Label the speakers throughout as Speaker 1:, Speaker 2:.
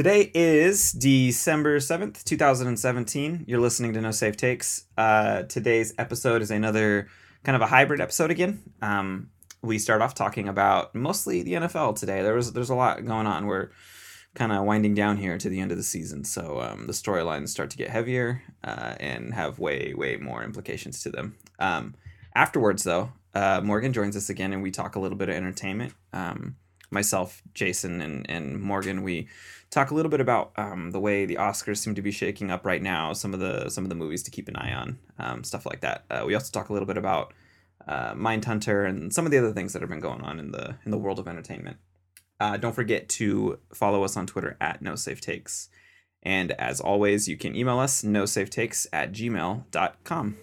Speaker 1: Today is December 7th, 2017. You're listening to No Safe Takes. Uh, today's episode is another kind of a hybrid episode again. Um, we start off talking about mostly the NFL today. There was there's a lot going on. We're kind of winding down here to the end of the season, so um, the storylines start to get heavier uh, and have way way more implications to them. Um, afterwards, though, uh, Morgan joins us again, and we talk a little bit of entertainment. Um, myself, Jason, and and Morgan, we talk a little bit about um, the way the Oscars seem to be shaking up right now. Some of the some of the movies to keep an eye on, um, stuff like that. Uh, we also talk a little bit about uh, Mindhunter and some of the other things that have been going on in the in the world of entertainment. Uh, don't forget to follow us on Twitter at No Safe Takes. And as always, you can email us no safe takes at gmail.com.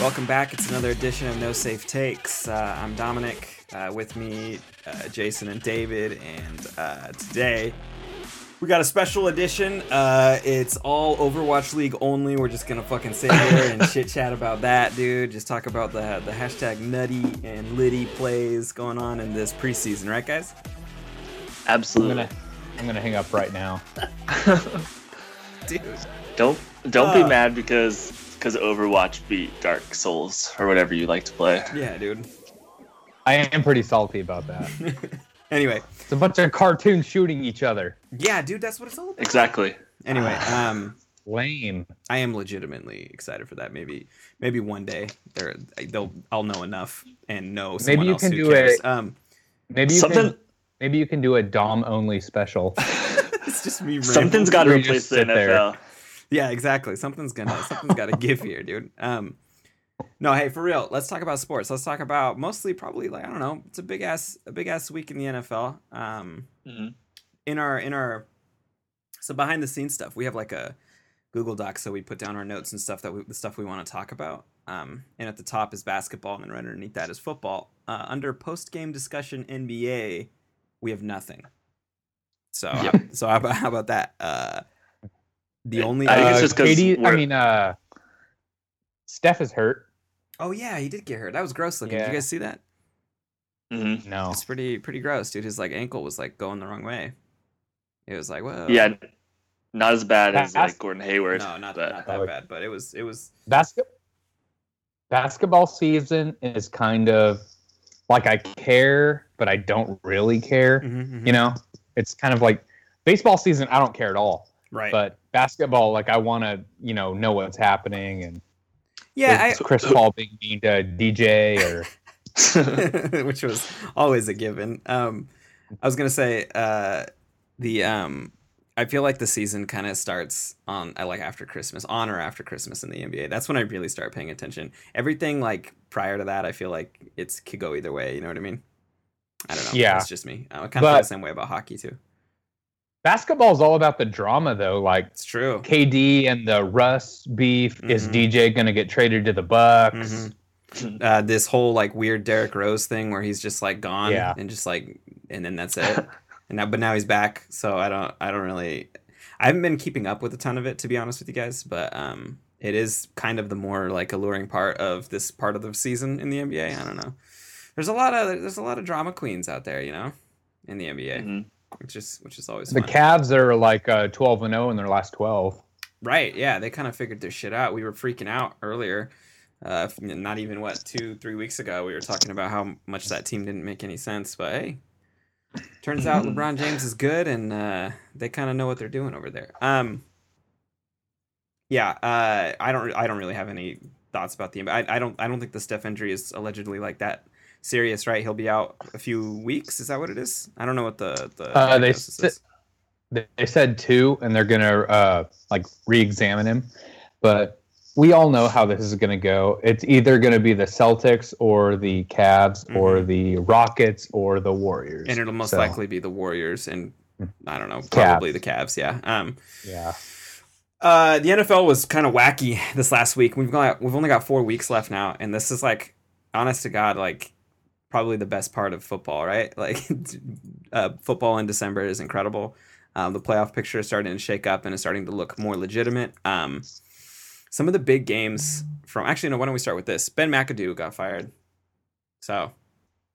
Speaker 1: Welcome back. It's another edition of No Safe Takes. Uh, I'm Dominic. Uh, with me, uh, Jason and David. And uh, today, we got a special edition. Uh, it's all Overwatch League only. We're just gonna fucking sit here and chit chat about that, dude. Just talk about the the hashtag Nutty and Liddy plays going on in this preseason, right, guys?
Speaker 2: I'm
Speaker 3: Absolutely.
Speaker 2: gonna, I'm gonna hang up right now.
Speaker 1: Dude.
Speaker 3: Don't don't
Speaker 1: Uh.
Speaker 3: be mad because because Overwatch beat Dark Souls or whatever you like to play.
Speaker 1: Yeah, dude.
Speaker 2: I am pretty salty about that.
Speaker 1: Anyway,
Speaker 2: It's a bunch of cartoons shooting each other.
Speaker 1: yeah, dude, that's what it's all about.
Speaker 3: Exactly.
Speaker 1: Anyway, um,
Speaker 2: Lame.
Speaker 1: I am legitimately excited for that. Maybe, maybe one day there, they'll, I'll know enough and know someone
Speaker 2: Maybe you
Speaker 1: else
Speaker 2: can
Speaker 1: who
Speaker 2: do
Speaker 1: cares.
Speaker 2: a-
Speaker 1: Um,
Speaker 2: Maybe you
Speaker 3: Something
Speaker 2: can. Maybe you can do a Dom only special.
Speaker 1: it's just me.
Speaker 3: something's
Speaker 1: rambling.
Speaker 3: got to
Speaker 2: Where you
Speaker 3: replace the
Speaker 2: sit there.
Speaker 1: Yeah, exactly. Something's gonna, something's got to give here, dude. Um, no, hey, for real. Let's talk about sports. Let's talk about mostly, probably like I don't know. It's a big ass, a big ass week in the NFL. Um,
Speaker 3: Mhm.
Speaker 1: in our in our so behind the scenes stuff we have like a google doc so we put down our notes and stuff that we, the stuff we want to talk about um, and at the top is basketball and then right underneath that is football uh, under post game discussion nba we have nothing so
Speaker 3: Yep.
Speaker 1: so how about, how about that uh, the only
Speaker 3: I think it's just 'cause
Speaker 2: KD I
Speaker 3: we're-
Speaker 2: mean, uh, Steph is hurt.
Speaker 1: oh yeah he did get hurt that was gross looking did
Speaker 2: Yeah.
Speaker 1: you guys see that
Speaker 3: Mhm.
Speaker 2: No.
Speaker 1: it's pretty pretty gross dude his like ankle was like going the wrong way it was like whoa
Speaker 3: Yeah, not as bad as like Gordon Hayward.
Speaker 1: no not,
Speaker 3: but
Speaker 1: not that
Speaker 2: Oh.
Speaker 1: bad but it was it was
Speaker 2: Basket. Basketball season is kind of like I care, but I don't really care.
Speaker 1: Mhm, mhm.
Speaker 2: You know, it's kind of like baseball season. I don't care at all.
Speaker 1: right
Speaker 2: But basketball, like I want to, you know, know what's happening and
Speaker 1: yeah I,
Speaker 2: Chris Paul being mean to DJ or
Speaker 1: which was always a given. Um, I was gonna say uh, the um, I feel like the season kind of starts on I like after Christmas, on or after Christmas in the NBA. That's when I really start paying attention. Everything like prior to that, I feel like it's could go either way. You know what I mean? I don't know.
Speaker 2: Yeah.
Speaker 1: it's just me. I kind of feel the same way about hockey too.
Speaker 2: Basketball is all about the drama, though. Like
Speaker 1: It's true.
Speaker 2: KD and the Russ beef. Is
Speaker 1: Mhm.
Speaker 2: DJ gonna get traded to the Bucks?
Speaker 1: Mhm. Uh, this whole like weird Derrick Rose thing where he's just like gone
Speaker 2: Yeah.
Speaker 1: and just like and then that's it. and now but now he's back, so I don't I don't really I haven't been keeping up with a ton of it to be honest with you guys, but um it is kind of the more like alluring part of this part of the season in the NBA. I don't know. There's a lot of there's a lot of drama queens out there, you know, in the NBA,
Speaker 3: Mhm.
Speaker 1: Which is which is always
Speaker 2: The
Speaker 1: fun.
Speaker 2: Cavs are like uh, 12 and 0 in their last 12.
Speaker 1: Right. Yeah, they kind of figured their shit out. We were freaking out earlier. Uh, not even what two, three weeks ago, we were talking about how much that team didn't make any sense. But hey, turns out LeBron James is good, and uh, they kind of know what they're doing over there. Um, yeah. Uh, I don't. I don't really have any thoughts about the. I, I don't. I don't think the Steph injury is allegedly like that serious. Right? He'll be out a few weeks. Is that what it is? I don't know what the the.
Speaker 2: Uh, they
Speaker 1: diagnosis
Speaker 2: said-
Speaker 1: is.
Speaker 2: They said two, and they're gonna uh, like re-examine him. But we all know how this is gonna go. It's either gonna be the Celtics or the Cavs or the Rockets or the Warriors.
Speaker 1: Mm-hmm. and it'll most
Speaker 2: So,
Speaker 1: likely be the Warriors and I don't know,
Speaker 2: Cavs.
Speaker 1: probably the Cavs. Yeah. Um.
Speaker 2: yeah.
Speaker 1: Uh, the NFL was kind of wacky this last week. We've got we've only got four weeks left now, and this is like honest to God, like probably the best part of football, right? Like uh, football in December is incredible. Um, the playoff picture is starting to shake up and is starting to look more legitimate. Um, some of the big games from actually, no. Why don't we start with this? Ben McAdoo got fired, so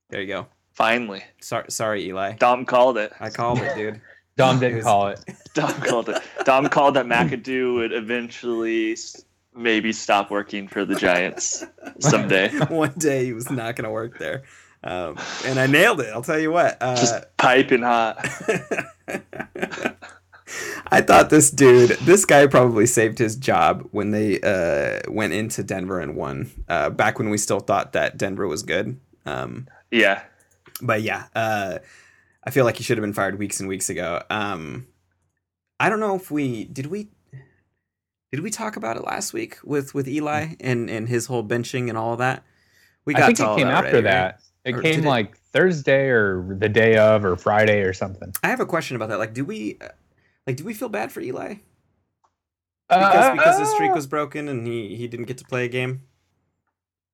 Speaker 1: there you go.
Speaker 3: Finally,
Speaker 1: Sorry, sorry, Eli.
Speaker 3: Dom called it.
Speaker 1: I called it, dude.
Speaker 2: Dom
Speaker 1: It
Speaker 2: didn't call it.
Speaker 3: Dom called it. Dom called that McAdoo would eventually maybe stop working for the Giants someday.
Speaker 1: One day he was not going to work there, um, and I nailed it. I'll tell you what. Uh,
Speaker 3: Just piping hot.
Speaker 1: I thought this dude, this guy probably saved his job when they uh, went into Denver and won. Uh, back when we still thought that Denver was good. Um,
Speaker 3: Yeah.
Speaker 1: but yeah, uh, I feel like he should have been fired weeks and weeks ago. Um, I don't know if we did we did we talk about it last week with with Eli and and his whole benching and all of that. We got
Speaker 2: I think
Speaker 1: to all
Speaker 2: it came
Speaker 1: that
Speaker 2: after
Speaker 1: already, right?
Speaker 2: It came
Speaker 1: it-
Speaker 2: like Thursday or the day of or Friday or something.
Speaker 1: I have a question about that. Like, do we uh, like do we feel bad for Eli because because his streak was broken and he he didn't get to play a game?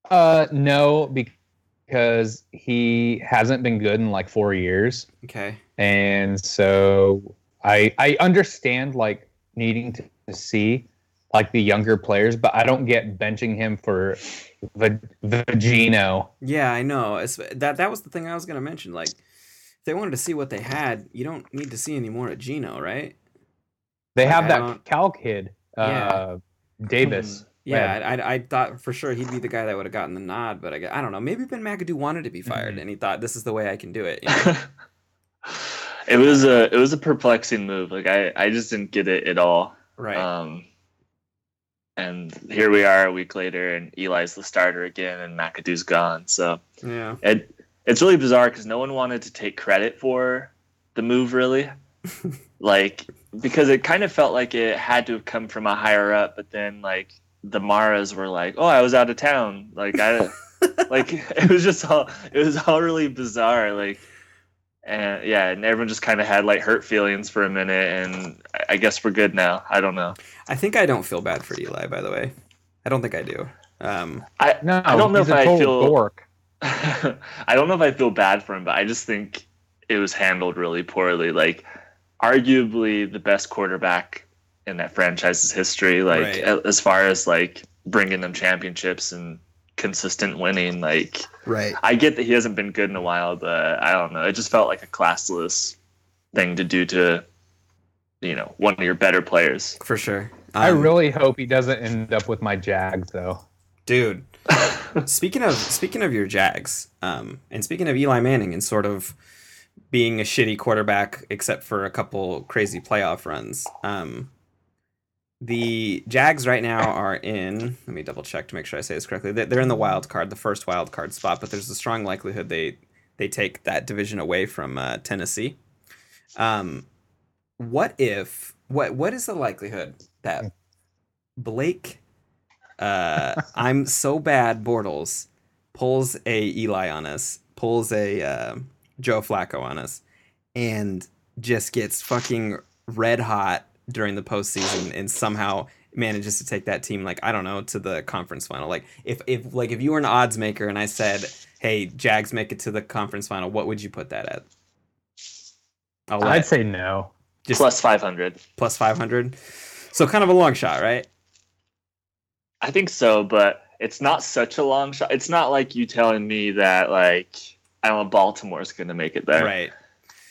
Speaker 2: Uh, no, because he hasn't been good in like four years,
Speaker 1: Okay.
Speaker 2: and so I I understand like needing to see like the younger players, but I don't get benching him for the Vagino.
Speaker 1: Yeah, I know. It's, that that was the thing I was gonna mention. Like, if they wanted to see what they had, you don't need to see any more at Geno, right?
Speaker 2: They
Speaker 1: Like,
Speaker 2: have
Speaker 1: I
Speaker 2: that
Speaker 1: don't-
Speaker 2: Cal kid, uh,
Speaker 1: Yeah.
Speaker 2: Davis.
Speaker 1: Yeah, I, I, I thought for sure he'd be the guy that would have gotten the nod, but I, I don't know. Maybe Ben McAdoo wanted to be fired,
Speaker 2: Mhm.
Speaker 1: and he thought this is the way I can do it. you know?
Speaker 3: it was a it was a perplexing move. Like I I just didn't get it at all.
Speaker 1: right.
Speaker 3: Um, and here we are a week later, and Eli's the starter again, and McAdoo's gone. So
Speaker 1: yeah.
Speaker 3: it it's really bizarre because no one wanted to take credit for the move, really. like because it kind of felt like it had to have come from a higher up, but then like the Maras were like, "Oh, I was out of town." Like I like it was just all it was all really bizarre. Like and yeah, and everyone just kind of had like hurt feelings for a minute, and I- I guess we're good now. I don't know.
Speaker 1: I think I don't feel bad for Eli, by the way. I don't think I do. Um,
Speaker 3: I
Speaker 2: No,
Speaker 3: I don't know if
Speaker 2: a
Speaker 3: I
Speaker 2: total
Speaker 3: feel-
Speaker 2: dork.
Speaker 3: I don't know if I feel bad for him, but I just think it was handled really poorly. Like, arguably the best quarterback in that franchise's history. Like,
Speaker 1: Right.
Speaker 3: as far as like bringing them championships and consistent winning. Like,
Speaker 1: right.
Speaker 3: I get that he hasn't been good in a while, but I don't know. It just felt like a classless thing to do to, you know, one of your better players.
Speaker 1: For sure.
Speaker 2: I
Speaker 1: Um,
Speaker 2: really hope he doesn't end up with my Jags though.
Speaker 1: dude. speaking of speaking of your Jags, um, and speaking of Eli Manning and sort of being a shitty quarterback, except for a couple crazy playoff runs. Um, the Jags right now are in. Let me double check to make sure I say this correctly. They- They're in the wild card, the first wild card spot, but there's a strong likelihood they they take that division away from uh, Tennessee. Um, what if what what is the likelihood that Blake uh, I'm so bad Bortles pulls a Eli on us, pulls a uh, Joe Flacco on us, and just gets fucking red hot during the postseason and somehow manages to take that team like I don't know to the conference final. Like if if like if you were an odds maker and I said, "Hey, Jags make it to the conference final," what would you put that at? I'll let-
Speaker 2: I'd say no.
Speaker 1: just
Speaker 3: Plus 500.
Speaker 1: plus 500. So kind of a long shot, right?
Speaker 3: I think so, but it's not such a long shot. It's not like you telling me that, like, I don't know, Baltimore's going to make it there.
Speaker 1: Right.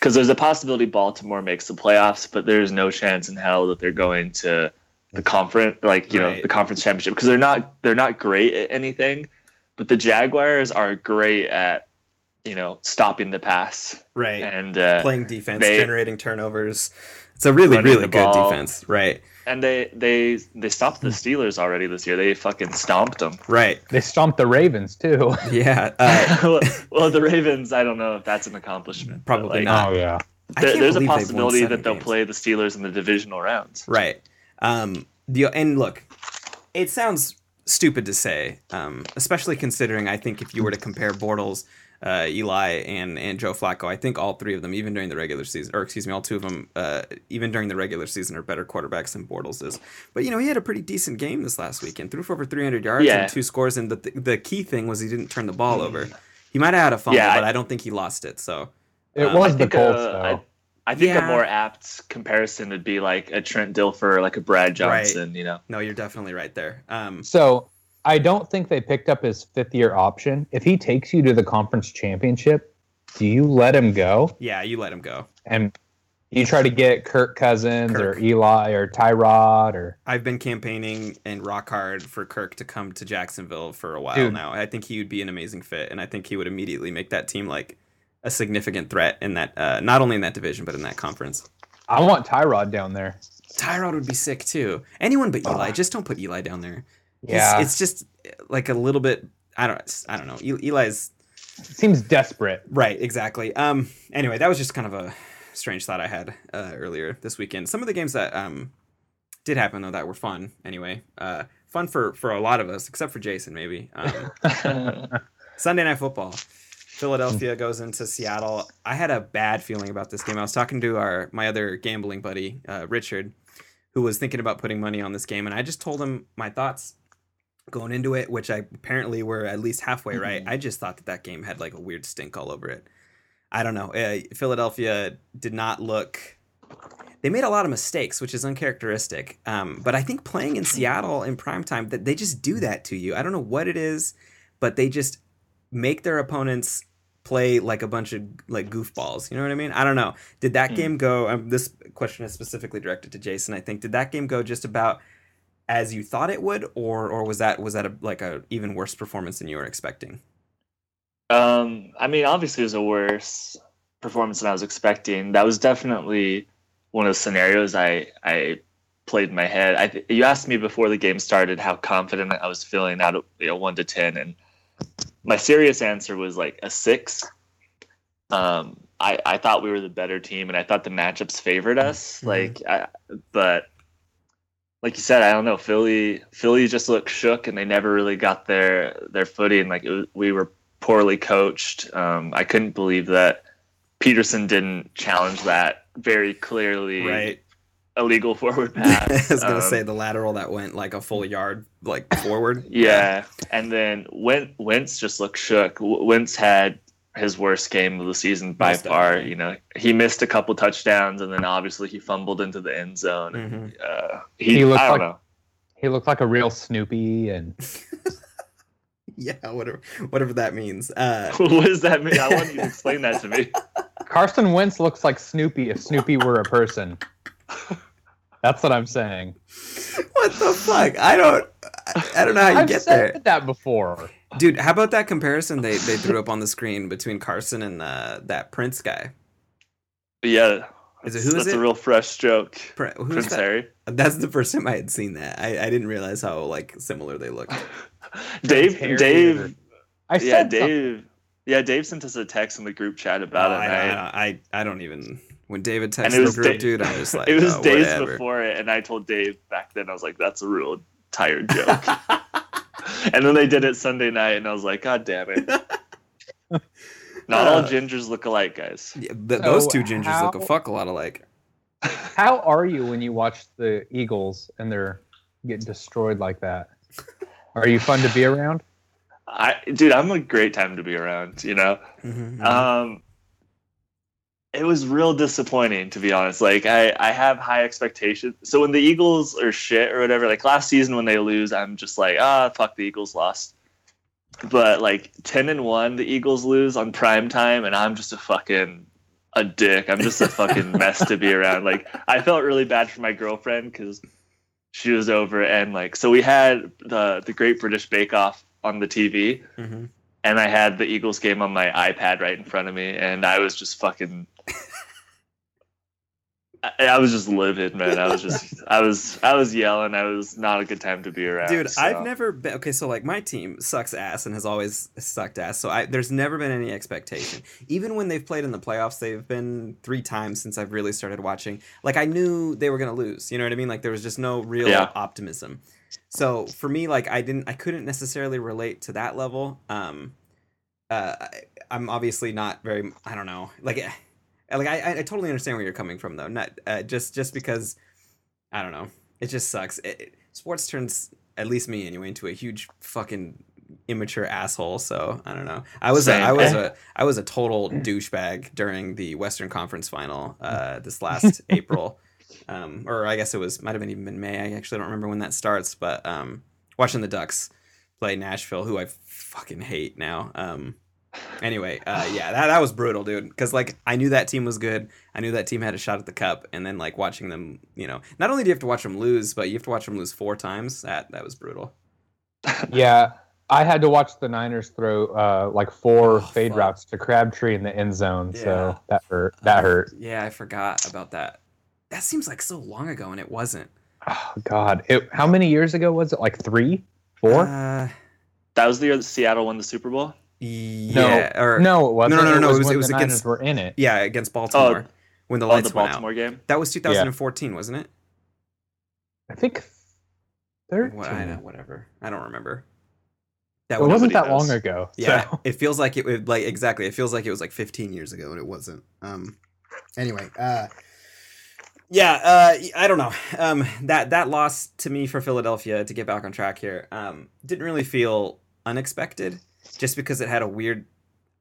Speaker 3: Because there's a possibility Baltimore makes the playoffs, but there's no chance in hell that they're going to the conference, like you know, the conference championship, because they're not they're not great at anything. But the Jaguars are great at you know stopping the pass
Speaker 1: Right.
Speaker 3: and uh,
Speaker 1: playing defense,
Speaker 3: they-
Speaker 1: generating turnovers. It's a really, really good
Speaker 3: ball.
Speaker 1: defense. Right.
Speaker 3: And they they they stopped the Steelers already this year. They fucking stomped them.
Speaker 1: Right.
Speaker 2: They stomped the Ravens too.
Speaker 1: Yeah. Uh,
Speaker 3: well, well, the Ravens, I don't know if that's an accomplishment.
Speaker 1: Probably
Speaker 3: like,
Speaker 1: not.
Speaker 2: oh yeah.
Speaker 3: There- there's a
Speaker 1: believe they've won
Speaker 3: possibility that they'll
Speaker 1: games.
Speaker 3: play the Steelers in the divisional rounds.
Speaker 1: Right. Um. The and look, it sounds stupid to say, um, especially considering I think if you were to compare Bortles uh, Eli and and Joe Flacco. I think all three of them, even during the regular season, or excuse me, all two of them, uh, even during the regular season, are better quarterbacks than Bortles is. But you know, he had a pretty decent game this last weekend. Threw for over 300 yards
Speaker 3: Yeah.
Speaker 1: and two scores. And the the key thing was he didn't turn the ball over. He might have had a fumble,
Speaker 3: Yeah, I-
Speaker 1: but I don't think he lost it. So
Speaker 2: It
Speaker 1: Um,
Speaker 2: was
Speaker 3: I
Speaker 2: the
Speaker 3: think,
Speaker 2: Colts,
Speaker 3: uh,
Speaker 2: though.
Speaker 3: I, I think
Speaker 1: Yeah.
Speaker 3: a more apt comparison would be like a Trent Dilfer, like a Brad Johnson. You know,
Speaker 1: no, you're definitely right there. Um,
Speaker 2: So I don't think they picked up his fifth year option. If he takes you to the conference championship, do you let him go
Speaker 1: yeah, you let him go.
Speaker 2: and you try to get Kirk Cousins
Speaker 1: Kirk.
Speaker 2: or Eli or Tyrod or
Speaker 1: I've been campaigning and rock hard for Kirk to come to Jacksonville for a while
Speaker 2: Dude.
Speaker 1: now. I think he would be an amazing fit, and I think he would immediately make that team like a significant threat in that, uh, not only in that division but in that conference.
Speaker 2: I want Tyrod down there.
Speaker 1: Tyrod would be sick too. Anyone but Eli. Just don't put Eli down there. He's-
Speaker 2: Yeah,
Speaker 1: it's just like a little bit. I don't. I don't know. Eli's
Speaker 2: seems desperate.
Speaker 1: right. Exactly. Um. Anyway, that was just kind of a strange thought I had uh, earlier this weekend. Some of the games that um did happen though that were fun. Anyway, uh, fun for for a lot of us, except for Jason maybe. Um, Sunday Night Football. Philadelphia goes into Seattle. I had a bad feeling about this game. I was talking to our my other gambling buddy, uh, Richard, who was thinking about putting money on this game, and I just told him my thoughts going into it, which I apparently were at least halfway right. I just thought that that game had like a weird stink all over it. I don't know. Uh, Philadelphia did not look. They made a lot of mistakes, which is uncharacteristic. Um, but I think playing in Seattle in prime time, that they just do that to you. I don't know what it is, but they just make their opponents play like a bunch of like goofballs. You know what I mean? I don't know. Did that
Speaker 3: Hmm.
Speaker 1: game go? Um, this question is specifically directed to Jason. I think. Did that game go just about as you thought it would, or or was that was that a, like a even worse performance than you were expecting?
Speaker 3: Um, I mean, obviously, it was a worse performance than I was expecting. That was definitely one of the scenarios I I played in my head. I th- you asked me before the game started how confident I was feeling out of you know one to ten, and my serious answer was like a six. Um, I I thought we were the better team, and I thought the matchups favored us.
Speaker 1: Mhm.
Speaker 3: Like, I, but like you said, I don't know. Philly, Philly just looked shook, and they never really got their their footing. Like it was, we were poorly coached. Um, I couldn't believe that Pederson didn't challenge that very clearly
Speaker 1: Right.
Speaker 3: illegal forward pass.
Speaker 1: I was gonna
Speaker 3: Um,
Speaker 1: say the lateral that went like a full yard like forward.
Speaker 3: Yeah, and then Wentz just looked shook. Wentz had his worst game of the season by
Speaker 1: Most
Speaker 3: far.
Speaker 1: definitely.
Speaker 3: You know, he missed a couple touchdowns, and then obviously he fumbled into the end zone.
Speaker 1: Mhm.
Speaker 3: Uh, he,
Speaker 2: He looked
Speaker 3: I don't
Speaker 2: like-
Speaker 3: know.
Speaker 2: He looked like a real Snoopy, and
Speaker 1: Yeah, whatever whatever that means. Uh,
Speaker 3: what does that mean? I want you to explain that to me.
Speaker 2: Carson Wentz looks like Snoopy if Snoopy were a person. That's what I'm saying.
Speaker 1: what the fuck? I don't. I, I don't know how you
Speaker 2: I've
Speaker 1: get
Speaker 2: said
Speaker 1: there,
Speaker 2: that before.
Speaker 1: Dude. How about that comparison they they threw up on the screen between Carson and uh, that Prince guy?
Speaker 3: Yeah,
Speaker 1: Is it- who is
Speaker 3: that's
Speaker 1: it?
Speaker 3: a real fresh joke.
Speaker 1: Pr- who's
Speaker 3: Prince
Speaker 1: that?
Speaker 3: Harry.
Speaker 1: That's the first time I had seen that. I, I didn't realize how like similar they looked.
Speaker 3: Dave,
Speaker 2: Harry or-
Speaker 3: Dave,
Speaker 2: I
Speaker 3: yeah,
Speaker 2: said something.
Speaker 3: Dave, yeah, Dave sent us a text in the group chat about
Speaker 1: Oh,
Speaker 3: it.
Speaker 1: I, I,
Speaker 3: I-
Speaker 1: I, I don't even. When David texted the group,
Speaker 3: Da-
Speaker 1: dude, I was like,
Speaker 3: it was
Speaker 1: oh,
Speaker 3: days
Speaker 1: whatever.
Speaker 3: before it, and I told Dave back then. I was like, "That's a real tired joke." and then they did it Sunday night, and I was like, "God damn it!" Not all
Speaker 1: Uh,
Speaker 3: gingers look alike, guys.
Speaker 1: Yeah, th- those
Speaker 2: So
Speaker 1: two gingers look a fuck a lot alike.
Speaker 2: How are you when you watch the Eagles and they're getting destroyed like that? Are you fun to be around?
Speaker 3: I, dude, I'm a great time to be around. You know,
Speaker 1: Mhm,
Speaker 3: um, it was real disappointing to be honest. Like I, I have high expectations. So when the Eagles are shit or whatever, like last season when they lose, I'm just like, ah, fuck, the Eagles lost. But like ten and one, the Eagles lose on prime time, and I'm just a fucking a dick. I'm just a fucking mess to be around. Like I felt really bad for my girlfriend because she was over and like so we had the the Great British Bake Off on the TV
Speaker 1: mhm.
Speaker 3: and I had the Eagles game on my iPad right in front of me, and I was just fucking. I, I was just livid, man. I was just, I was, I was yelling. I was not a good time to be around.
Speaker 1: Dude,
Speaker 3: so.
Speaker 1: I've never been okay. So like my team sucks ass and has always sucked ass. So I there's never been any expectation. Even when they've played in the playoffs, they've been three times since I've really started watching. Like I knew they were gonna lose. You know what I mean? Like there was just no real
Speaker 3: Yeah.
Speaker 1: optimism. So for me, like I didn't, I couldn't necessarily relate to that level. Um, uh, I, I'm obviously not very. I don't know. Like, eh, like I, I totally understand where you're coming from though. Not uh, just just because I don't know. It just sucks. It, it, sports turns at least me anyway into a huge fucking immature asshole. So I don't know. I was a. I was a I was a total douchebag during the Western Conference final uh, this last April, um, or I guess it was might have been even in May. I actually don't remember when that starts, but um, watching the Ducks play Nashville, who I fucking hate now. Um, anyway, uh, yeah, that, that was brutal, dude. Because like I knew that team was good. I knew that team had a shot at the cup, and then like watching them, you know, not only do you have to watch them lose, but you have to watch them lose four times. That that was brutal.
Speaker 2: Yeah, I had to watch the Niners throw uh, like four
Speaker 1: Oh,
Speaker 2: fade
Speaker 1: fuck.
Speaker 2: routes to Crabtree in the end zone.
Speaker 1: Yeah.
Speaker 2: So that hurt. That hurt.
Speaker 1: Yeah, I forgot about that. That seems like so long ago, and it wasn't.
Speaker 2: Oh God! It, how many years ago was it? Like three, four?
Speaker 1: Uh,
Speaker 3: That was the year that Seattle won the Super Bowl.
Speaker 1: Yeah, or
Speaker 2: no, it wasn't.
Speaker 1: no, no, no,
Speaker 2: It
Speaker 1: it was- it was
Speaker 2: the
Speaker 1: against-
Speaker 2: Niners were in it.
Speaker 1: yeah, against Baltimore when the
Speaker 3: Oh,
Speaker 1: lights
Speaker 3: the
Speaker 1: went
Speaker 3: Baltimore
Speaker 1: out.
Speaker 3: game.
Speaker 1: That was 2014, wasn't it?
Speaker 2: I think thirteen.
Speaker 1: What, I know, whatever. I don't remember. That
Speaker 2: It
Speaker 1: was
Speaker 2: wasn't that
Speaker 3: Nobody
Speaker 2: long ago.
Speaker 1: Yeah,
Speaker 2: So.
Speaker 1: it feels like it would like exactly. It feels like it was like 15 years ago, and it wasn't. Um, anyway, uh, yeah, uh, I don't know. Um, that that loss to me for Philadelphia to get back on track here, um, didn't really feel unexpected, just because it had a weird.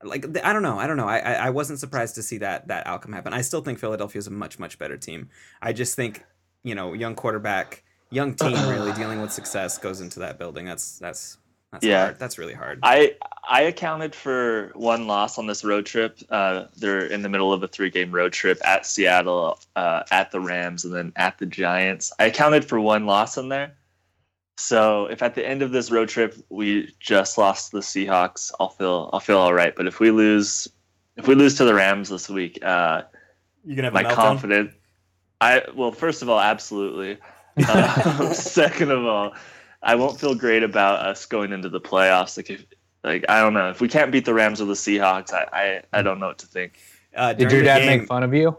Speaker 1: Like I don't know, I don't know. I, I wasn't surprised to see that that outcome happen. I still think Philadelphia is a much much better team. I just think you know young quarterback, young team really dealing with success goes into that building. That's that's that's
Speaker 3: Yeah.
Speaker 1: hard. That's really hard.
Speaker 3: I I accounted for one loss on this road trip. Uh, they're in the middle of a three game road trip at Seattle, uh, at the Rams, and then at the Giants. I accounted for one loss in there. So if at the end of this road trip we just lost the Seahawks, I'll feel I'll feel all right. But if we lose, if we lose to the Rams this week, uh,
Speaker 1: You gonna have
Speaker 3: my confidence. I well, first of all, absolutely. Uh, second of all, I won't feel great about us going into the playoffs. Like if, like I don't know if we can't beat the Rams or the Seahawks, I I, I don't know what to think.
Speaker 1: Uh,
Speaker 2: Did your dad
Speaker 1: game-
Speaker 2: make fun of you?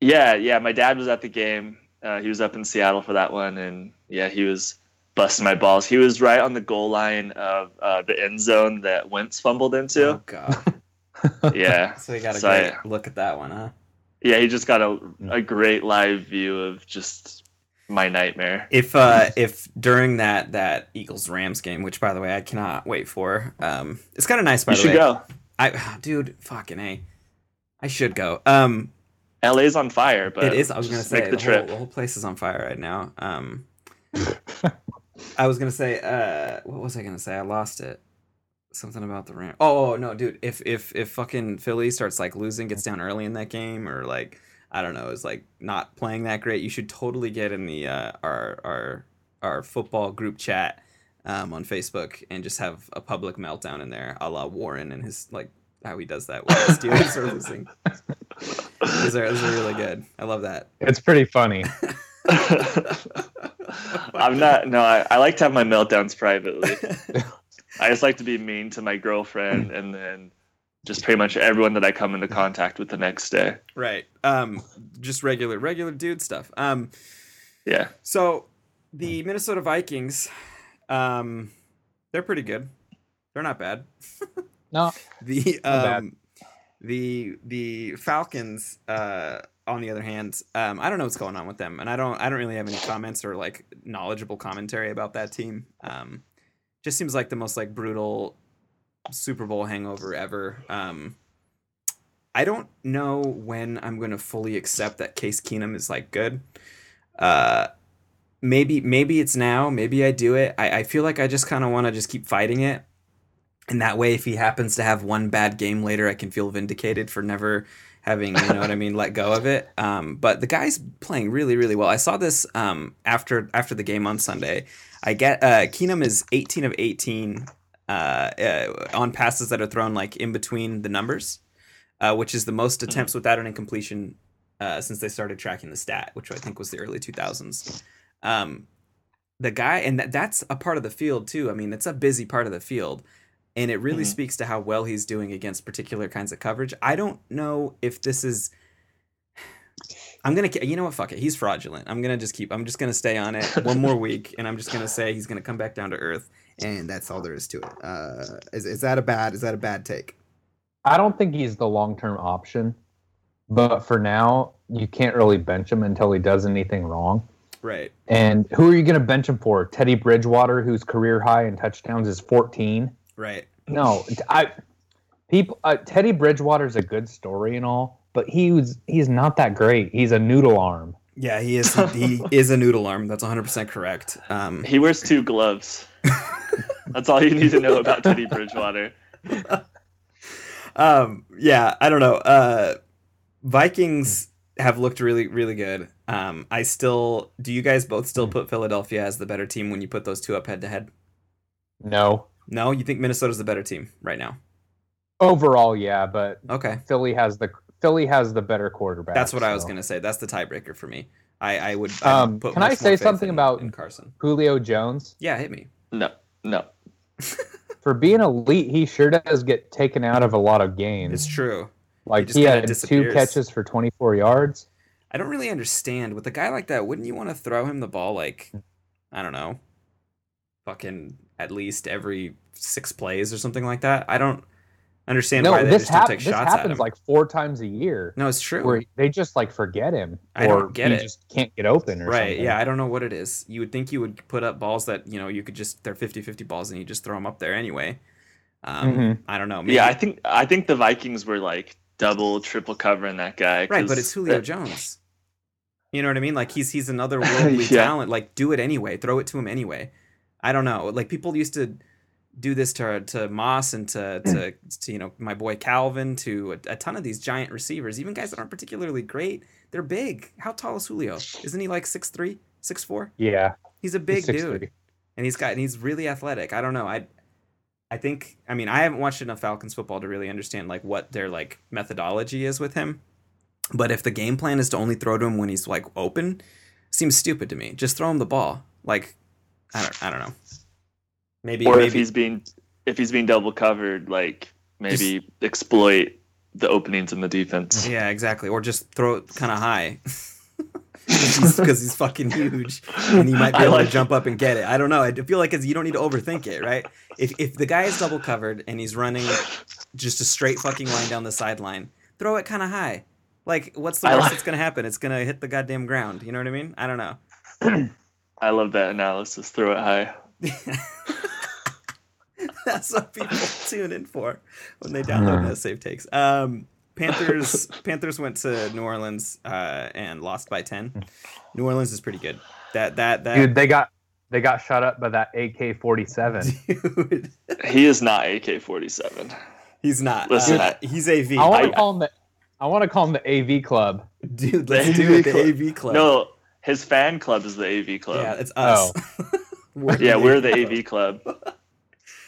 Speaker 3: Yeah, yeah. My dad was at the game. Uh, he was up in Seattle for that one, and yeah, he was busting my balls. He was right on the goal line of uh, the end zone that Wentz fumbled into.
Speaker 1: Oh god!
Speaker 3: Yeah,
Speaker 1: So you got a
Speaker 3: So
Speaker 1: great
Speaker 3: I-
Speaker 1: look at that one, huh?
Speaker 3: yeah. He just got a a great live view of just my nightmare.
Speaker 1: If uh, if during that that Eagles Rams game, which by the way I cannot wait for, um, it's kind of nice by
Speaker 3: You
Speaker 1: the
Speaker 3: should go.
Speaker 1: I dude, fucking a, I should go. Um,
Speaker 3: LA's on fire, but
Speaker 1: it is. I was gonna say the,
Speaker 3: the
Speaker 1: whole,
Speaker 3: trip.
Speaker 1: the whole place is on fire right now. Um, I was gonna say, uh, what was I gonna say? I lost it. Something about the Rams. Oh, oh no, dude! If if if fucking Philly starts like losing, gets down early in that game, or like I don't know, is like not playing that great, you should totally get in the uh, our our our football group chat um, on Facebook and just have a public meltdown in there, a la Warren and his like how he does that when the Steelers are losing. Those are, those are really good. I love that.
Speaker 2: It's pretty funny.
Speaker 3: I'm not. No, I, I like to have my meltdowns privately. I just like to be mean to my girlfriend and then just pretty much everyone that I come into contact with the next day.
Speaker 1: Right. Um, just regular, regular dude stuff. Um,
Speaker 3: Yeah.
Speaker 1: so the Minnesota Vikings, um, they're pretty good. They're not bad.
Speaker 2: No,
Speaker 1: The
Speaker 2: Not bad.
Speaker 1: um, the the Falcons, uh, on the other hand, um, I don't know what's going on with them, and I don't I don't really have any comments or like knowledgeable commentary about that team. Um, just seems like the most like brutal Super Bowl hangover ever. Um, I don't know when I'm going to fully accept that Case Keenum is like good. Uh, maybe maybe it's now. Maybe I do it. I, I feel like I just kind of want to just keep fighting it. And that way, if he happens to have one bad game later, I can feel vindicated for never having, you know what I mean, let go of it. Um, but the guy's playing really, really well. I saw this um, after after the game on Sunday. I get uh, Keenum is 18 of 18 uh, uh, on passes that are thrown like in between the numbers, uh, which is the most attempts without an incompletion uh, since they started tracking the stat, which I think was the early 2000s. Um, the guy, and that, that's a part of the field too. I mean, it's a busy part of the field, and it really
Speaker 3: Mhm.
Speaker 1: speaks to how well he's doing against particular kinds of coverage. I don't know if this is. I'm gonna, you know what? Fuck it. He's fraudulent. I'm gonna just keep. I'm just gonna stay on it one more week, and I'm just gonna say he's gonna come back down to earth, and that's all there is to it. Uh, is is that a bad is that a bad take?
Speaker 2: I don't think he's the long term option, but for now, you can't really bench him until he does anything wrong.
Speaker 1: Right.
Speaker 2: And who are you going to bench him for? Teddy Bridgewater, whose career high in touchdowns is 14.
Speaker 1: Right.
Speaker 2: No, I people uh, Teddy Bridgewater's a good story and all, but he was he's not that great. He's a noodle arm.
Speaker 1: Yeah, he is. he is a noodle arm. That's 100 percent correct. Um,
Speaker 3: He wears two gloves. That's all you need to know about Teddy Bridgewater.
Speaker 1: um, yeah, I don't know. Uh, Vikings have looked really, really good. Um, I still. Do you guys both still put Philadelphia as the better team when you put those two up head to head?
Speaker 2: No.
Speaker 1: No, you think Minnesota's the better team right now?
Speaker 2: Overall, yeah, but
Speaker 1: Okay,
Speaker 2: Philly has the Philly has the better quarterback.
Speaker 1: that's what I was gonna say. That's the tiebreaker for me. I, I would. I
Speaker 2: Um,
Speaker 1: put
Speaker 2: can I say something
Speaker 1: in-
Speaker 2: about-
Speaker 1: in Carson?
Speaker 2: Julio Jones.
Speaker 1: Yeah, hit me.
Speaker 3: No, no.
Speaker 2: For being elite, he sure does get taken out of a lot of games.
Speaker 1: It's true.
Speaker 2: Like
Speaker 1: just
Speaker 2: he
Speaker 1: kinda
Speaker 2: had two catches for 24 yards.
Speaker 1: I don't really understand with a guy like that. Wouldn't you want to throw him the ball like, I don't know, fucking at least every six plays or something like that? I don't understand
Speaker 2: No,
Speaker 1: why they
Speaker 2: this,
Speaker 1: just don't take
Speaker 2: this
Speaker 1: shots at
Speaker 2: happens
Speaker 1: him.
Speaker 2: like four times a year.
Speaker 1: no, it's true.
Speaker 2: where they just like forget him,
Speaker 1: I
Speaker 2: or
Speaker 1: don't get
Speaker 2: he
Speaker 1: it.
Speaker 2: just can't get open, or
Speaker 1: Right.
Speaker 2: something.
Speaker 1: Yeah, I don't know what it is. You would think you would put up balls that, you know, you could just they're 50-50 balls and you just throw them up there anyway. Um,
Speaker 2: Mhm.
Speaker 1: I don't know. Maybe,
Speaker 3: Yeah, I think I think the Vikings were like double, triple covering that guy.
Speaker 1: Right, but
Speaker 3: 'cause
Speaker 1: it's Julio
Speaker 3: that-
Speaker 1: Jones. You know what I mean? Like he's he's another worldly
Speaker 3: Yeah.
Speaker 1: talent. Like do it anyway. Throw it to him anyway. I don't know. Like people used to do this to to Moss and to to, to you know my boy Calvin to a, a ton of these giant receivers, even guys that aren't particularly great. They're big. How tall is Julio? Isn't he like 6'3", 6'4"?
Speaker 2: yeah,
Speaker 1: He's a big
Speaker 2: He's
Speaker 1: dude and he's got and he's really athletic. I don't know. I I think I mean I haven't watched enough Falcons football to really understand like what their like methodology is with him. But if the game plan is to only throw to him when he's like open, seems stupid to me. Just throw him the ball. Like I don't I don't know. Maybe
Speaker 3: or
Speaker 1: maybe
Speaker 3: if he's being if he's being double covered, like maybe exploit the openings in the defense.
Speaker 1: yeah exactly or just throw it kind of high. Because he's, fucking huge and he might be able
Speaker 3: like-
Speaker 1: to jump up and get it. I don't know. I feel like it's, you don't need to overthink it, right? If if the guy is double covered and he's running just a straight fucking line down the sideline, throw it kind of high. Like, what's the worst
Speaker 3: like-
Speaker 1: that's gonna happen? It's gonna hit the goddamn ground. You know what I mean? I don't know.
Speaker 3: I love that analysis. Throw it high.
Speaker 1: that's what people tune in for when they download no safe takes. Um, Panthers Panthers went to New Orleans uh, and lost by ten. New Orleans is pretty good. That that that
Speaker 2: dude, they got they got shot up by that AK-47.
Speaker 1: dude.
Speaker 3: He is not AK forty seven.
Speaker 1: He's not.
Speaker 3: Listen,
Speaker 1: uh, he's AV.
Speaker 2: I want to call him the I want to call him the AV Club.
Speaker 1: Dude, let's
Speaker 3: The
Speaker 1: do it. The
Speaker 3: club.
Speaker 1: AV club.
Speaker 3: No, his fan club is the AV club.
Speaker 1: Yeah, it's us. we're
Speaker 3: yeah, we're the AV club.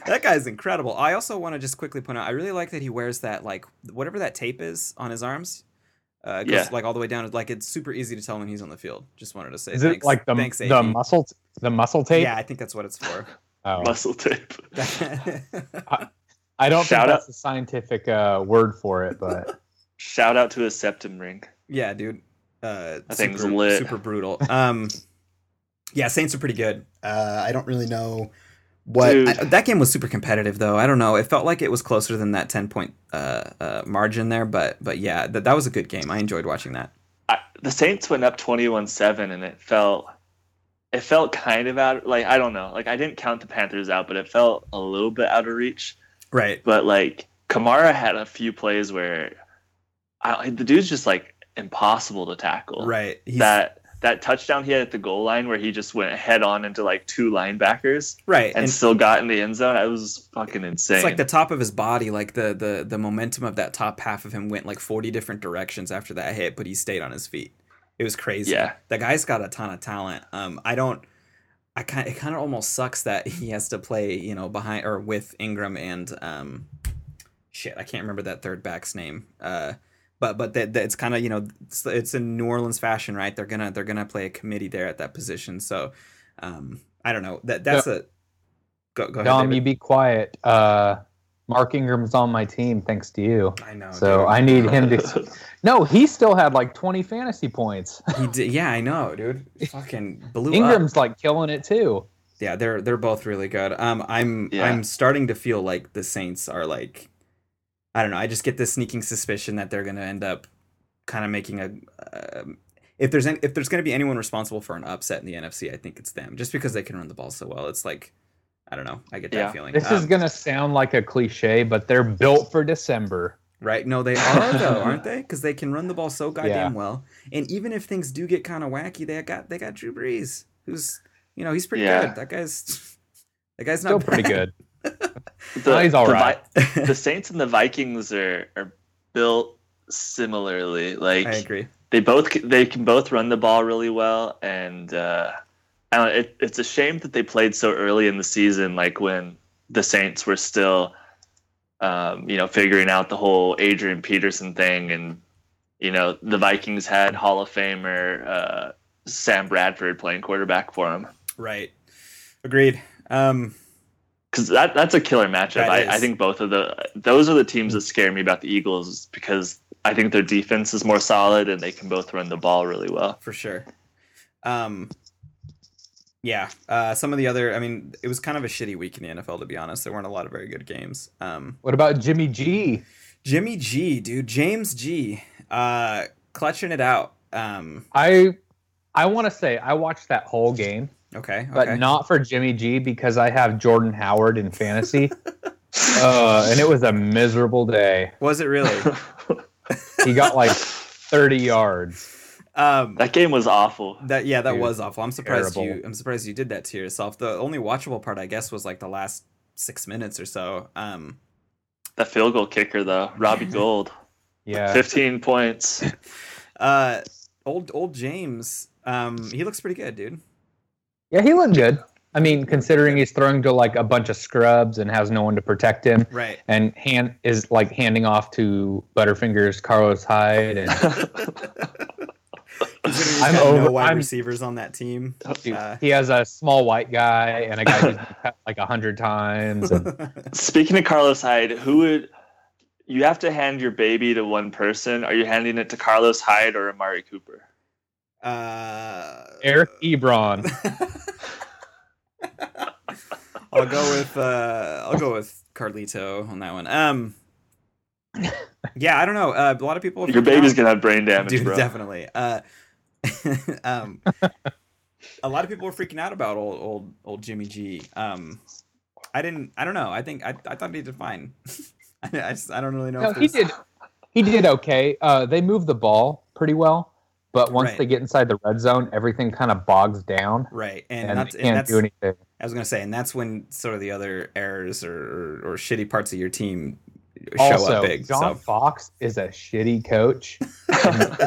Speaker 1: That guy's incredible. I also want to just quickly point out, I really like that he wears that like whatever that tape is on his arms. Uh, it goes
Speaker 3: Yeah.
Speaker 1: like all the way down. Like it's super easy to tell when he's on the field. Just wanted to say.
Speaker 2: Is
Speaker 1: thanks,
Speaker 2: it like the
Speaker 1: thanks,
Speaker 2: the
Speaker 1: AV.
Speaker 2: muscle t- the muscle tape?
Speaker 1: Yeah, I think that's what it's for.
Speaker 2: Oh.
Speaker 3: Muscle tape.
Speaker 2: I don't
Speaker 3: Shout
Speaker 2: think
Speaker 3: out-
Speaker 2: that's a scientific uh, word for it, but
Speaker 3: Shout out to his septum ring.
Speaker 1: yeah, dude. Uh,
Speaker 3: That thing's
Speaker 1: super,
Speaker 3: lit.
Speaker 1: super brutal. Um, yeah, Saints are pretty good. Uh, I don't really know what I- that game was super competitive though. I don't know. It felt like it was closer than that ten point uh, uh, margin there, but but yeah, that that was a good game. I enjoyed watching that.
Speaker 3: I, the Saints went up 21-7 and it felt it felt kind of out like I don't know. Like I didn't count the Panthers out, but it felt a little bit out of reach.
Speaker 1: Right.
Speaker 3: But like Kamara had a few plays where I, the dude's just like impossible to tackle.
Speaker 1: Right. He's,
Speaker 3: That that touchdown he had at the goal line where he just went head on into like two linebackers
Speaker 1: right.
Speaker 3: and,
Speaker 1: And,
Speaker 3: still got in the end zone. It was fucking insane.
Speaker 1: it's like the top of his body, like the the the momentum of that top half of him went like forty different directions after that hit, but he stayed on his feet. It was crazy.
Speaker 3: Yeah.
Speaker 1: The guy's got a ton of talent. Um, I don't. I kind it kind of almost sucks that he has to play, you know, behind or with Ingram and um, shit, I can't remember that third back's name. Uh, but but that, that it's kind of you know it's, it's in New Orleans fashion, right? They're gonna they're gonna play a committee there at that position. So, um, I don't know. That that's a go go.
Speaker 2: Dom,
Speaker 1: David.
Speaker 2: you be quiet. Uh, Mark Ingram's on my team thanks to you.
Speaker 1: I know.
Speaker 2: So
Speaker 1: dude.
Speaker 2: I need him to. No, he still had like 20 fantasy points.
Speaker 1: He did. Yeah, I know, dude. Fucking blew up.
Speaker 2: Ingram's like killing it too.
Speaker 1: yeah, they're they're both really good. Um, I'm
Speaker 3: Yeah.
Speaker 1: I'm starting to feel like the Saints are like, I don't know. I just get this sneaking suspicion that they're gonna end up kind of making a. Um, if there's any, if there's gonna be anyone responsible for an upset in the NFC, I think it's them. Just because they can run the ball so well, it's like, I don't know. I get that
Speaker 3: Yeah.
Speaker 1: feeling.
Speaker 2: This is
Speaker 1: Um,
Speaker 2: gonna sound like a cliche, but they're built for December.
Speaker 1: Right? No, they are though, aren't they? Because they can run the ball so goddamn well. And even if things do get kind of wacky, they got they got Drew Brees, who's you know he's pretty
Speaker 3: Yeah.
Speaker 1: good. That guy's that guy's not
Speaker 2: Still pretty
Speaker 1: bad.
Speaker 2: good.
Speaker 3: The,
Speaker 2: he's all
Speaker 3: the
Speaker 2: right.
Speaker 3: Vi- the Saints and the Vikings are are built similarly. Like
Speaker 1: I agree.
Speaker 3: they both they can both run the ball really well, and uh, I don't know, it, it's a shame that they played so early in the season, like when the Saints were still, um, you know, figuring out the whole Adrian Peterson thing, and you know the Vikings had Hall of Famer uh, Sam Bradford playing quarterback for them.
Speaker 1: Right. Agreed. Um,
Speaker 3: because that that's a killer matchup. I. I think both of the those are the teams that scare me about the Eagles because I think their defense is more solid and they can both run the ball really well.
Speaker 1: for sure. Um, yeah. Uh, some of the other, I mean, it was kind of a shitty week in the NFL to be honest. There weren't a lot of very good games. Um,
Speaker 2: What about Jimmy G?
Speaker 1: Jimmy G, dude, James G, uh, clutching it out. Um,
Speaker 2: I I want to say I watched that whole game,
Speaker 1: okay,
Speaker 2: but not for Jimmy G because I have Jordan Howard in fantasy, uh, and it was a miserable day.
Speaker 1: Was it really?
Speaker 2: He got like 30 yards.
Speaker 1: um,
Speaker 3: that game was awful.
Speaker 1: that yeah, that
Speaker 2: Dude,
Speaker 1: was awful. I'm surprised
Speaker 2: terrible.
Speaker 1: you. I'm surprised you did that to yourself. The only watchable part, I guess, was like the last six minutes or so. Um,
Speaker 3: That field goal kicker though, Robbie Gould,
Speaker 2: Yeah,
Speaker 3: fifteen points.
Speaker 1: uh, old old James, um, he looks pretty good, dude.
Speaker 2: Yeah, he looked good. I mean, considering he's throwing to like a bunch of scrubs and has no one to protect him,
Speaker 1: Right.
Speaker 2: and hand is like handing off to Butterfingers Carlos Hyde, and I'm
Speaker 1: got no
Speaker 2: over-
Speaker 1: wide
Speaker 2: I'm-
Speaker 1: receivers on that team.
Speaker 2: dude,
Speaker 1: Uh,
Speaker 2: he has a small white guy and a guy who's cut like a hundred times. And
Speaker 3: Speaking of Carlos Hyde, who would you have to hand your baby to one person? Are you handing it to Carlos Hyde or Amari Cooper?
Speaker 1: Uh,
Speaker 2: Eric Ebron,
Speaker 1: I'll go with uh, I'll go with Carlito on that one. Um, yeah, I don't know. Uh, a lot of people.
Speaker 3: Your baby's
Speaker 1: out.
Speaker 3: gonna have brain damage,
Speaker 1: Dude,
Speaker 3: bro.
Speaker 1: definitely. Uh, um, a lot of people were freaking out about old old old Jimmy G. Um, I didn't. I don't know. I think I, I thought he did fine. I, I just I don't really know.
Speaker 2: no,
Speaker 1: if
Speaker 2: he did he did okay. Uh, they moved the ball pretty well, but once
Speaker 1: Right.
Speaker 2: they get inside the red zone, everything kind of bogs down,
Speaker 1: Right, and,
Speaker 2: and,
Speaker 1: that's
Speaker 2: they can't
Speaker 1: that's
Speaker 2: do anything.
Speaker 1: I was gonna say, and that's when sort of the other errors or, or, or shitty parts of your team show
Speaker 2: Also,
Speaker 1: up big.
Speaker 2: John
Speaker 1: so
Speaker 2: Fox is a shitty coach, and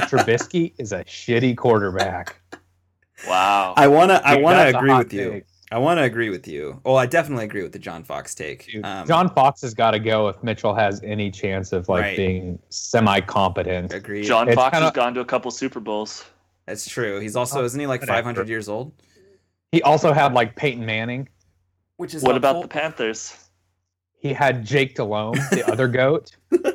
Speaker 2: Trubisky is a shitty quarterback.
Speaker 3: wow.
Speaker 1: I wanna I wanna agree
Speaker 2: hot
Speaker 1: with you.
Speaker 2: Take.
Speaker 1: I wanna agree with you. Oh, I definitely agree with the John Fox take.
Speaker 2: Dude,
Speaker 1: Um,
Speaker 2: John Fox has got to go if Mitchell has any chance of like
Speaker 1: Right.
Speaker 2: being semi-competent.
Speaker 1: Agree.
Speaker 3: John
Speaker 2: It's
Speaker 3: Fox
Speaker 2: kinda-
Speaker 3: has gone to a couple Super Bowls.
Speaker 1: That's true. He's also
Speaker 2: Oh,
Speaker 1: isn't he like 500 years old?
Speaker 2: He also had like Peyton Manning.
Speaker 1: Which is
Speaker 3: What about the Panthers?
Speaker 2: He had Jake Delhomme, the other goat.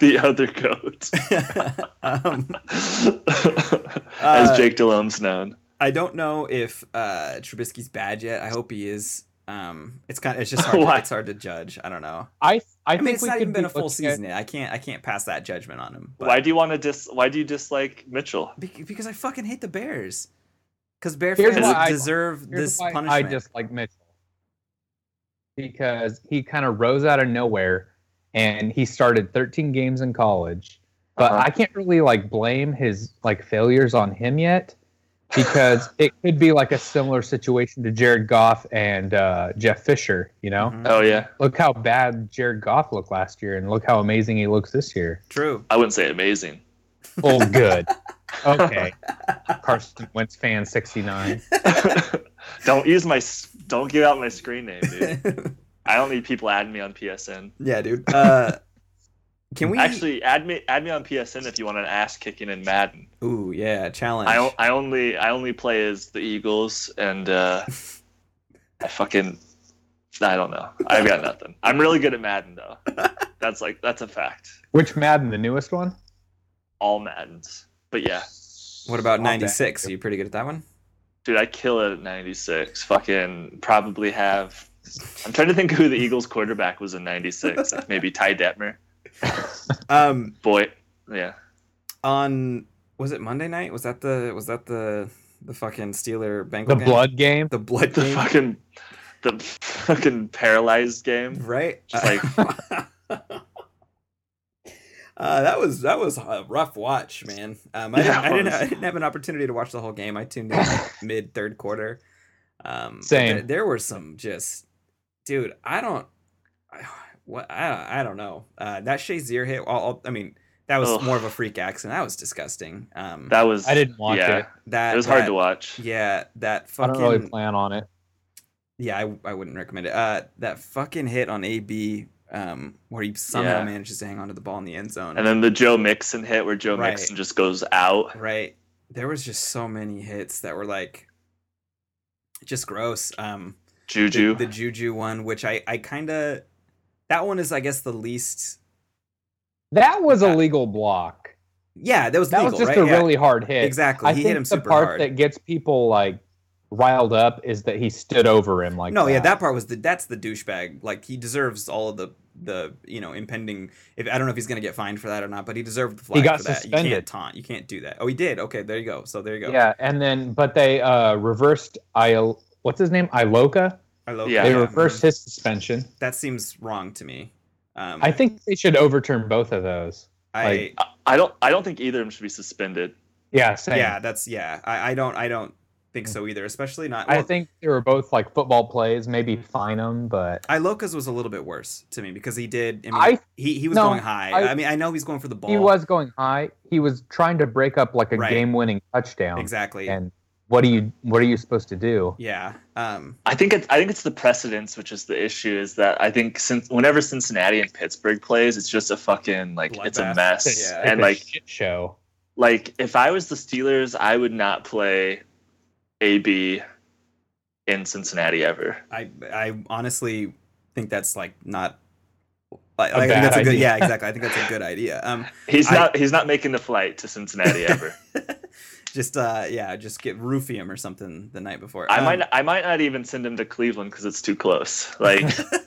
Speaker 3: The other goat,
Speaker 1: um,
Speaker 3: as
Speaker 1: Uh,
Speaker 3: Jake Delhomme's known.
Speaker 1: I don't know if uh, Trubisky's bad yet. I hope he is. Um, it's kind. Of, it's just hard. To, it's hard to judge. I don't know.
Speaker 2: I I,
Speaker 1: I, mean,
Speaker 2: think
Speaker 1: it's
Speaker 2: we
Speaker 1: not even been
Speaker 2: be
Speaker 1: a full
Speaker 2: at-
Speaker 1: season yet. I can't. I can't pass that judgment on him. But
Speaker 3: Why do you want to dis? Why do you dislike Mitchell?
Speaker 1: Be- because I fucking hate the Bears. Because Bear
Speaker 2: Here's
Speaker 1: fans
Speaker 2: I-
Speaker 1: deserve this punishment.
Speaker 2: I dislike Mitchell because he kind of rose out of nowhere and he started 13 games in college. But
Speaker 3: Uh-huh.
Speaker 2: I can't really like blame his like failures on him yet because it could be like a similar situation to Jared Goff and uh, Jeff Fisher. You know,
Speaker 1: Mhm.
Speaker 3: Oh yeah,
Speaker 2: look how bad Jared Goff looked last year, and look how amazing he looks this year.
Speaker 1: True.
Speaker 3: I wouldn't say amazing.
Speaker 2: Oh, good. Okay, Carson Wentz fan 69.
Speaker 3: don't use my. Don't give out my screen name, dude. I don't need people adding me on PSN.
Speaker 1: yeah, dude. Uh, can we
Speaker 3: Actually, add me add me on PSN if you want an ass kicking in Madden.
Speaker 1: Ooh, yeah, challenge.
Speaker 3: I, o- I only I only play as the Eagles and uh, I fucking I don't know. I've got nothing. I'm really good at Madden though. That's like that's a fact.
Speaker 2: Which Madden, the newest one?
Speaker 3: All Maddens. But yeah,
Speaker 1: what about '96? Are you pretty good at that one?
Speaker 3: Dude, I kill it at 96. Fucking probably have. I'm trying to think who the Eagles quarterback was in 96. Maybe Ty Detmer.
Speaker 1: Um,
Speaker 3: Boy, yeah.
Speaker 1: on was it Monday night? Was that the was that the the fucking Steeler Bengal
Speaker 2: The
Speaker 1: game?
Speaker 2: blood game.
Speaker 1: the blood
Speaker 3: The
Speaker 1: game,
Speaker 3: fucking the fucking paralyzed game.
Speaker 1: right?
Speaker 3: Just like-
Speaker 1: Uh, that was that was a rough watch, man. Um, I,
Speaker 3: Yeah,
Speaker 1: didn't, I didn't. I didn't have an opportunity to watch the whole game. I tuned in like mid third quarter. Um,
Speaker 2: Same.
Speaker 1: There, there were some just, dude. I don't, I, what I I don't know. Uh, that Shazier hit. All, all- I mean, that was
Speaker 3: Ugh.
Speaker 1: more of a freak accident. That was disgusting. Um,
Speaker 3: That was.
Speaker 2: I didn't watch
Speaker 3: yeah,
Speaker 2: it.
Speaker 1: that
Speaker 3: It was hard to watch.
Speaker 1: Yeah, that fucking.
Speaker 2: I
Speaker 1: fucking.
Speaker 2: don't really plan on it.
Speaker 1: Yeah, I, I wouldn't recommend it. Uh, that fucking hit on AB, um, where he somehow
Speaker 3: Yeah.
Speaker 1: manages to hang onto the ball in the end zone.
Speaker 3: And then the Joe Mixon hit where Joe
Speaker 1: Right.
Speaker 3: Mixon just goes out.
Speaker 1: right, there was just so many hits that were like, just gross. Um, the,
Speaker 3: Juju.
Speaker 1: the Juju one, which I I kind of, that one is I guess the least.
Speaker 2: That was
Speaker 1: Yeah.
Speaker 2: a legal block.
Speaker 1: Yeah, that was
Speaker 2: That
Speaker 1: legal,
Speaker 2: was just
Speaker 1: right?
Speaker 2: a
Speaker 1: Yeah,
Speaker 2: really hard hit.
Speaker 1: exactly.
Speaker 2: I
Speaker 1: he
Speaker 2: think
Speaker 1: hit him
Speaker 2: the
Speaker 1: super
Speaker 2: part
Speaker 1: hard.
Speaker 2: that gets people like riled up is that he stood over him like
Speaker 1: no,
Speaker 2: that.
Speaker 1: yeah, that part was the that's the douchebag. Like he deserves all of the the you know impending. If I don't know if he's gonna get fined for that or not, but he deserved the flag He
Speaker 2: got
Speaker 1: for that. You
Speaker 2: suspended.
Speaker 1: can't taunt. You can't do that. Oh, he did. Okay, there you go. So there you go.
Speaker 2: Yeah, and then but they uh reversed I what's his name? Iloka?
Speaker 1: I love
Speaker 3: Yeah.
Speaker 2: They
Speaker 1: that.
Speaker 2: reversed his suspension.
Speaker 1: That seems wrong to me. Um,
Speaker 2: I think they should overturn both of those.
Speaker 1: I
Speaker 2: like-
Speaker 3: I don't. I don't think either of them should be suspended.
Speaker 2: Yeah, same.
Speaker 1: yeah, that's yeah. I, I don't I don't think so either. Especially not.
Speaker 2: I think they were both like football plays, maybe fine them, but
Speaker 1: Iloka's was a little bit worse to me because he did. I mean,
Speaker 2: I-
Speaker 1: he he was
Speaker 2: no,
Speaker 1: going high. I,
Speaker 2: I-
Speaker 1: mean, I know he's going for the ball.
Speaker 2: he was going high. He was trying to break up like a
Speaker 1: Right.
Speaker 2: game-winning touchdown.
Speaker 1: exactly.
Speaker 2: And what are you what are you supposed to do?
Speaker 1: yeah. Um.
Speaker 3: I think it's. I think it's the precedence, which is the issue. Is that I think since whenever Cincinnati and Pittsburgh plays, it's just a fucking like it's a mess.
Speaker 1: Yeah.
Speaker 3: And
Speaker 2: a
Speaker 3: like
Speaker 2: shit show.
Speaker 3: like if I was the Steelers, I would not play AB in Cincinnati ever.
Speaker 1: I I honestly think that's like not. I,
Speaker 2: A
Speaker 1: I think
Speaker 2: bad
Speaker 1: that's a good.
Speaker 2: idea.
Speaker 1: Yeah, exactly. I think that's a good idea. Um.
Speaker 3: He's
Speaker 1: I-
Speaker 3: not. He's not making the flight to Cincinnati ever.
Speaker 1: just uh yeah, just get roofie him or something the night before.
Speaker 3: I
Speaker 1: Um,
Speaker 3: might. I might not even send him to Cleveland because it's too close. Like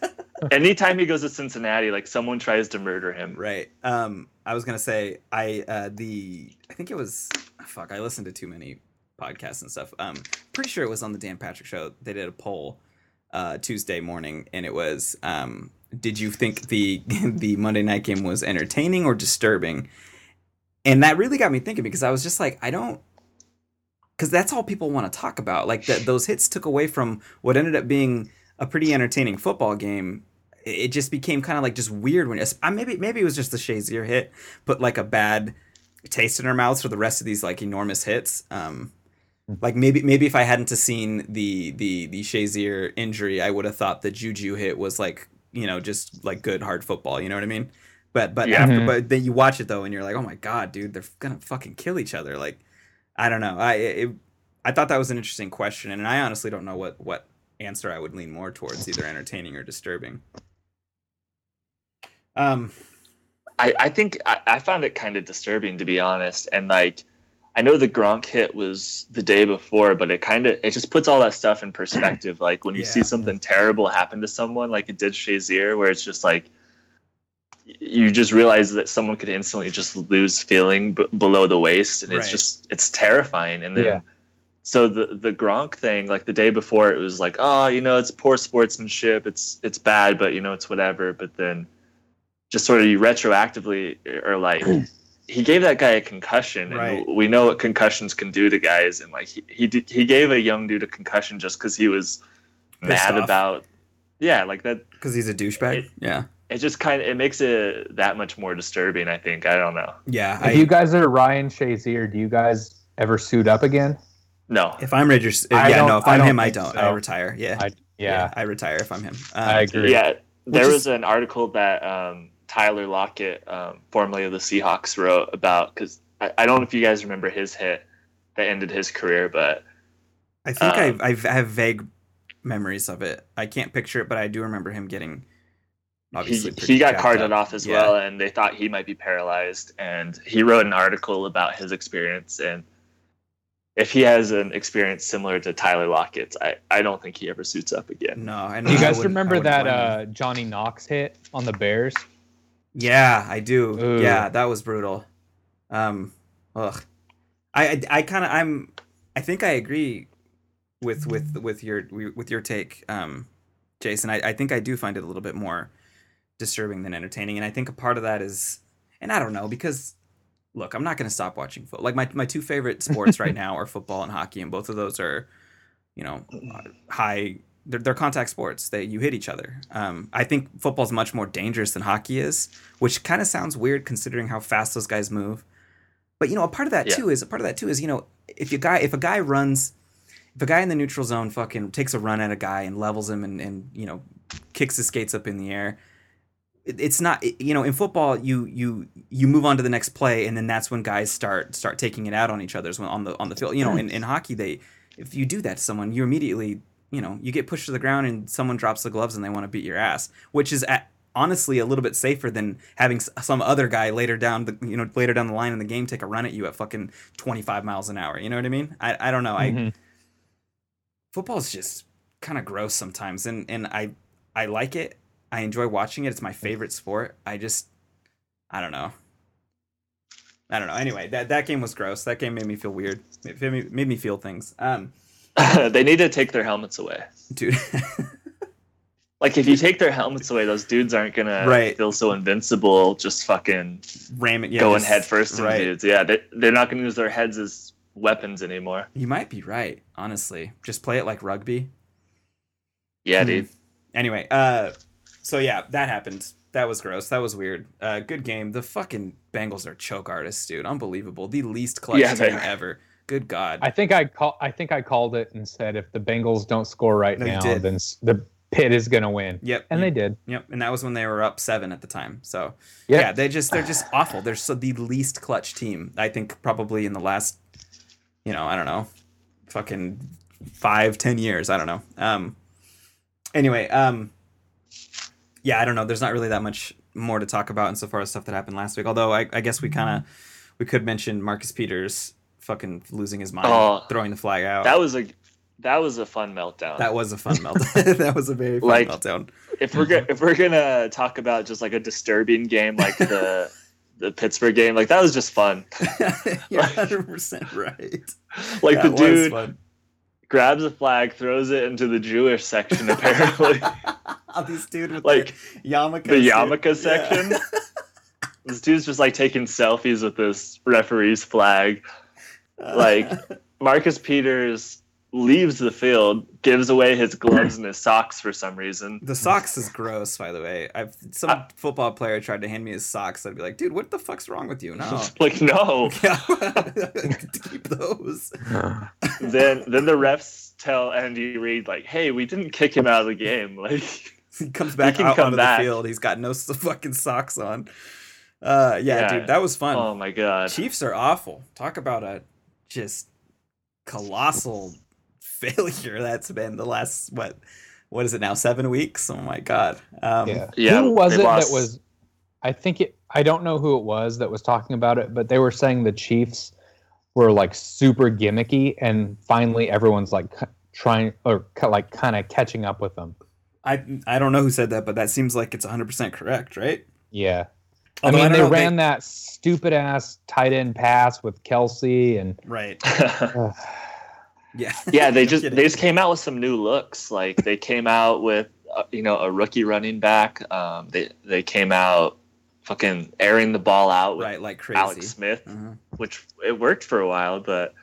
Speaker 3: anytime he goes to Cincinnati, like someone tries to murder him.
Speaker 1: Right. Um, I was gonna say I uh the I think it was fuck. I listened to too many podcasts and stuff. Um, pretty sure it was on the Dan Patrick Show. They did a poll uh Tuesday morning, and it was um, did you think the the Monday night game was entertaining or disturbing? And that really got me thinking because I was just like, I don't. Because that's all people want to talk about. Like that, those hits took away from what ended up being a pretty entertaining football game it just became kind of like just weird when it's, uh, maybe maybe it was just the Shazier hit put like a bad taste in our mouths for the rest of these like enormous hits. Um, like maybe maybe if I hadn't seen the the the Shazier injury, I would have thought the Juju hit was like you know just like good hard football. You know what I mean? But but
Speaker 3: Yeah.
Speaker 1: after
Speaker 2: Mhm.
Speaker 1: but then you watch it though and you're like, oh my god, dude, they're gonna fucking kill each other. Like I don't know. I it, I thought that was an interesting question, and I honestly don't know what what answer I would lean more towards, either entertaining or disturbing. Um,
Speaker 3: I, I think I, I found it kind of disturbing to be honest. And like I know the Gronk hit was the day before, but it kind of it just puts all that stuff in perspective. Like when you see something terrible happen to someone, like it did Shazier, where it's just like you just realize that someone could instantly just lose feeling b- below the waist, and it's
Speaker 1: Right.
Speaker 3: just it's terrifying. And then
Speaker 2: Yeah.
Speaker 3: so the the Gronk thing, like the day before, it was like, oh, you know, it's poor sportsmanship. It's it's bad, but you know, it's whatever. But then, just sort of you retroactively eh, or like, he gave that guy a concussion, and
Speaker 1: Right.
Speaker 3: we know what concussions can do to guys. And like he he, did, he gave a young dude a concussion just because he was
Speaker 1: Pissed
Speaker 3: mad
Speaker 1: off.
Speaker 3: about. Yeah, like that.
Speaker 1: because he's a douchebag.
Speaker 3: It-
Speaker 1: yeah,
Speaker 3: It just kind of it makes it that much more disturbing. I think. I don't know.
Speaker 1: yeah.
Speaker 2: If you guys are Ryan Shazier, do you guys ever suit up again?
Speaker 3: No.
Speaker 1: if I'm Rangers,
Speaker 2: I
Speaker 1: yeah, no. If
Speaker 2: I
Speaker 1: I'm
Speaker 2: don't
Speaker 1: him, I don't.
Speaker 2: so.
Speaker 1: I retire. Yeah.
Speaker 2: I, yeah,
Speaker 1: I retire if I'm him. Um,
Speaker 2: I agree.
Speaker 3: Yeah, there
Speaker 1: Which
Speaker 3: was
Speaker 1: is-
Speaker 3: an article that um, Tyler Lockett, um, formerly of the Seahawks, wrote about because I, I don't know if you guys remember his hit that ended his career, but
Speaker 1: I think
Speaker 3: Um,
Speaker 1: I, I have vague memories of it. I can't picture it, but I do remember him getting.
Speaker 3: He,
Speaker 1: Obviously, pretty
Speaker 3: he got carted
Speaker 1: up.
Speaker 3: off as
Speaker 1: Yeah.
Speaker 3: well, and they thought he might be paralyzed. And he wrote an article about his experience, and if he has an experience similar to Tyler Lockett's, I, I don't think he ever suits up again.
Speaker 1: No, and
Speaker 2: Do you guys remember that uh, Johnny Knox hit on the Bears?
Speaker 1: Yeah, I do.
Speaker 2: Ooh.
Speaker 1: Yeah, that was brutal. Um, ugh. I I, I kind of I'm I think I agree with with with your with your take, um, Jason. I, I think I do find it a little bit more disturbing than entertaining, and I think a part of that is, and I don't know because look, I'm not going to stop watching football. Like my my two favorite sports right now are football and hockey, and both of those are, you know, high. They're, they're contact sports. They you hit each other. Um, I think football's much more dangerous than hockey is, which kind of sounds weird considering how fast those guys move. But you know, a part of that
Speaker 3: Yeah.
Speaker 1: too is a part of that too is you know if you guy if a guy runs, if a guy in the neutral zone fucking takes a run at a guy and levels him and and you know kicks his skates up in the air, it's not you know in football you you you move on to the next play and then that's when guys start start taking it out on each other's when on the on the field. You know, in, in hockey they if you do that to someone, you immediately you know you get pushed to the ground and someone drops the gloves and they want to beat your ass, which is at, honestly a little bit safer than having some other guy later down the you know later down the line in the game take a run at you at fucking 25 miles an hour. You know what I mean? I I don't know. I
Speaker 2: Mhm.
Speaker 1: football's just kind of gross sometimes and and I I like it. I enjoy watching it. It's my favorite sport. I just I don't know. I don't know. Anyway, that that game was gross. That game made me feel weird. It made me, made me feel things. Um
Speaker 3: they need to take their helmets away.
Speaker 1: dude.
Speaker 3: Like if you take their helmets away, those dudes aren't gonna
Speaker 1: Right.
Speaker 3: feel so invincible, just fucking
Speaker 1: Ram it yeah,
Speaker 3: going
Speaker 1: just-
Speaker 3: head first into
Speaker 1: right.
Speaker 3: dudes. Yeah, they, they're not gonna use their heads as weapons anymore.
Speaker 1: You might be right, honestly. Just play it like rugby.
Speaker 3: Yeah,
Speaker 1: Hmm.
Speaker 3: dude.
Speaker 1: Anyway, uh so yeah, that happened. That was gross. That was weird. Uh good game. The fucking Bengals are choke artists, dude. Unbelievable. The least clutch
Speaker 3: Yeah,
Speaker 1: team
Speaker 3: are.
Speaker 1: ever. Good god.
Speaker 2: I think I call. I think I called it and said if the Bengals don't score right
Speaker 1: No,
Speaker 2: now,
Speaker 1: did.
Speaker 2: then the pit is gonna win,
Speaker 1: yep.
Speaker 2: and they did.
Speaker 1: Yep, and that was when they were up 7 at the time. So,
Speaker 2: Yeah.
Speaker 1: yeah, they just they're just awful. They're so the least clutch team. I think probably in the last you know, I don't know, fucking five, ten years. I don't know. Um anyway, um yeah, I don't know. There's not really that much more to talk about insofar as stuff that happened last week. Although I, I guess we kinda we could mention Marcus Peters fucking losing his mind,
Speaker 3: Oh,
Speaker 1: throwing the flag out.
Speaker 3: That was a that was a fun meltdown.
Speaker 1: that was a fun meltdown. that was a very fun
Speaker 3: Like-
Speaker 1: meltdown.
Speaker 3: if we're go- if we're gonna talk about just like a disturbing game like the the Pittsburgh game, like that was just fun.
Speaker 1: You're 100% right.
Speaker 3: Like
Speaker 1: That
Speaker 3: the dude grabs a flag, throws it into the Jewish section apparently.
Speaker 1: This dude with
Speaker 3: like
Speaker 1: the yarmulke.
Speaker 3: the
Speaker 1: suit.
Speaker 3: yarmulke
Speaker 1: Yeah.
Speaker 3: section. this dude's just like taking selfies with this referee's flag. Like Marcus Peters leaves the field, gives away his gloves and his socks for some reason.
Speaker 1: the socks is gross, by the way. I've some
Speaker 3: Uh,
Speaker 1: football player tried to hand me his socks. I'd be like, dude, what the fuck's wrong with you? No.
Speaker 3: like no.
Speaker 1: Yeah, keep those.
Speaker 3: then then the refs tell Andy Reid like, "Hey, we didn't kick him out of the game." Like,
Speaker 1: He comes back
Speaker 3: can
Speaker 1: out
Speaker 3: come
Speaker 1: onto
Speaker 3: back.
Speaker 1: the field. He's got no fucking socks on. Uh, yeah,
Speaker 3: Yeah.
Speaker 1: dude, that was fun.
Speaker 3: oh my god.
Speaker 1: Chiefs are awful. Talk about a just colossal failure that's been the last what what is it now seven weeks? Oh my god. Um,
Speaker 2: Yeah.
Speaker 3: Yeah,
Speaker 2: Who was it
Speaker 3: lost-
Speaker 2: that was? I think it. I don't know who it was that was talking about it, but they were saying the Chiefs were like super gimmicky, and finally everyone's like trying or like kind of catching up with them.
Speaker 1: I I don't know who said that, but that seems like it's 100 percent correct, right?
Speaker 2: Yeah.
Speaker 1: Although
Speaker 2: I mean,
Speaker 1: don't
Speaker 2: they
Speaker 1: know if
Speaker 2: ran that stupid ass tight end pass with Kelce, and
Speaker 1: right.
Speaker 2: uh,
Speaker 1: Yeah.
Speaker 3: yeah, they just they just came out with some new looks. Like they came out with uh, you know a rookie running back. Um, they they came out fucking airing the ball out with
Speaker 1: right like crazy.
Speaker 3: Alex Smith,
Speaker 1: Uh-huh.
Speaker 3: which it worked for a while, but.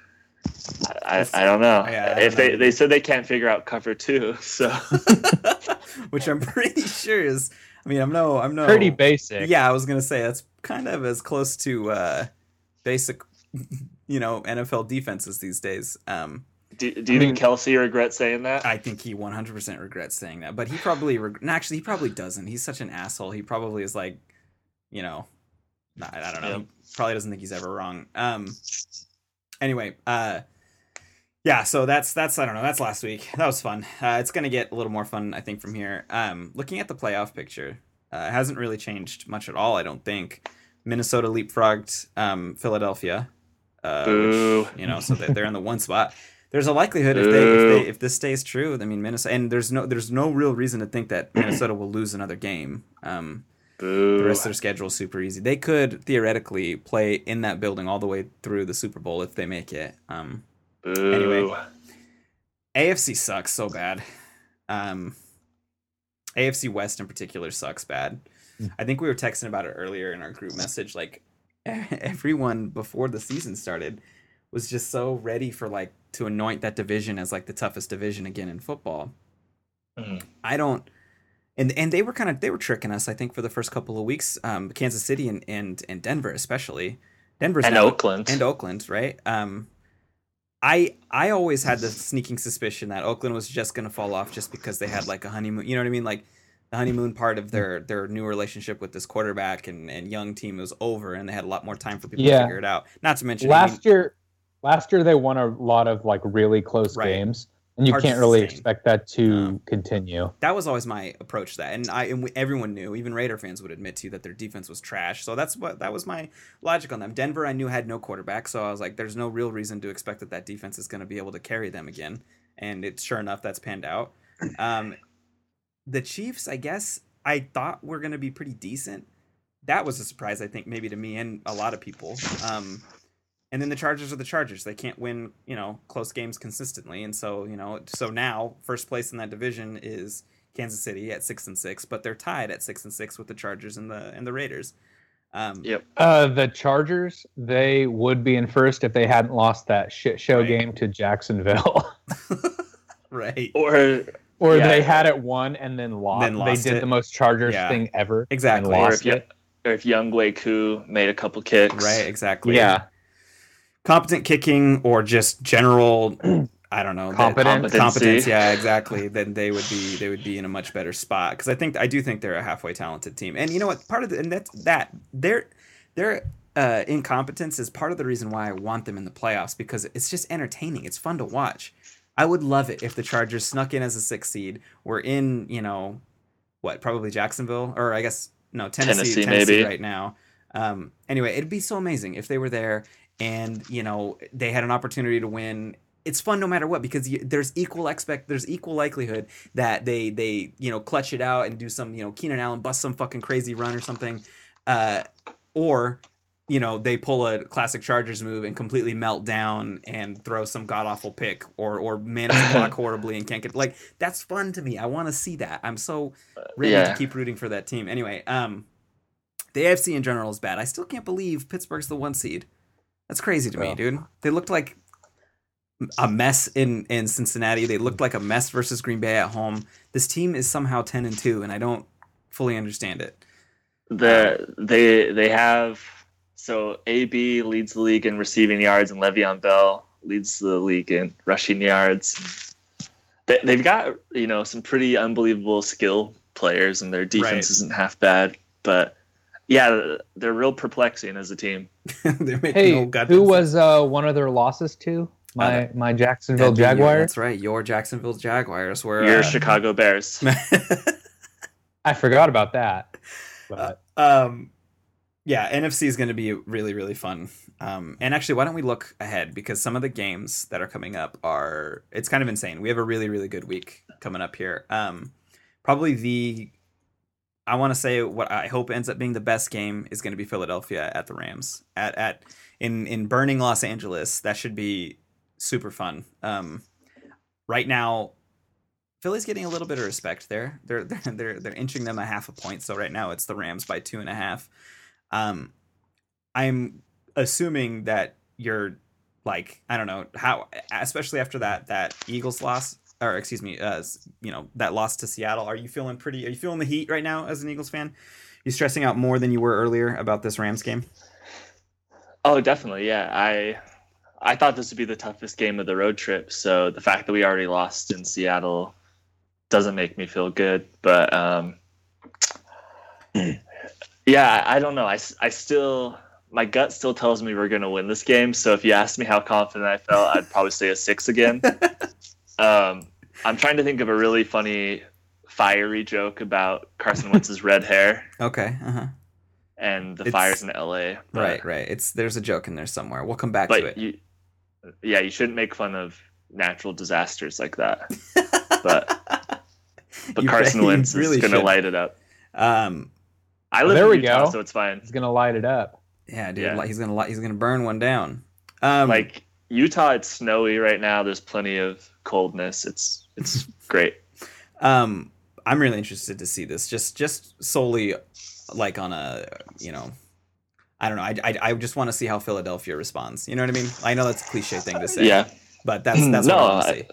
Speaker 3: I, I, I don't know.
Speaker 1: Yeah, I
Speaker 3: if
Speaker 1: don't
Speaker 3: they,
Speaker 1: know.
Speaker 3: they said they can't figure out cover two, so
Speaker 1: Which I'm pretty sure is. I mean, I'm no. I'm no.
Speaker 2: pretty basic.
Speaker 1: Yeah, I was gonna say that's kind of as close to uh, basic, you know, NFL defenses these days. Um,
Speaker 3: do, do you
Speaker 2: I mean-
Speaker 3: think Kelce regrets saying that?
Speaker 1: I think he 100% regrets saying that, but he probably reg- no, actually he probably doesn't. He's such an asshole. He probably is like, you know, I, I don't know.
Speaker 3: Yep.
Speaker 1: He probably doesn't think he's ever wrong. Um. Anyway, uh, yeah. So that's that's I don't know. That's last week. That was fun. Uh, it's gonna get a little more fun, I think, from here. Um, looking at the playoff picture, uh, it hasn't really changed much at all. I don't think. Minnesota leapfrogged um, Philadelphia. uh, which, you know, so they're in the one spot. There's a likelihood if they, if they if this stays true, I mean Minnesota, and there's no there's no real reason to think that Minnesota will lose another game. Um, the rest of their schedule is super easy. They could theoretically play in that building all the way through the Super Bowl if they make it. Um,
Speaker 3: Boo.
Speaker 1: anyway. AFC sucks so bad. Um, AFC West in particular sucks bad.
Speaker 2: Hmm.
Speaker 1: I think we were texting about it earlier in our group message. Like everyone before the season started was just so ready for like to anoint that division as like the toughest division again in football.
Speaker 3: Mhm.
Speaker 1: I don't. And, and they were kind of they were tricking us I think for the first couple of weeks um, Kansas City and, and and Denver especially Denver's
Speaker 3: And
Speaker 1: now-
Speaker 3: Oakland.
Speaker 1: and Oakland, right? Um, I I always had the sneaking suspicion that Oakland was just gonna fall off just because they had like a honeymoon. You know what I mean? Like the honeymoon part of their their new relationship with this quarterback and and young team was over, and they had a lot more time for people to figure it out. Not to mention, I mean,
Speaker 2: last year last year they won a lot of like really close
Speaker 1: Right.
Speaker 2: games and you can't really expect that to continue.
Speaker 1: That was always my approach to that and i and we, everyone knew even raider fans would admit to you that their defense was trash. So that's what that was my logic on them. Denver i knew had no quarterback so i was like there's no real reason to expect that that defense is going to be able to carry them again. And it's sure enough that's panned out. Um the chiefs i guess i thought were going to be pretty decent. That was a surprise i think maybe to me and a lot of people. Um and then the Chargers are the Chargers. They can't win, you know, close games consistently, and so you know, so now first place in that division is Kansas City at six and six, but they're tied at six and six with the Chargers and the and the Raiders. Um,
Speaker 3: Yep.
Speaker 2: uh the chargers they would be in first if they hadn't lost that shit show
Speaker 1: Right.
Speaker 2: game to jacksonville
Speaker 1: right.
Speaker 3: Or
Speaker 2: or
Speaker 3: Yeah.
Speaker 2: they had it won and then lost,
Speaker 1: Then lost
Speaker 2: they did
Speaker 1: it.
Speaker 2: the most chargers
Speaker 1: Yeah.
Speaker 2: thing ever
Speaker 1: Exactly.
Speaker 2: and
Speaker 3: or
Speaker 2: lost
Speaker 3: if,
Speaker 2: it.
Speaker 3: or if Younghoe Koo made a couple kicks.
Speaker 1: Right. Exactly.
Speaker 2: yeah
Speaker 1: Competent kicking or just general, I don't know, that-
Speaker 2: Competent.
Speaker 3: Competency.
Speaker 1: competence. Yeah, exactly. Then they would be they would be in a much better spot because I think I do think they're a halfway talented team. And you know what? Part of the and that's that their their uh, incompetence is part of the reason why I want them in the playoffs because it's just entertaining. It's fun to watch. I would love it if the Chargers snuck in as a six seed. We're in, you know, what probably Jacksonville or I guess no Tennessee,
Speaker 3: Tennessee,
Speaker 1: Tennessee,
Speaker 3: maybe.
Speaker 1: right now. Um, anyway, it'd be so amazing if they were there and you know they had an opportunity to win. It's fun no matter what because you, there's equal expect there's equal likelihood that they they you know clutch it out and do some you know Keenan Allen bust some fucking crazy run or something, uh, or you know they pull a classic Chargers move and completely melt down and throw some god awful pick or or manage the clock horribly and can't get like that's fun to me. I want to see that. I'm so ready
Speaker 3: yeah.
Speaker 1: to keep rooting for that team. Anyway, um, the AFC in general is bad. I still can't believe Pittsburgh's the one seed. That's crazy to me,
Speaker 2: Well.
Speaker 1: dude. They looked like a mess in in Cincinnati. They looked like a mess versus Green Bay at home. This team is somehow ten and two, and I don't fully understand it.
Speaker 3: The they they have so AB leads the league in receiving yards and Le'Veon Bell leads the league in rushing yards. They, they've got you know some pretty unbelievable skill players and their defense
Speaker 1: Right.
Speaker 3: isn't half bad, but yeah, they're real perplexing as a team.
Speaker 2: hey
Speaker 1: no
Speaker 2: who was uh one of their losses to my
Speaker 1: that-
Speaker 2: my jacksonville
Speaker 1: That'd be your-
Speaker 2: jaguars
Speaker 1: That's right. Your Jacksonville Jaguars were.
Speaker 3: Your
Speaker 1: uh,
Speaker 3: Chicago Bears.
Speaker 2: i forgot about that but
Speaker 1: um yeah nfc is going to be really really fun um and actually why don't we look ahead because some of the games that are coming up are it's kind of insane we have a really really good week coming up here um probably the i want to say what i hope ends up being the best game is going to be philadelphia at the rams at at in in burning los angeles that should be super fun um right now Philly's getting a little bit of respect there. They're they're they're, they're inching them a half a point. So right now it's the Rams by two and a half. Um, I'm assuming that you're like I don't know how, especially after that that Eagles loss or excuse me, uh, you know that loss to Seattle. Are you feeling pretty? Are you feeling the heat right now as an Eagles fan? You stressing out more than you were earlier about this Rams game?
Speaker 3: Oh, definitely. Yeah, I I thought this would be the toughest game of the road trip. So the fact that we already lost in Seattle doesn't make me feel good. But um, yeah, I I don't know. I I still my gut still tells me we're going to win this game. So if you asked me how confident I felt, I'd probably say a six again. um, I'm trying to think of a really funny, fiery joke about Carson Wentz's red hair.
Speaker 1: Okay. Uh huh.
Speaker 3: and the
Speaker 1: It's-
Speaker 3: fires in LA. But,
Speaker 1: right, right. It's there's a joke in there somewhere. We'll come back to it.
Speaker 3: you, yeah, you shouldn't make fun of natural disasters like that. but- But
Speaker 1: You
Speaker 3: Carson
Speaker 1: bet- you
Speaker 3: Wentz
Speaker 1: really
Speaker 3: is going to
Speaker 1: should.
Speaker 3: light it up.
Speaker 1: Um,
Speaker 3: I live
Speaker 2: There
Speaker 3: in
Speaker 2: we
Speaker 3: Utah,
Speaker 2: go.
Speaker 3: so it's fine.
Speaker 2: He's gonna light it up.
Speaker 1: yeah, dude,
Speaker 3: Yeah.
Speaker 1: he's gonna li- he's gonna burn one down. Um,
Speaker 3: like Utah, it's snowy right now. There's plenty of coldness. It's it's great.
Speaker 1: um, I'm really interested to see this. Just just solely, like on a you know, I don't know. I I, I just want to see how Philadelphia responds. You know what I mean? I know that's a cliche thing to say.
Speaker 3: Yeah,
Speaker 1: but that's that's
Speaker 3: No,
Speaker 1: what I want
Speaker 3: I-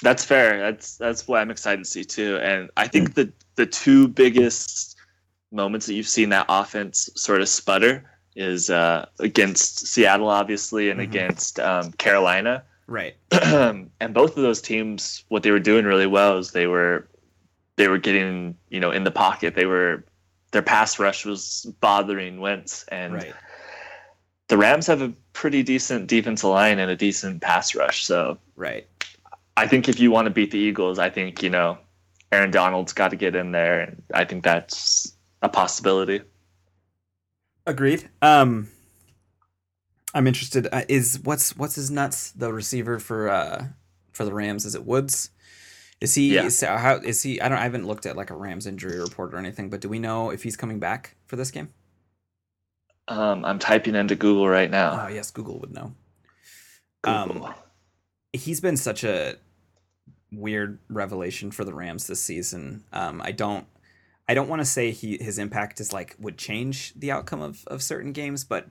Speaker 3: that's fair. That's that's what I'm excited to see too. And I think the the two biggest moments that you've seen that offense sort of sputter is uh, against Seattle, obviously, and
Speaker 1: Mhm.
Speaker 3: against um, Carolina.
Speaker 1: Right.
Speaker 3: and both of those teams, what they were doing really well is they were they were getting you know in the pocket. They were their pass rush was bothering Wentz, and
Speaker 1: Right.
Speaker 3: the Rams have a pretty decent defensive line and a decent pass rush. So
Speaker 1: Right.
Speaker 3: I think if you want to beat the Eagles, I think you know Aaron Donald's got to get in there, and I think that's a possibility.
Speaker 1: Agreed. Um, I'm interested. Uh, is what's what's his nuts? The receiver for uh for the Rams is it Woods? Is he?
Speaker 3: Yeah.
Speaker 1: Is, how is he? I don't. I haven't looked at like a Rams injury report or anything. But do we know if he's coming back for this game?
Speaker 3: Um, I'm typing into Google right now.
Speaker 1: Oh yes, Google would know.
Speaker 3: Google.
Speaker 1: Um, he's been such a weird revelation for the Rams this season. Um, I don't, I don't want to say he his impact is like would change the outcome of of certain games, but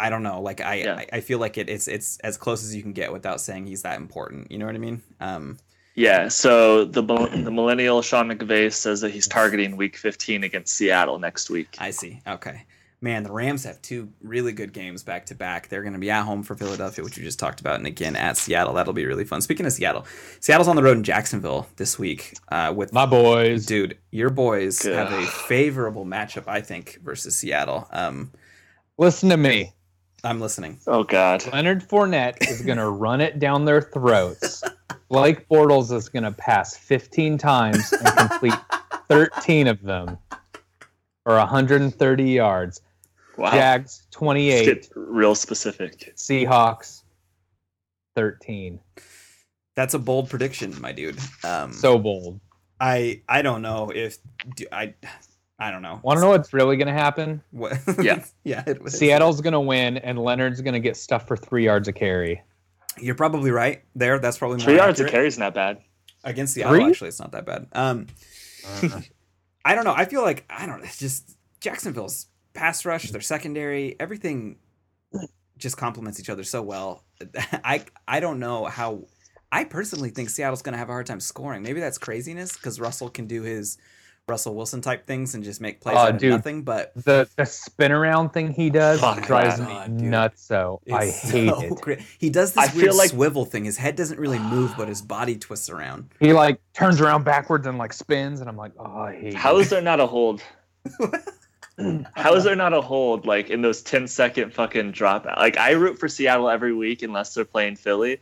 Speaker 1: I don't know. Like I,
Speaker 3: Yeah.
Speaker 1: I, I feel like it, it's it's as close as you can get without saying he's that important. You know what I mean? Um,
Speaker 3: Yeah, so the the millennial Sean McVay says that he's targeting Week 15 against Seattle next week.
Speaker 1: I see. Okay. Man, the Rams have two really good games back to back. They're going to be at home for Philadelphia, which we just talked about, and again at Seattle. That'll be really fun. Speaking of Seattle, Seattle's on the road in Jacksonville this week uh, with
Speaker 2: My boys.
Speaker 1: Dude, your boys
Speaker 3: Good.
Speaker 1: have a favorable matchup, I think, versus Seattle. Um,
Speaker 2: Listen to me.
Speaker 1: I'm listening.
Speaker 3: Oh God,
Speaker 2: Leonard Fournette is going to run it down their throats. Blake Bortles is going to pass 15 times and complete 13 of them for 130 yards.
Speaker 3: Wow!
Speaker 2: Jags
Speaker 3: Let's
Speaker 2: 28,
Speaker 3: get real specific.
Speaker 2: Seahawks 13.
Speaker 1: That's a bold prediction, my dude. Um,
Speaker 2: So bold.
Speaker 1: I I don't know if I I don't know.
Speaker 2: Want to know what's really going to happen?
Speaker 1: What?
Speaker 3: Yeah.
Speaker 1: yeah. It was.
Speaker 2: Seattle's going to win, and Leonard's going to get stuffed for three yards a carry.
Speaker 1: You're probably right there. That's probably more
Speaker 3: Three yards of
Speaker 1: accurate.
Speaker 3: carry is not bad.
Speaker 1: against Seattle.
Speaker 2: Three?
Speaker 1: Actually, it's not that bad. Um, I don't know. I feel like I don't. It's just Jacksonville's pass rush, their secondary, everything just complements each other so well. I I don't know how. I personally think Seattle's going to have a hard time scoring. Maybe that's craziness because Russell can do his Russell Wilson type things and just make plays
Speaker 2: Oh,
Speaker 1: out of nothing. But
Speaker 2: The the spin around thing he does
Speaker 3: Fuck
Speaker 2: drives
Speaker 3: that.
Speaker 2: me
Speaker 1: God, dude.
Speaker 2: nuts. So I hate
Speaker 1: so
Speaker 2: it.
Speaker 1: cra- He does this
Speaker 3: I
Speaker 1: weird
Speaker 3: like-
Speaker 1: swivel thing. His head doesn't really move, but his body twists around.
Speaker 2: He like turns around backwards and like spins, and I'm like, oh, I hate.
Speaker 3: How
Speaker 2: it.
Speaker 3: is there not a hold? How is there not a hold like in those 10 second fucking dropout? Like I root for Seattle every week unless they're playing Philly.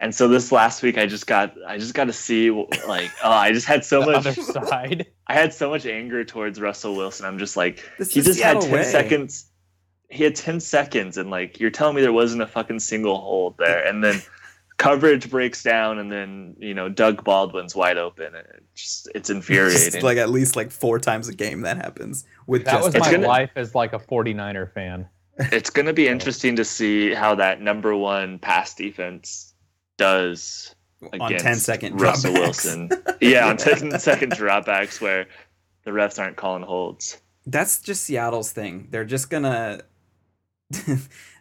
Speaker 3: And so this last week I just got I just got to see like oh I just had so
Speaker 2: the
Speaker 3: much
Speaker 2: other side?
Speaker 3: I had so much anger towards Russell Wilson. I'm just like
Speaker 1: This
Speaker 3: he
Speaker 1: is
Speaker 3: just had 10
Speaker 1: way.
Speaker 3: seconds. He had 10 seconds and like you're telling me there wasn't a fucking single hold there and then coverage breaks down and then, you know, Doug Baldwin's wide open and it just it's
Speaker 1: Just
Speaker 3: infuriating.
Speaker 1: like at least like four times a game that happens with
Speaker 2: That
Speaker 1: just
Speaker 2: was
Speaker 3: It's
Speaker 2: my
Speaker 3: gonna-
Speaker 2: life as like a 49er fan.
Speaker 3: it's going to be interesting to see how that number 1 pass defense does
Speaker 1: on
Speaker 3: against
Speaker 1: 10 second
Speaker 3: Russell
Speaker 1: dropbacks.
Speaker 3: Wilson. Yeah, on 10 second dropbacks where the refs aren't calling holds.
Speaker 1: That's just Seattle's thing. They're just gonna.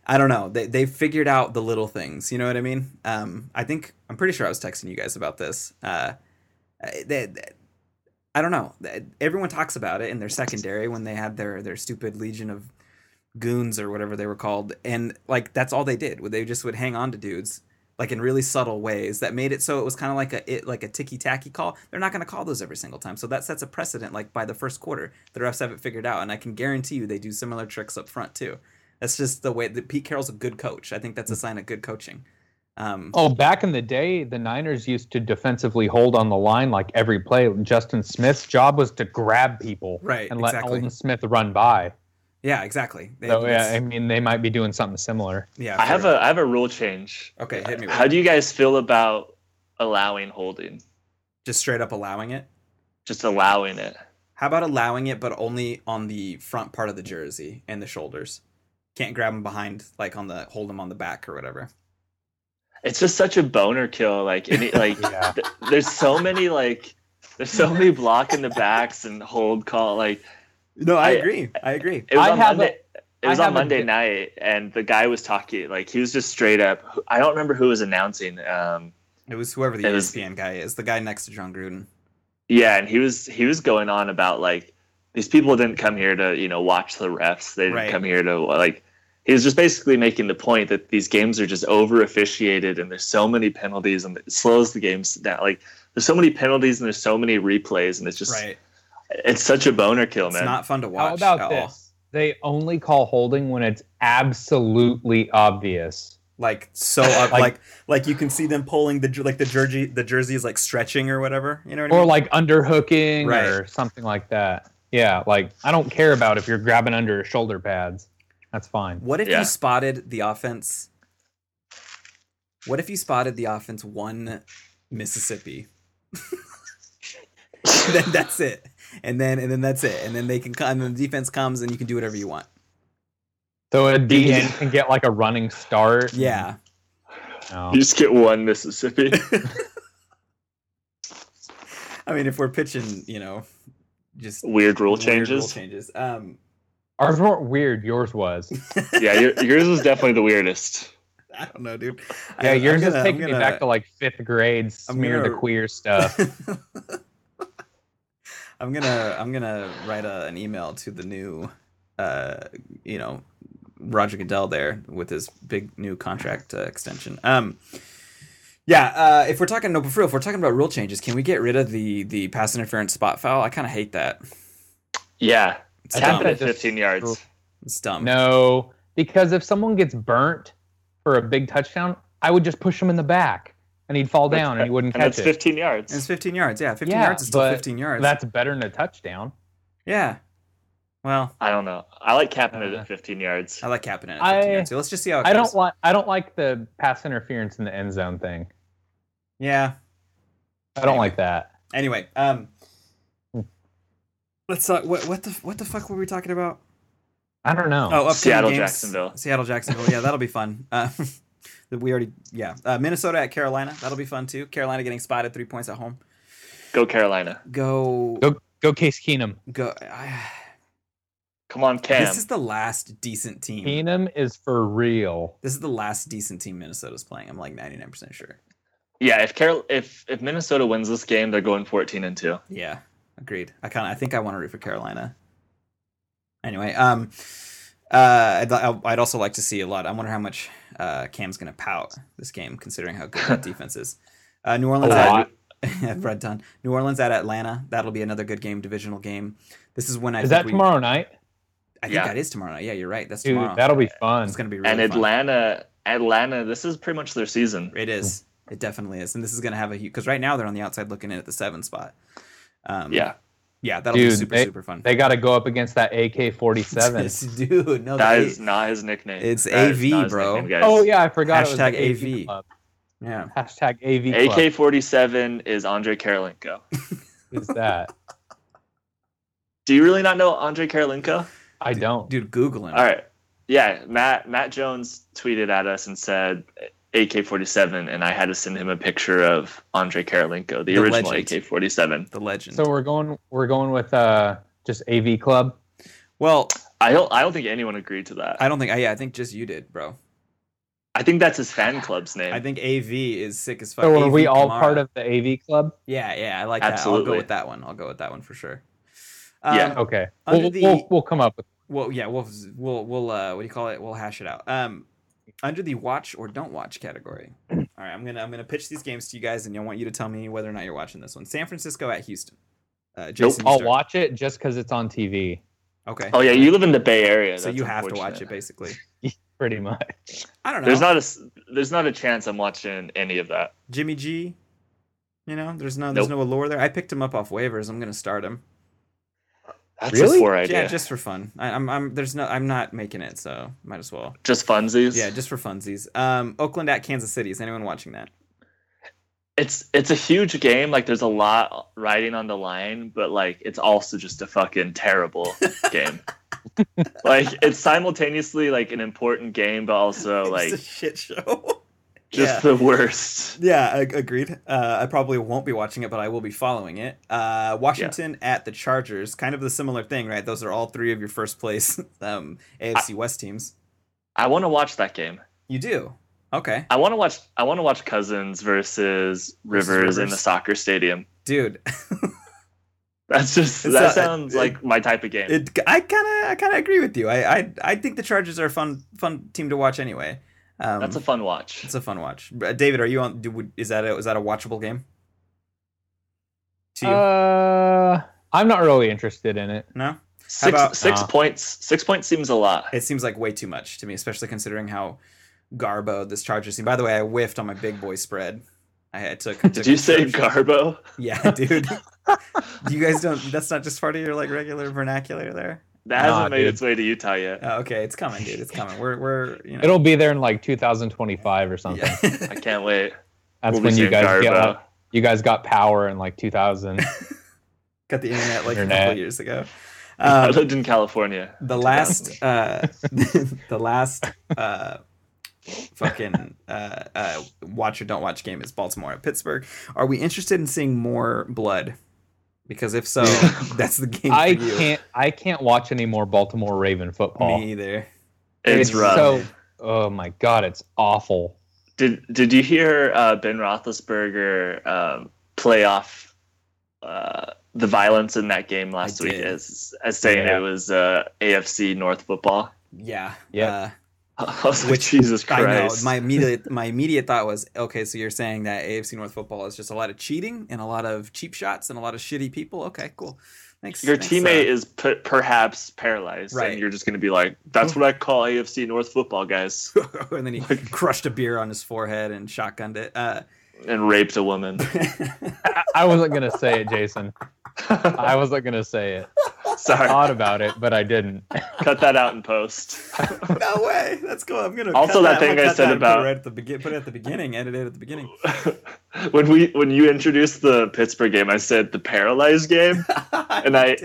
Speaker 1: I don't know. They they figured out the little things. You know what I mean? Um, I think I'm pretty sure I was texting you guys about this. Uh, I don't know. Everyone talks about it in their secondary when they had their their stupid legion of goons or whatever they were called, and like that's all they did. They just would hang on to dudes like in really subtle ways that made it so it was kind of like a it like a ticky tacky call. They're not going to call those every single time, so that sets a precedent. Like by the first quarter, the refs have it figured out, and I can guarantee you they do similar tricks up front too. That's just the way that Pete Carroll's a good coach. I think that's a sign of good coaching. Um,
Speaker 2: Oh, back in the day, the Niners used to defensively hold on the line like every play. Justin Smith's job was to grab people
Speaker 1: Right,
Speaker 2: and let
Speaker 1: exactly.
Speaker 2: Aldon Smith run by.
Speaker 1: yeah, exactly. They-
Speaker 2: So yeah, I mean, they might be doing something similar.
Speaker 1: yeah.
Speaker 3: I have
Speaker 1: for-
Speaker 3: a I have a rule change.
Speaker 1: Okay, hit me. With
Speaker 3: How
Speaker 1: it.
Speaker 3: do you guys feel about allowing holding?
Speaker 1: just straight up allowing it?
Speaker 3: Just allowing it.
Speaker 1: How about allowing it, but only on the front part of the jersey and the shoulders? Can't grab them behind, like on the hold them on the back or whatever.
Speaker 3: It's just such a boner kill. Like any like
Speaker 2: Yeah.
Speaker 3: th- there's so many like there's so many block in the backs and hold call like
Speaker 1: No, I,
Speaker 3: I-
Speaker 1: agree. I agree.
Speaker 3: it was
Speaker 2: I
Speaker 3: on
Speaker 2: have a-
Speaker 3: Monday. it was
Speaker 2: I
Speaker 3: on
Speaker 2: have a
Speaker 3: Monday night, and the guy was talking like he was just straight up. I don't remember who was announcing. Um,
Speaker 1: It was whoever the ESPN guy is, the guy next to Jon Gruden.
Speaker 3: yeah, and he was he was going on about like these people didn't come here to you know watch the refs. They didn't
Speaker 1: Right.
Speaker 3: come here to like. He was just basically making the point that these games are just over officiated, and there's so many penalties, and it slows the games down. Like there's so many penalties, and there's so many replays, and it's just
Speaker 1: right.
Speaker 3: it's such a boner kill, man.
Speaker 1: It's not fun to watch
Speaker 2: How about
Speaker 1: at all.
Speaker 2: this? They only call holding when it's absolutely obvious.
Speaker 1: Like so, up,
Speaker 2: Like-
Speaker 1: like like you can see them pulling the like the jersey the jersey is like stretching or whatever. You know what I
Speaker 2: Or
Speaker 1: mean?
Speaker 2: like underhooking
Speaker 1: Right.
Speaker 2: or something like that. Yeah, like I don't care about if you're grabbing under shoulder pads. That's fine.
Speaker 1: What if
Speaker 3: Yeah.
Speaker 1: you spotted the offense? What if you spotted the offense one Mississippi? then that's it, and then and then that's it, and then they can come. And then the defense comes, and you can do whatever you want.
Speaker 2: So a DN can get like a running start.
Speaker 1: Yeah,
Speaker 2: No.
Speaker 3: You just get one Mississippi.
Speaker 1: I mean, if we're pitching, you know, just
Speaker 3: Weird rule
Speaker 1: weird
Speaker 3: changes.
Speaker 1: rule changes. Um,
Speaker 2: Ours weren't weird. Yours was.
Speaker 3: yeah, yours was definitely the weirdest.
Speaker 1: I don't know, dude.
Speaker 2: Yeah,
Speaker 1: I,
Speaker 2: yours
Speaker 1: I'm
Speaker 2: is
Speaker 1: gonna-
Speaker 2: taking me back to like fifth grade.
Speaker 1: I'm
Speaker 2: Smear the
Speaker 1: gonna-
Speaker 2: queer stuff.
Speaker 1: I'm gonna I'm gonna write a, an email to the new, uh, you know, Roger Goodell there with his big new contract uh, extension. Um, yeah, uh, if we're talking no, but for real, if we're talking about rule changes, can we get rid of the the pass interference spot foul? I kind of hate that.
Speaker 3: Yeah,
Speaker 1: It's
Speaker 3: it
Speaker 1: dumb.
Speaker 3: at
Speaker 2: that
Speaker 3: 15 yards.
Speaker 1: It's dumb.
Speaker 2: no, because if someone gets burnt for a big touchdown, I would just push him in the back and he'd fall down and he wouldn't
Speaker 3: and
Speaker 2: catch
Speaker 3: that's
Speaker 2: it.
Speaker 3: 15 yards.
Speaker 1: It's 15 yards. Yeah, 15
Speaker 2: Yeah,
Speaker 1: yards is still 15 yards.
Speaker 2: That's better than a touchdown.
Speaker 1: yeah. Well,
Speaker 3: I don't know. I like capping it
Speaker 2: Uh,
Speaker 3: at 15 yards.
Speaker 1: I like capping it at 15
Speaker 2: I-
Speaker 1: yards. So let's just see how it
Speaker 2: I
Speaker 1: goes.
Speaker 2: don't like I don't like the pass interference in the end zone thing.
Speaker 1: Yeah.
Speaker 2: I don't
Speaker 1: Anyway.
Speaker 2: like that.
Speaker 1: Anyway, um. Let's talk. What what the what the fuck were we talking about?
Speaker 2: I don't know.
Speaker 1: Oh, upcoming
Speaker 3: Seattle,
Speaker 1: games.
Speaker 3: Jacksonville.
Speaker 1: Seattle, Jacksonville. Yeah, that'll be fun. Uh, we already, yeah. Uh, Minnesota at Carolina. That'll be fun too. Carolina getting spotted three points at home.
Speaker 3: Go Carolina.
Speaker 1: Go,
Speaker 2: Go go Case Keenum.
Speaker 1: go. I,
Speaker 3: Come on, Cam.
Speaker 1: this is the last decent team.
Speaker 2: Keenum is for real.
Speaker 1: This is the last decent team Minnesota's playing. I'm like 99% sure.
Speaker 3: yeah, if Carol, if if Minnesota wins this game, they're going 14 and two.
Speaker 1: Yeah, agreed. I kind of, I think I want to root for Carolina. Anyway, um, uh, I'd, I'd also like to see a lot. I wonder how much uh, Cam's gonna pout this game, considering how good that defense is. Uh, New Orleans
Speaker 2: A
Speaker 1: at
Speaker 2: lot.
Speaker 1: Brett Dunn. New Orleans at Atlanta. That'll be another good game, divisional game. This is when I
Speaker 2: Is
Speaker 1: think
Speaker 2: that
Speaker 1: we-
Speaker 2: tomorrow night?
Speaker 1: I think
Speaker 3: Yeah.
Speaker 1: that is tomorrow night. Yeah, you're right. That's
Speaker 2: Dude,
Speaker 1: tomorrow.
Speaker 2: that'll be fun.
Speaker 1: It's gonna be really
Speaker 3: and
Speaker 1: fun.
Speaker 3: Atlanta, Atlanta, this is pretty much their season.
Speaker 1: It is. It definitely is, and this is gonna have a huge because right now they're on the outside looking in at the seven spot. Um,
Speaker 3: Yeah,
Speaker 1: yeah, that'll be super
Speaker 2: they-
Speaker 1: super fun.
Speaker 2: They got to go up against that AK forty seven.
Speaker 1: dude. No,
Speaker 3: that
Speaker 1: they-
Speaker 3: is not his nickname.
Speaker 1: It's
Speaker 3: That is
Speaker 1: AV, bro.
Speaker 3: nickname.
Speaker 2: Oh yeah, I forgot.
Speaker 1: Hashtag
Speaker 2: it was the
Speaker 1: AV.
Speaker 2: Club.
Speaker 1: yeah.
Speaker 2: Hashtag AV.
Speaker 3: AK 47 is Andrei Kirilenko.
Speaker 2: Who's that?
Speaker 3: Do you really not know Andrei Kirilenko?
Speaker 2: I don't.
Speaker 1: Dude, Google him.
Speaker 3: All right. Yeah, Matt Matt Jones tweeted at us and said AK-47, and I had to send him a picture of Andrei Kirilenko, the,
Speaker 1: The
Speaker 3: original
Speaker 1: legend.
Speaker 3: AK-47.
Speaker 1: The legend.
Speaker 2: So we're going. We're going with uh just AV Club.
Speaker 1: well,
Speaker 3: I don't I don't think anyone agreed to that. I,
Speaker 1: I don't think. I, yeah, I think just you did, bro.
Speaker 3: I think that's his fan club's name.
Speaker 1: I think AV is sick as fuck.
Speaker 2: So are
Speaker 1: AV
Speaker 2: we all
Speaker 1: Kamara.
Speaker 2: part of the AV Club?
Speaker 1: Yeah, yeah. I like that. I'll go with that one. I'll go with that one for sure. Um,
Speaker 3: Yeah.
Speaker 2: Okay. We'll,
Speaker 1: the-
Speaker 2: we'll we'll come up with.
Speaker 1: Well, yeah, we'll we'll we'll uh, what do you call it? We'll hash it out. Um, under the watch or don't watch category. All right, I'm gonna I'm gonna pitch these games to you guys, and I want you to tell me whether or not you're watching this one. San Francisco at Houston. Uh, Jason, you
Speaker 2: I'll watch it just because it's on TV.
Speaker 1: Okay.
Speaker 3: oh yeah, you live in the Bay Area.
Speaker 1: so you have to watch it basically.
Speaker 2: pretty much.
Speaker 1: I don't know.
Speaker 3: There's not a there's not a chance I'm watching any of that.
Speaker 1: Jimmy G. You know, there's no there's
Speaker 3: Nope.
Speaker 1: no allure there. I picked him up off waivers. I'm gonna start him.
Speaker 3: That's
Speaker 2: Really?
Speaker 3: a poor idea.
Speaker 1: Yeah, just for fun. I, I'm I'm there's no I'm not making it, so might as well.
Speaker 3: just funsies.
Speaker 1: Yeah, just for funsies. Um, Oakland at Kansas City. Is anyone watching that?
Speaker 3: it's it's a huge game. Like there's a lot riding on the line, but like it's also just a fucking terrible game. like it's simultaneously like an important game, but also like
Speaker 1: it's a shit show.
Speaker 3: Just
Speaker 1: yeah.
Speaker 3: the worst.
Speaker 1: Yeah, ag- agreed. Uh, I probably won't be watching it, but I will be following it. Uh, Washington at the Chargers, kind of the similar thing, right? Those are all three of your first place um, AFC West teams.
Speaker 3: I want to watch that game.
Speaker 1: You do, okay,
Speaker 3: I want to watch. I want to watch Cousins versus
Speaker 1: Versus
Speaker 3: Rivers, in the soccer stadium.
Speaker 1: dude.
Speaker 3: That's just
Speaker 1: It's
Speaker 3: that
Speaker 1: not-
Speaker 3: sounds
Speaker 1: it-
Speaker 3: like my type of game.
Speaker 1: it, I kind of, I kind of agree with you. I, I, I think the Chargers are a fun, fun team to watch anyway. Um,
Speaker 3: That's a fun watch.
Speaker 1: it's a fun watch. Uh, David, are you on? Do, is that a, is that a watchable game? To you?
Speaker 2: Uh, I'm not really interested in it.
Speaker 1: no.
Speaker 3: Six
Speaker 1: about-
Speaker 3: six
Speaker 2: uh,
Speaker 3: points. Six points seems a lot.
Speaker 1: It seems like way too much to me, especially considering how garbo this Chargers team. By the way, I whiffed on my big boy spread. I, I took.
Speaker 3: Did
Speaker 1: took
Speaker 3: you say. Garbo?
Speaker 1: Yeah, dude. you guys don't. That's not just part of your like regular vernacular there.
Speaker 3: That
Speaker 2: Nah,
Speaker 3: hasn't made
Speaker 2: dude.
Speaker 3: its way to Utah yet.
Speaker 1: Oh, okay, it's coming, dude. It's coming. We're we're you know.
Speaker 2: It'll be there in like 2025 or something.
Speaker 1: yeah.
Speaker 3: I can't wait.
Speaker 2: That's
Speaker 3: We'll
Speaker 2: when you
Speaker 3: seeing
Speaker 2: guys get
Speaker 3: Garbo.
Speaker 2: like, you guys got power in like 2000.
Speaker 1: Got the internet like a couple years ago.
Speaker 3: I
Speaker 1: Um,
Speaker 3: lived in California.
Speaker 1: the last uh the last uh fucking uh, uh watch or don't watch game is baltimore at pittsburgh are we interested in seeing more blood because if so that's the game
Speaker 2: I
Speaker 1: you
Speaker 2: can't I can't watch any more Baltimore Raven football.
Speaker 1: me either
Speaker 3: It's,
Speaker 2: It's
Speaker 3: rough.
Speaker 2: so oh my god, it's awful.
Speaker 3: Did Did you hear uh, Ben Roethlisberger um, play off uh, the violence in that game last
Speaker 1: I
Speaker 3: week
Speaker 1: did.
Speaker 3: as as saying
Speaker 2: Yeah.
Speaker 3: it was uh, AFC North football?
Speaker 1: yeah
Speaker 2: Yeah.
Speaker 3: I was like,
Speaker 1: Which-
Speaker 3: Jesus
Speaker 1: uh, i know
Speaker 3: Christ!
Speaker 1: my immediate my immediate thought was okay so you're saying that afc north football is just a lot of cheating and a lot of cheap shots and a lot of shitty people okay cool thanks
Speaker 3: Your
Speaker 1: thanks,
Speaker 3: teammate
Speaker 1: uh,
Speaker 3: is p- perhaps paralyzed,
Speaker 1: Right.
Speaker 3: and you're just going to be like, "That's what I call AFC North football, guys,"
Speaker 1: and then he crushed a beer on his forehead and shotgunned it uh
Speaker 3: and raped a woman.
Speaker 2: I, I wasn't gonna say it, Jason. I wasn't gonna say it. I thought about it, but I didn't.
Speaker 3: cut that out in post.
Speaker 1: no way. That's cool. I'm gonna
Speaker 3: Also,
Speaker 1: cut
Speaker 3: that
Speaker 1: I'm
Speaker 3: thing I said
Speaker 1: that and put
Speaker 3: about-
Speaker 1: right at the begin. Put it at the beginning. Edit it at the beginning.
Speaker 3: when we when you introduced the Pittsburgh game, I said the paralyzed game. And I-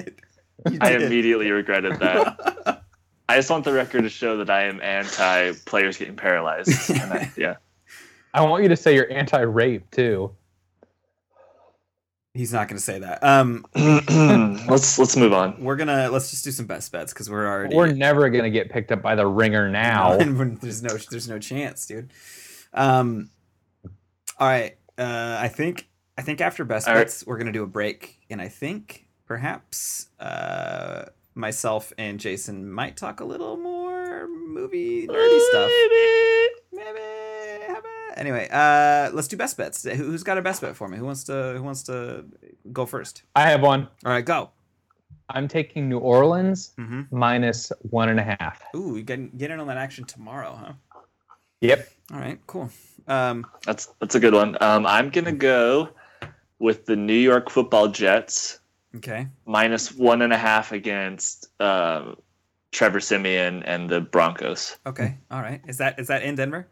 Speaker 3: I immediately regretted that. I just want the record to show that I am anti players getting paralyzed. And I, yeah.
Speaker 2: I want you to say you're anti-rape too.
Speaker 1: He's not gonna say that. Um,
Speaker 3: let's let's move on.
Speaker 1: we're gonna let's just do some best bets because we're already.
Speaker 2: We're never gonna get picked up by the ringer now.
Speaker 1: There's no there's no chance, dude. Um, all right. Uh, I think I think after best
Speaker 3: All right.
Speaker 1: bets we're gonna do a break, and I think perhaps uh myself and Jason might talk a little more movie nerdy stuff. Maybe. how about- Anyway, uh, let's do best bets. Who- Who's got a best bet for me? Who wants to Who wants to go first?
Speaker 2: I have one.
Speaker 1: All right, go.
Speaker 2: I'm taking New Orleans
Speaker 1: Mm-hmm.
Speaker 2: minus one and a half.
Speaker 1: Ooh, you get get in on that action tomorrow, huh?
Speaker 2: Yep.
Speaker 1: All right, cool. Um,
Speaker 3: That's that's a good one. Um, I'm gonna go with the New York Football Jets
Speaker 1: okay.
Speaker 3: minus one and a half against um, Trevor Siemian and the Broncos.
Speaker 1: Okay. All right. Is that is that in Denver?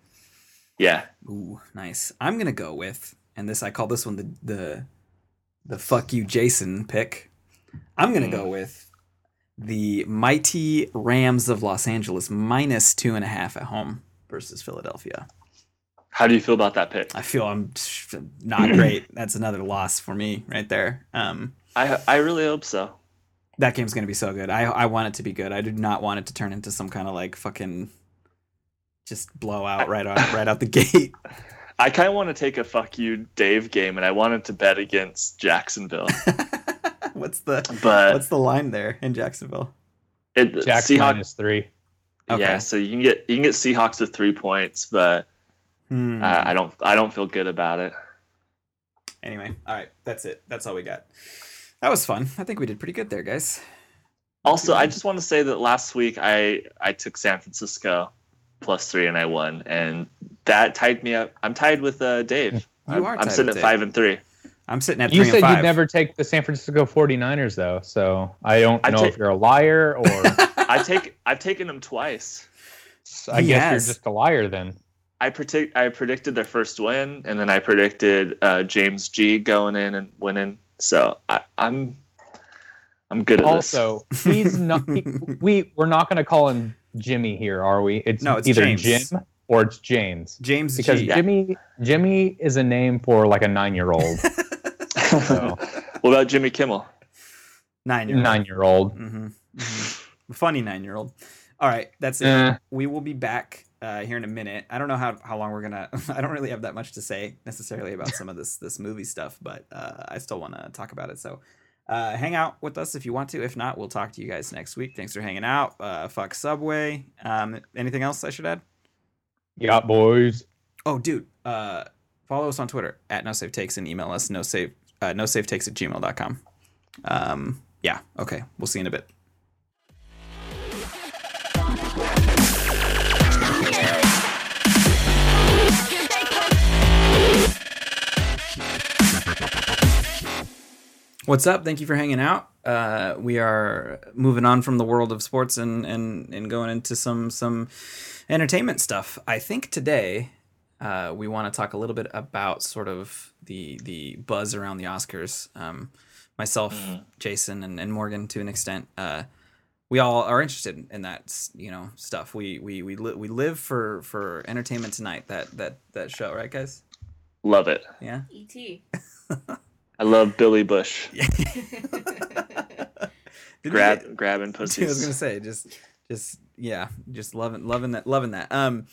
Speaker 3: Yeah,
Speaker 1: Ooh, nice. I'm gonna go with, and this I call this one the the the fuck you Jason pick. I'm gonna go with the mighty Rams of Los Angeles minus two and a half at home versus Philadelphia.
Speaker 3: how do you feel about that pick?
Speaker 1: I feel I'm not great. That's another loss for me right there. Um,
Speaker 3: I I really hope so.
Speaker 1: that game's gonna be so good. I I want it to be good. I do not want it to turn into some kind of like fucking just blowout right out right out the gate.
Speaker 3: I kind of want to take a fuck you Dave game, and I wanted to bet against Jacksonville,
Speaker 1: what's the
Speaker 3: but
Speaker 1: what's the line there in Jacksonville?
Speaker 3: it,
Speaker 2: Jack
Speaker 3: Seahawks.
Speaker 2: minus three.
Speaker 1: Okay.
Speaker 3: Yeah, so you can get you can get Seahawks with three points, but
Speaker 1: Hmm.
Speaker 3: uh, I don't I don't feel good about it.
Speaker 1: anyway, all right, that's it. That's all we got. That was fun. I think we did pretty good there, guys.
Speaker 3: Also, I just want to say that last week I I took San Francisco plus three, and I won, and that tied me up. I'm tied with uh, Dave.
Speaker 1: You
Speaker 3: I'm,
Speaker 1: are
Speaker 3: I'm sitting
Speaker 1: with
Speaker 3: at
Speaker 1: Dave.
Speaker 3: five and three.
Speaker 1: I'm sitting at
Speaker 2: You said
Speaker 1: and 5
Speaker 2: you'd never take the San Francisco 49ers, though. So I don't
Speaker 3: I
Speaker 2: know
Speaker 3: ta-
Speaker 2: if you're a liar or
Speaker 3: I take I've taken them twice.
Speaker 2: I
Speaker 1: He
Speaker 2: guess you're just a liar then.
Speaker 3: I predict I predicted their first win, and then I predicted uh, James G going in and winning. So I, I'm I'm good at
Speaker 2: Also, he's not. He, we we're not going to call him Jimmy here, are we? It's,
Speaker 1: No, it's
Speaker 2: either
Speaker 1: James.
Speaker 2: Jim or it's James.
Speaker 1: James
Speaker 2: Because
Speaker 1: G.
Speaker 2: Jimmy Jimmy is a name for like a nine year old. So
Speaker 3: what about Jimmy Kimmel?
Speaker 1: Nine year
Speaker 2: nine year old.
Speaker 1: hmm Funny nine year old. All right, that's it.
Speaker 2: Eh.
Speaker 1: We will be back uh, here in a minute. I don't know how, how long we're gonna. I don't really have that much to say necessarily about some of this this movie stuff, but uh, I still want to talk about it. So. Uh, hang out with us if you want to. If not, we'll talk to you guys next week. Thanks for hanging out. Uh, fuck Subway. Um, anything else I should add?
Speaker 2: Yeah, boys.
Speaker 1: Oh, dude. Uh, follow us on Twitter at no safe takes and email us no save uh, no safe takes at gmail.com. Um, yeah. Okay. We'll see you in a bit. What's up? Thank you for hanging out. Uh, we are moving on from the world of sports and, and, and going into some some entertainment stuff. I think today uh, we want to talk a little bit about sort of the the buzz around the Oscars. Um, myself,
Speaker 3: Mhm.
Speaker 1: Jason, and, and Morgan to an extent. Uh, we all are interested in that you know stuff. We we we, li- we live for for entertainment tonight. That that that show, right, guys?
Speaker 3: Love it.
Speaker 1: Yeah.
Speaker 4: E.T.
Speaker 3: I love Billy Bush. Grab
Speaker 1: get-
Speaker 3: grabbing
Speaker 1: I was gonna say just just yeah just loving loving that loving that. Um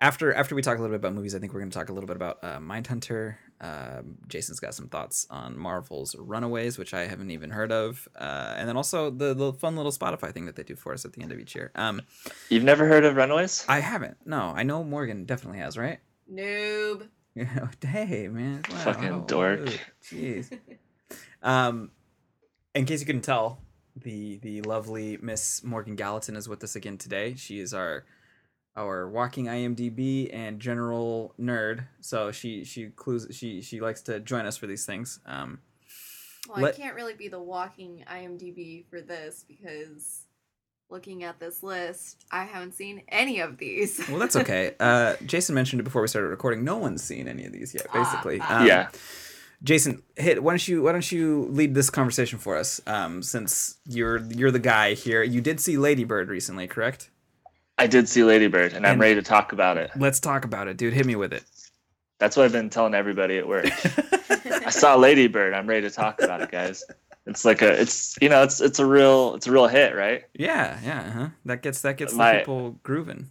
Speaker 1: after after we talk a little bit about movies i think we're gonna talk a little bit about uh, mindhunter. Um, jason's got some thoughts on marvel's runaways which i haven't even heard of. Uh, and then also the, the fun little spotify thing that they do for us at the end of each year. Um
Speaker 3: You've never heard of Runaways?
Speaker 1: i haven't. No i know morgan definitely has right?
Speaker 4: Noob.
Speaker 1: yeah hey man wow,
Speaker 3: Fucking
Speaker 1: oh,
Speaker 3: dork.
Speaker 1: jeez um, in case you couldn't tell, the the lovely Miss Morgan Gallatin is with us again today. She is our our walking IMDb and general nerd. So she she clues she she likes to join us for these things. Um,
Speaker 4: Well,
Speaker 1: Let-
Speaker 4: I can't really be the walking IMDb for this because looking at this list, I haven't seen any of these.
Speaker 1: well, that's okay. Uh, Jason mentioned it before we started recording. No one's seen any of these yet,
Speaker 4: Ah,
Speaker 1: basically.
Speaker 4: ah.
Speaker 1: Um,
Speaker 3: yeah.
Speaker 1: Jason, hit. Why don't you Why don't you lead this conversation for us? Um, since you're you're the guy here. You did see Lady Bird recently, correct?
Speaker 3: I did see Ladybird, and I'm ready to talk about it.
Speaker 1: Let's talk about it, dude. Hit me with it.
Speaker 3: That's what I've been telling everybody at work. I saw Ladybird. I'm ready to talk about it, guys. It's like a, it's you know, it's it's a real, it's a real hit, right?
Speaker 1: Yeah, yeah, huh? That gets that gets the
Speaker 3: My-
Speaker 1: people grooving.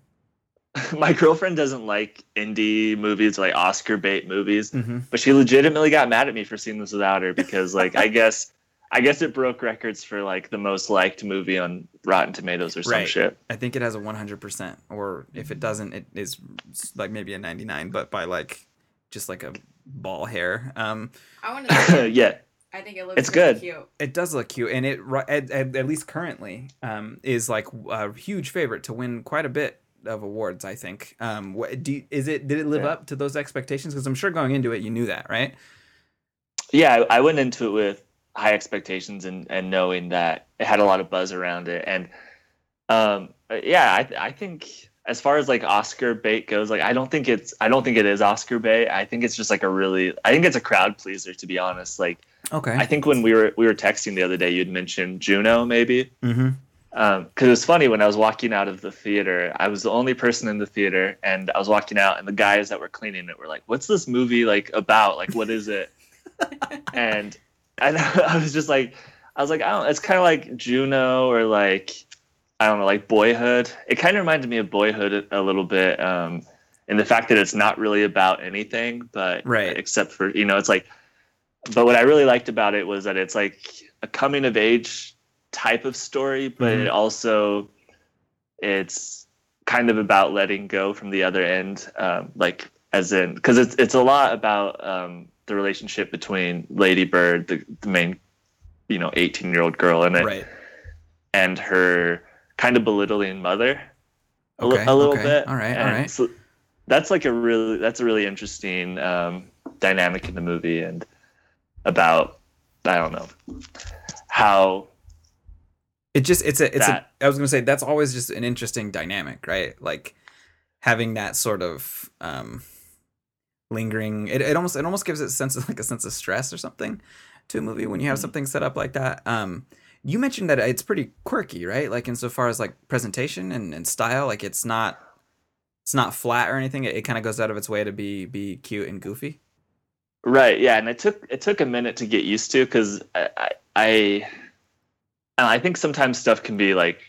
Speaker 3: My girlfriend doesn't like indie movies, like Oscar bait movies,
Speaker 1: Mm-hmm.
Speaker 3: but she legitimately got mad at me for seeing this without her because, like, I guess, I guess it broke records for like the most liked movie on Rotten Tomatoes or some
Speaker 1: Right.
Speaker 3: shit.
Speaker 1: I think it has a 100%, or if it doesn't, it is like maybe a 99, but by like just like a ball hair. Um,
Speaker 4: I want to see
Speaker 3: yeah,
Speaker 4: I think it looks
Speaker 3: It's
Speaker 4: really
Speaker 3: good.
Speaker 4: cute.
Speaker 1: it does look cute, and it at, at, at least currently um, is like a huge favorite to win quite a bit of awards. I think. Um, what do you, is it? Did it live
Speaker 3: Yeah.
Speaker 1: up to those expectations? Because I'm sure going into it, you knew that, right?
Speaker 3: yeah. I, I went into it with high expectations and and knowing that it had a lot of buzz around it, and um, yeah, I I think as far as like Oscar bait goes, like I don't think it's I don't think it is Oscar bait. I think it's just like a really I think it's a crowd pleaser to be honest. Like
Speaker 1: Okay.
Speaker 3: I think when we were we were texting the other day, you'd mentioned Juno maybe.
Speaker 1: mm-hmm.
Speaker 3: because it was funny when I was walking out of the theater. I was the only person in the theater, and I was walking out, and the guys that were cleaning it were like, "What's this movie like about? Like, what is it?" and and I was just like, I was like, I don't. It's kind of like Juno or like I don't know, like Boyhood. It kind of reminded me of Boyhood a, little bit, um, in the fact that it's not really about anything, but
Speaker 1: Right.
Speaker 3: except for you know, it's like. But what I really liked about it was that it's like a coming of age type of story, but
Speaker 1: Mhm.
Speaker 3: it also it's kind of about letting go from the other end, um, like as in because it's it's a lot about um, the relationship between Lady Bird, the, the main you know 18 year old girl in it,
Speaker 1: Right.
Speaker 3: and her kind of belittling mother. a,
Speaker 1: Okay,
Speaker 3: a little
Speaker 1: okay.
Speaker 3: bit.
Speaker 1: All right, all
Speaker 3: And
Speaker 1: right.
Speaker 3: So that's like a really that's a really interesting um, dynamic in the movie and about I don't know how
Speaker 1: It just it's a it's
Speaker 3: That-
Speaker 1: a I was gonna say that's always just an interesting dynamic, right? Like having that sort of um lingering it, it almost it almost gives it a sense of like a sense of stress or something to a movie when you have
Speaker 3: Mhm.
Speaker 1: something set up like that. Um you mentioned that it's pretty quirky, right? Like insofar as like presentation and, and style, like it's not it's not flat or anything. It, it kind of goes out of its way to be be cute and goofy.
Speaker 3: Right. Yeah, and it took it took a minute to get used to because I, I I and I think sometimes stuff can be like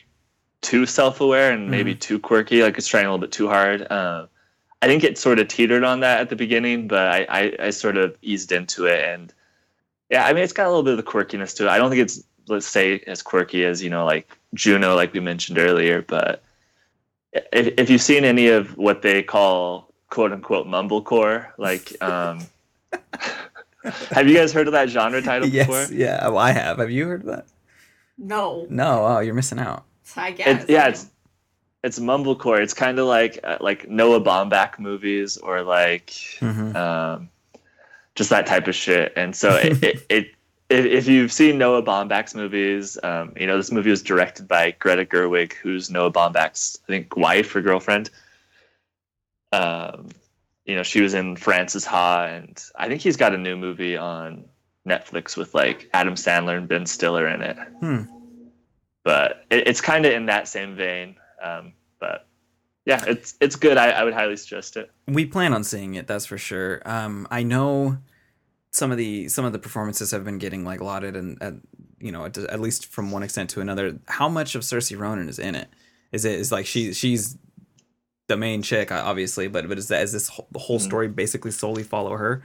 Speaker 3: too self aware and maybe too quirky, like it's trying a little bit too hard. Uh, I think it sort of teetered on that at the beginning, but I, I I sort of eased into it, and yeah, I mean it's got a little bit of the quirkiness to it. I don't think it's let's say as quirky as you know like Juno, like we mentioned earlier, but if if you've seen any of what they call quote unquote mumblecore, like um have you guys heard of that genre title
Speaker 1: yes,
Speaker 3: before?
Speaker 1: yeah. Well, I have. Have you heard of that?
Speaker 4: No,
Speaker 1: No. Oh, you're missing out.
Speaker 4: I guess.
Speaker 3: It, yeah, it's it's mumblecore. It's kind of like uh, like Noah Baumbach movies or like
Speaker 1: Mhm.
Speaker 3: um, just that type of shit. And so it, it, it if, if you've seen Noah Baumbach's movies, um, you know this movie was directed by Greta Gerwig, who's Noah Baumbach's I think wife or girlfriend. Um, you know she was in Frances Ha, and I think he's got a new movie on Netflix with like Adam Sandler and Ben Stiller in it.
Speaker 1: Hmm.
Speaker 3: But it, it's kind of in that same vein. Um, but yeah, it's it's good. I, I would highly suggest it.
Speaker 1: we plan on seeing it that's for sure um i know some of the some of the performances have been getting like lauded and uh, you know at, at least from one extent to another how much of cersei ronan is in it is it is like she she's the main chick obviously but but is that is this whole, the whole
Speaker 3: Mhm.
Speaker 1: story basically solely follow her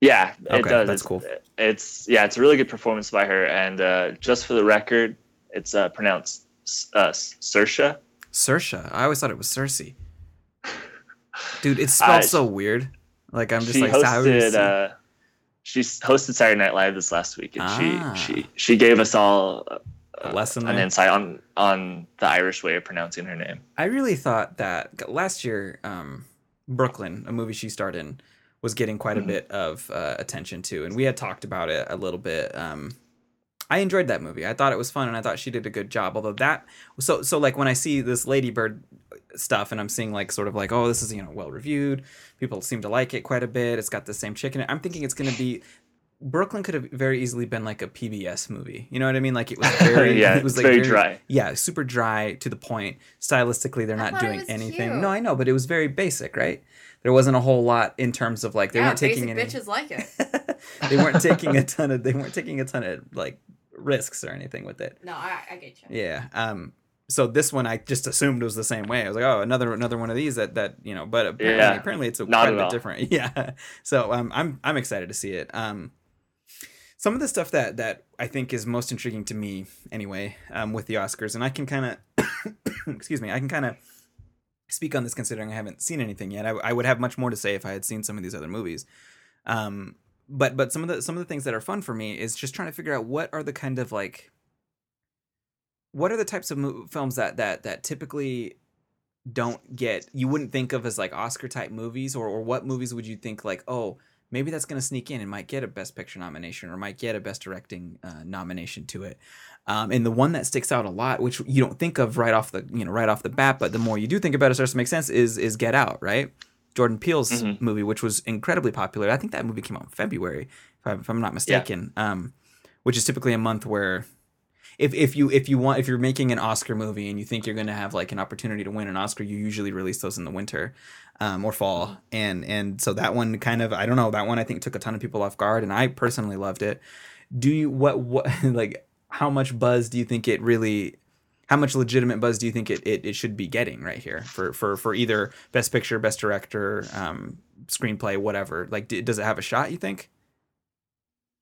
Speaker 3: Yeah, it
Speaker 1: Okay,
Speaker 3: does.
Speaker 1: that's
Speaker 3: It's-
Speaker 1: cool.
Speaker 3: It's yeah, it's a really good performance by her. And uh, just for the record, it's uh, pronounced uh, Sersha.
Speaker 1: Sersha. I always thought it was Cersei. Dude, it's spelled
Speaker 3: Uh,
Speaker 1: so weird. Like I'm just
Speaker 3: she
Speaker 1: like
Speaker 3: hosted. Uh, she hosted Saturday Night Live this last week, and
Speaker 1: Ah.
Speaker 3: she she she gave us all uh,
Speaker 1: A lesson
Speaker 3: an insight on on the Irish way of pronouncing her name.
Speaker 1: I really thought that last year, um, Brooklyn, a movie she starred in, was getting quite a
Speaker 3: Mhm.
Speaker 1: bit of uh, attention too, and we had talked about it a little bit. Um, I enjoyed that movie. I thought it was fun, and I thought she did a good job. Although that, so so like when I see this Lady Bird stuff, and I'm seeing like sort of like, oh, this is you know well reviewed. People seem to like it quite a bit. It's got the same chick in it. I'm thinking it's gonna be. Brooklyn could have very easily been like a PBS movie. You know what I mean? Like it was very,
Speaker 3: yeah,
Speaker 1: it was like
Speaker 3: very dry.
Speaker 1: yeah, super dry to the point. Stylistically, they're
Speaker 4: I
Speaker 1: not
Speaker 4: thought it
Speaker 1: doing
Speaker 4: was
Speaker 1: anything.
Speaker 4: cute.
Speaker 1: No, I know, but it was very basic, right? There wasn't a whole lot in terms of like they
Speaker 4: yeah,
Speaker 1: weren't taking
Speaker 4: basic
Speaker 1: any.
Speaker 4: bitches like it.
Speaker 1: they weren't taking a ton of. They weren't taking a ton of like risks or anything with it.
Speaker 4: No, I, I get you.
Speaker 1: Yeah. Um. So this one, I just assumed was the same way. I was like, oh, another another one of these that that you know. But apparently,
Speaker 3: Yeah.
Speaker 1: apparently it's a
Speaker 3: Not
Speaker 1: quite a bit
Speaker 3: all.
Speaker 1: different. Yeah. So um, I'm I'm excited to see it. Um. Some of the stuff that that I think is most intriguing to me, anyway, um, with the Oscars, and I can kind of, excuse me, I can kind of speak on this considering I haven't seen anything yet. I, I would have much more to say if I had seen some of these other movies. Um, but but some of the some of the things that are fun for me is just trying to figure out what are the kind of like what are the types of mo- films that that that typically don't get you wouldn't think of as like Oscar type movies or or what movies would you think like oh maybe that's going to sneak in and might get a best picture nomination or might get a best directing uh, nomination to it. Um, and the one that sticks out a lot which you don't think of right off the you know right off the bat but the more you do think about it, it starts to make sense is is Get Out right? Jordan Peele's
Speaker 3: Mhm.
Speaker 1: movie which was incredibly popular. I think that movie came out in February if, I, if I'm not mistaken. Um, which is typically a month where if if you if you want if you're making an Oscar movie and you think you're going to have like an opportunity to win an Oscar, you usually release those in the winter um, or fall, and and so that one kind of I don't know that one I think took a ton of people off guard, and I personally loved it. Do you what what like how much buzz do you think it really? How much legitimate buzz do you think it, it, it should be getting right here for, for, for either best picture, best director, um, screenplay, whatever? Like, d- does it have a shot? You think?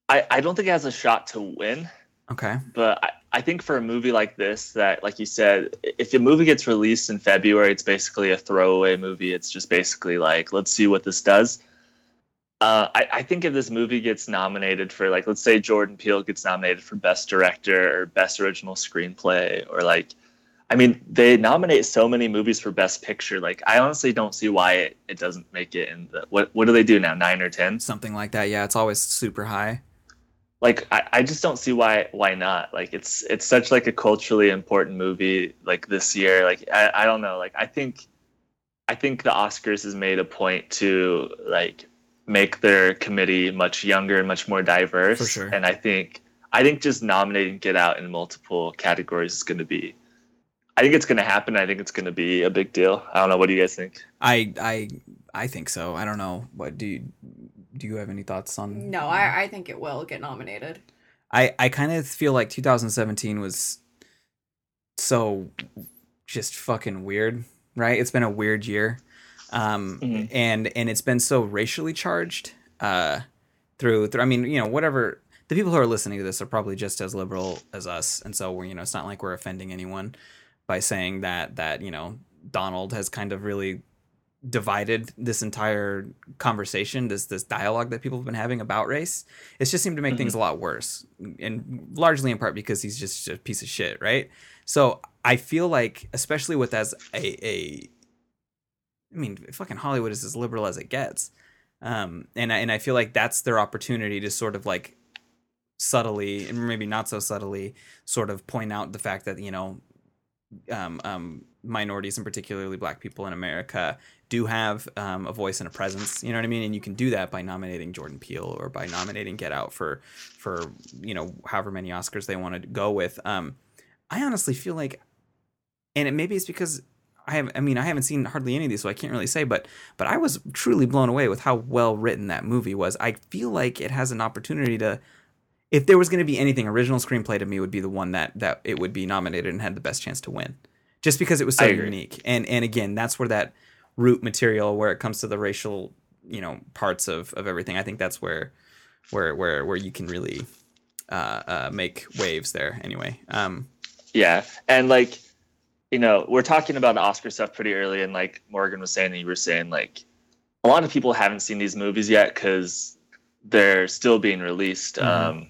Speaker 3: I, I don't think it has a shot to win.
Speaker 1: Okay.
Speaker 3: but I, I think for a movie like this that like you said if a movie gets released in february it's basically a throwaway movie it's just basically like let's see what this does uh, I, I think if this movie gets nominated for like let's say jordan peele gets nominated for best director or best original screenplay or like I mean, they nominate so many movies for Best Picture. Like, I honestly don't see why it, it doesn't make it in the what what do they do now? Nine or ten?
Speaker 1: Something like that. Yeah, it's always super high.
Speaker 3: Like, I, I just don't see why why not. Like, it's it's such like a culturally important movie. Like this year, like I, I don't know. Like, I think I think the Oscars has made a point to like make their committee much younger and much more diverse.
Speaker 1: For sure.
Speaker 3: And I think I think just nominating Get Out in multiple categories is going to be. I think it's going to happen. I think it's going to be a big deal. I don't know. What do you guys think?
Speaker 1: I I I think so. I don't know. What do you do? You have any thoughts on?
Speaker 4: No, I, I think it will get nominated.
Speaker 1: I I kind of feel like 2017 was so just fucking weird, right? It's been a weird year. Um
Speaker 3: Mhm.
Speaker 1: and and it's been so racially charged uh through through I mean, you know, whatever the people who are listening to this are probably just as liberal as us and so we're you know, it's not like we're offending anyone by saying that that, you know, Donald has kind of really divided this entire conversation, this this dialogue that people have been having about race. It's just seemed to make things a lot worse, and largely in part because he's just a piece of shit, right? So I feel like, especially with as a, a I mean, fucking Hollywood is as liberal as it gets, um, and I, and I feel like that's their opportunity to sort of like subtly and maybe not so subtly sort of point out the fact that you know um, um, minorities and particularly black people in America do have um, a voice and a presence. You know what I mean? And you can do that by nominating Jordan Peele or by nominating Get Out for for you know however many Oscars they want to go with. Um, I honestly feel like, and it maybe it's because I have. I mean, I haven't seen hardly any of these, so I can't really say. But but I was truly blown away with how well written that movie was. I feel like it has an opportunity to. If there was going to be anything, original screenplay to me would be the one that that it would be nominated and had the best chance to win, just because it was so unique. And and again, that's where that root material, where it comes to the racial, you know, parts of of everything. I think that's where where where where you can really uh, uh, make waves there. Anyway, um,
Speaker 3: Yeah, and like, you know, we're talking about Oscar stuff pretty early, and like Morgan was saying, and you were saying, like, a lot of people haven't seen these movies yet because they're still being released.
Speaker 1: Mhm.
Speaker 3: Um,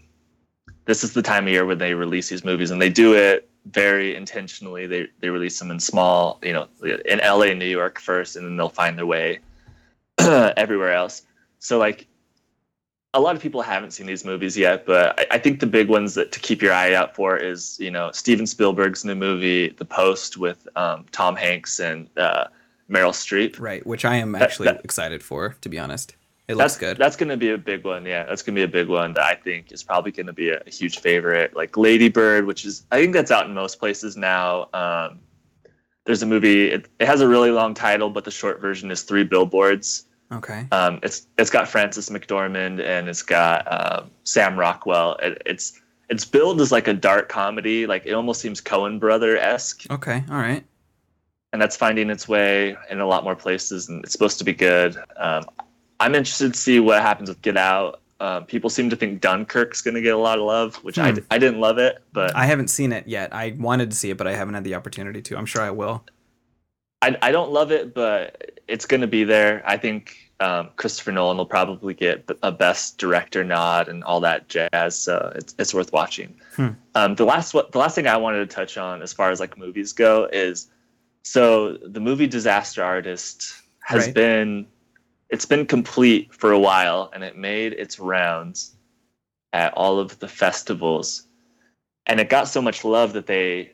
Speaker 3: this is the time of year when they release these movies, and they do it very intentionally. They they release them in small, you know, in LA and New York first, and then they'll find their way everywhere else. So like a lot of people haven't seen these movies yet, but I, I think the big ones that to keep your eye out for is you know Steven Spielberg's new movie, The Post, with um, Tom Hanks and uh, Meryl Streep.
Speaker 1: right, which I am
Speaker 3: That-
Speaker 1: actually
Speaker 3: that-
Speaker 1: excited for. To be honest, it
Speaker 3: That's
Speaker 1: looks good.
Speaker 3: That's going to be a big one. Yeah, that's going to be a big one that I think is probably going to be a, a huge favorite. Like Lady Bird, which is I think that's out in most places now. Um, there's a movie. It, it has a really long title, but the short version is Three Billboards.
Speaker 1: Okay,
Speaker 3: Um, it's it's got Frances McDormand and it's got um, Sam Rockwell. It, it's it's billed as like a dark comedy, like it almost seems Coen brother esque,
Speaker 1: okay, all right.
Speaker 3: and that's finding its way in a lot more places, and it's supposed to be good. Um, I'm interested to see what happens with Get Out. Um, people seem to think Dunkirk's going to get a lot of love, which I,
Speaker 1: Hmm.
Speaker 3: I didn't love it, but
Speaker 1: I haven't seen it yet. I wanted to see it, but I haven't had the opportunity to. I'm sure I will.
Speaker 3: I, I don't love it, but it's going to be there. I think um, Christopher Nolan will probably get a best director nod and all that jazz. So it's it's worth watching.
Speaker 1: Hmm.
Speaker 3: Um, the last what the last thing I wanted to touch on as far as like movies go is so the movie Disaster Artist has
Speaker 1: Right.
Speaker 3: been it's been complete for a while and it made its rounds at all of the festivals. And it got so much love that they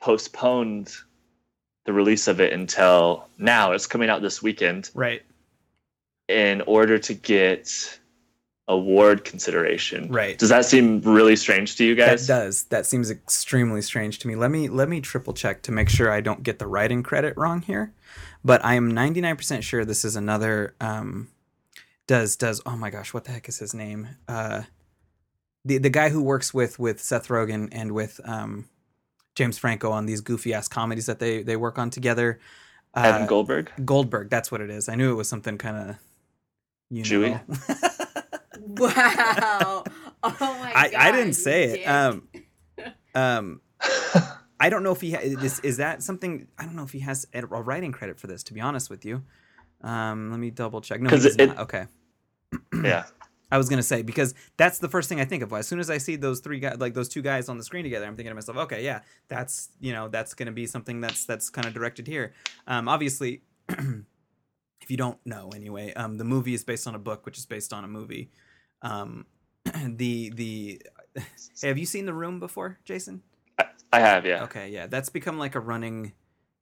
Speaker 3: postponed the release of it until now. It's coming out this weekend.
Speaker 1: Right,
Speaker 3: in order to get award consideration.
Speaker 1: right.
Speaker 3: Does that seem really strange to you guys?
Speaker 1: That does. That seems extremely strange to me. Let me let me triple check to make sure I don't get the writing credit wrong here. But I am 99% sure this is another um does does oh my gosh, what the heck is his name? Uh the the guy who works with with Seth Rogen and with um James Franco on these goofy ass comedies that they they work on together. Uh,
Speaker 3: Evan Goldberg.
Speaker 1: Goldberg, that's what it is. I knew it was something kind of you
Speaker 3: Jewy?
Speaker 1: know.
Speaker 4: Wow. Oh my
Speaker 1: I,
Speaker 4: god.
Speaker 1: I didn't say it.
Speaker 4: dick.
Speaker 1: Um, um, I don't know if he ha- is, is that something. I don't know if he has a a writing credit for this. To be honest with you, um, let me double check. No,
Speaker 3: 'Cause
Speaker 1: he's
Speaker 3: it-
Speaker 1: not. Okay.
Speaker 3: yeah.
Speaker 1: I was gonna say because that's the first thing I think of. As soon as I see those three guys, like those two guys on the screen together, I'm thinking to myself, okay, yeah, that's you know that's gonna be something that's that's kind of directed here. Um, obviously, if you don't know anyway, um, the movie is based on a book, which is based on a movie. Um, the the hey, have you seen The Room before, Jason?
Speaker 3: I have, yeah.
Speaker 1: Okay, yeah, that's become like a running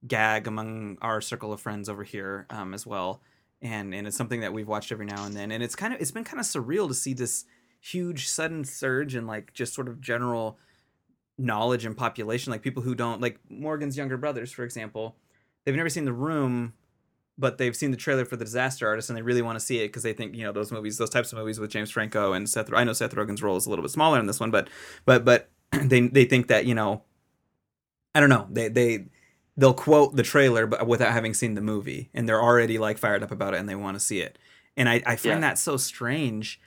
Speaker 1: gag among our circle of friends over here um, as well, and and it's something that we've watched every now and then, and it's kind of it's been kind of surreal to see this huge sudden surge in like just sort of general knowledge and population, like people who don't like Morgan's younger brothers, for example, they've never seen The Room. But they've seen the trailer for the Disaster Artist, and they really want to see it because they think you know those movies, those types of movies with James Franco and Seth. I know Seth Rogen's role is a little bit smaller in this one, but but but they they think that you know I don't know. They they they'll quote the trailer but without having seen the movie and they're already like fired up about it and they want to see it. And I, I find
Speaker 3: Yeah.
Speaker 1: that so strange.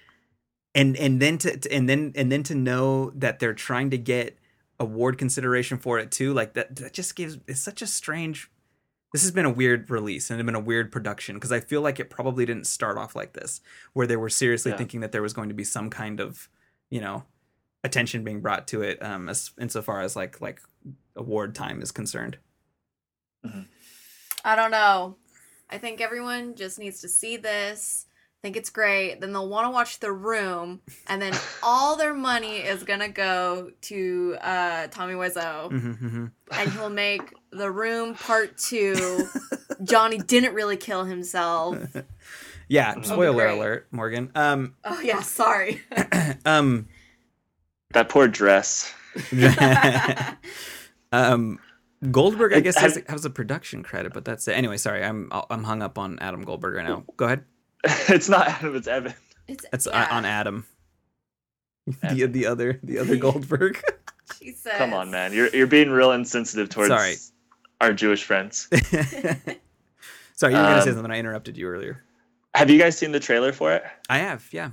Speaker 1: And and then to to- and then and then to know that they're trying to get award consideration for it too, like that that just gives it's such a strange this has been a weird release and it's been a weird production because I feel like it probably didn't start off like this, where they were seriously
Speaker 3: Yeah.
Speaker 1: thinking that there was going to be some kind of, you know, attention being brought to it, um, as insofar as like like award time is concerned.
Speaker 4: I don't know. I think everyone just needs to see this, think it's great, then they'll want to watch The Room, and then all their money is gonna go to uh, Tommy Wiseau,
Speaker 1: Mm-hmm,
Speaker 4: and he'll make The Room Part Two. Johnny didn't really kill himself.
Speaker 1: Yeah, spoiler alert, Morgan. Um,
Speaker 4: Oh yeah, sorry.
Speaker 1: um,
Speaker 3: That poor dress.
Speaker 1: um, Goldberg, I guess has, has a production credit, but that's it. Anyway, sorry, I'm I'm hung up on Adam Goldberg right now. Go ahead.
Speaker 3: it's not Adam, it's Evan.
Speaker 4: it's
Speaker 1: That's uh,
Speaker 4: yeah,
Speaker 1: on Adam. The the other the other Goldberg.
Speaker 4: She says,
Speaker 3: Come on, man. You're you're being real insensitive towards
Speaker 1: Sorry.
Speaker 3: our Jewish friends.
Speaker 1: sorry, you were gonna say
Speaker 3: Um,
Speaker 1: something. I interrupted you earlier.
Speaker 3: Have you guys seen the trailer for it?
Speaker 1: I have, yeah.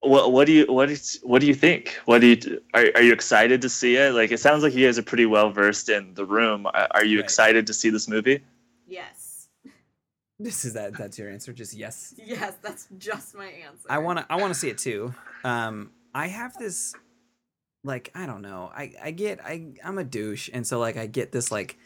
Speaker 3: What what do you what is what do you think? What do you are are you excited to see it? Like it sounds like you guys are pretty well versed in the room. Are, are you
Speaker 1: Right.
Speaker 3: excited to see this movie?
Speaker 4: Yes.
Speaker 1: This is that. That's your answer. Just yes.
Speaker 4: Yes, that's just my answer.
Speaker 1: I want to. I want to see it too. Um, I have this, like, I don't know. I I get. I I'm a douche, and so like I get this like.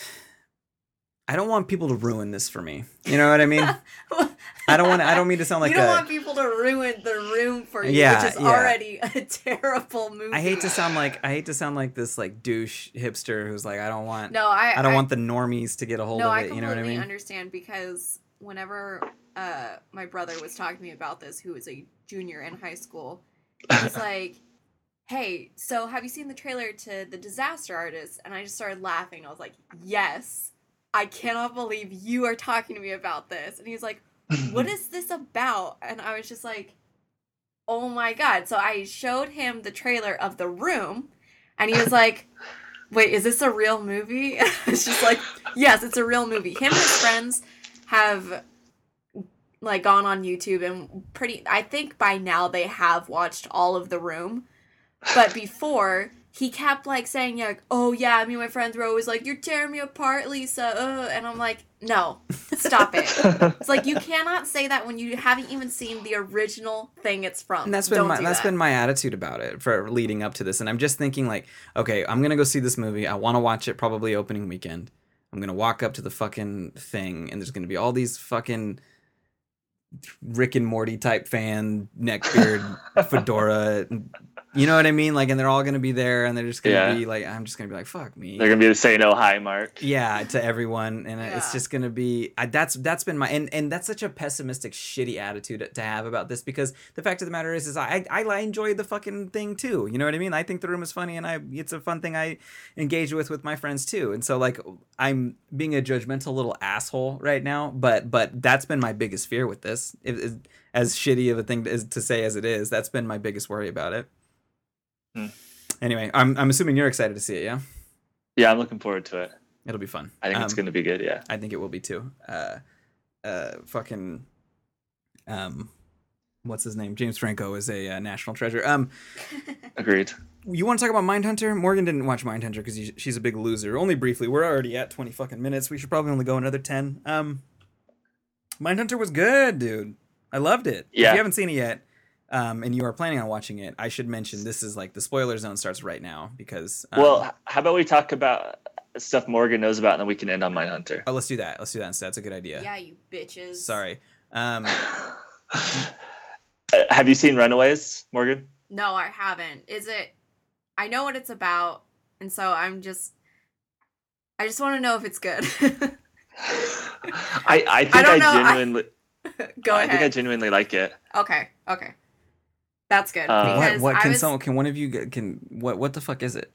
Speaker 1: I don't want people to ruin this for me. You know what I mean? I don't want. I don't mean to sound like
Speaker 4: you don't
Speaker 1: a.
Speaker 4: want people to ruin the room for you,
Speaker 1: Yeah,
Speaker 4: which is
Speaker 1: yeah.
Speaker 4: already a terrible movie.
Speaker 1: I hate to sound like I hate to sound like this like douche hipster who's like I don't want
Speaker 4: No, I.
Speaker 1: I don't want the normies to get a hold
Speaker 4: No,
Speaker 1: of
Speaker 4: I
Speaker 1: it. You know what I mean?
Speaker 4: understand because whenever uh, my brother was talking to me about this, who was a junior in high school, he's like, "Hey, so have you seen the trailer to The Disaster Artist?" And I just started laughing. I was like, "Yes." I cannot believe you are talking to me about this. And he's like, what is this about? And I was just like, oh my god. So I showed him the trailer of The Room, and he was like, wait, is this a real movie? it's just like, yes, it's a real movie. Him and his friends have like gone on YouTube and pretty I think by now they have watched all of The Room. But before he kept like saying like, "Oh yeah, me and my friends were always like, you're tearing me apart, Lisa," uh, and I'm like, "No, stop it." It's like you cannot say that when you haven't even seen the original thing it's from.
Speaker 1: And that's been
Speaker 4: Don't
Speaker 1: my that's
Speaker 4: that.
Speaker 1: been my attitude about it for leading up to this. And I'm just thinking like, okay, I'm gonna go see this movie. I want to watch it probably opening weekend. I'm gonna walk up to the fucking thing, and there's gonna be all these fucking Rick and Morty type fan neckbeard fedora. You know what I mean? Like, and they're all gonna be there, and they're just gonna
Speaker 3: Yeah.
Speaker 1: be like, I'm just gonna be like, fuck me.
Speaker 3: They're gonna be saying no hi, Mark."
Speaker 1: yeah to everyone and it's just gonna be I, that's that's been my and, and that's such a pessimistic shitty attitude to have about this because the fact of the matter is is I, I I enjoy the fucking thing too you know what I mean I think the room is funny and I it's a fun thing I engage with with my friends too and so like I'm being a judgmental little asshole right now but but that's been my biggest fear with this it, it- as shitty of a thing as, to say as it is that's been my biggest worry about it
Speaker 3: Hmm.
Speaker 1: anyway I'm I'm assuming you're excited to see it yeah
Speaker 3: Yeah, I'm looking forward to it.
Speaker 1: it'll be fun
Speaker 3: I think it's
Speaker 1: Um,
Speaker 3: gonna be good. Yeah.
Speaker 1: I think it will be too. Uh, uh, fucking, um, what's his name? James Franco is a uh, national treasure. Um,
Speaker 3: Agreed.
Speaker 1: you want to talk about Mindhunter? Morgan didn't watch Mindhunter because she's a big loser. Only briefly. We're already at twenty fucking minutes. We should probably only go another ten. Um, Mindhunter was good, dude. I loved it.
Speaker 3: Yeah.
Speaker 1: If you haven't seen it yet, um, and you are planning on watching it, I should mention this is like the spoiler zone starts right now because. Um,
Speaker 3: well, how about we talk about stuff Morgan knows about, and then we can end on Mindhunter.
Speaker 1: oh, let's do that. Let's do that instead. That's a good idea.
Speaker 4: Yeah, you bitches.
Speaker 1: Sorry. Um,
Speaker 3: Uh, Have you seen Runaways, Morgan?
Speaker 4: No, I haven't. Is it? I know what it's about, and so I'm just. I just want to know if it's good.
Speaker 3: I I think I,
Speaker 4: don't know, I-
Speaker 3: genuinely
Speaker 4: Go
Speaker 3: I think I genuinely like it.
Speaker 4: okay, okay, that's good
Speaker 3: Uh,
Speaker 1: what? What can
Speaker 4: was
Speaker 1: someone? Can one of you get- can? What? What the fuck is it?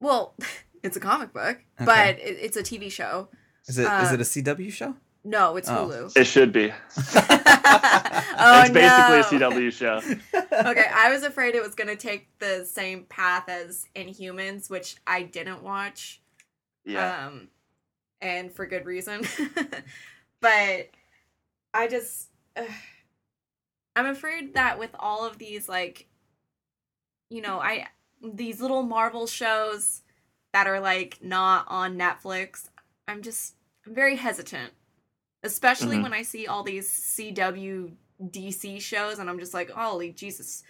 Speaker 4: well. It's a comic book,
Speaker 1: Okay.
Speaker 4: but it, it's a TV show.
Speaker 1: Is it? Is
Speaker 4: Uh,
Speaker 1: it a CW show?
Speaker 4: No, it's
Speaker 1: Oh.
Speaker 4: Hulu.
Speaker 3: It should be.
Speaker 4: oh
Speaker 3: it's basically
Speaker 4: no.
Speaker 3: a CW show.
Speaker 4: okay, I was afraid it was gonna take the same path as Inhumans, which I didn't watch.
Speaker 3: Yeah.
Speaker 4: Um, and for good reason. but I just, ugh. I'm afraid that with all of these, like, you know, I these little Marvel shows that are like not on Netflix, I'm just I'm very hesitant, especially
Speaker 3: Mhm.
Speaker 4: when I see all these CW DC shows, and I'm just like, holy Jesus.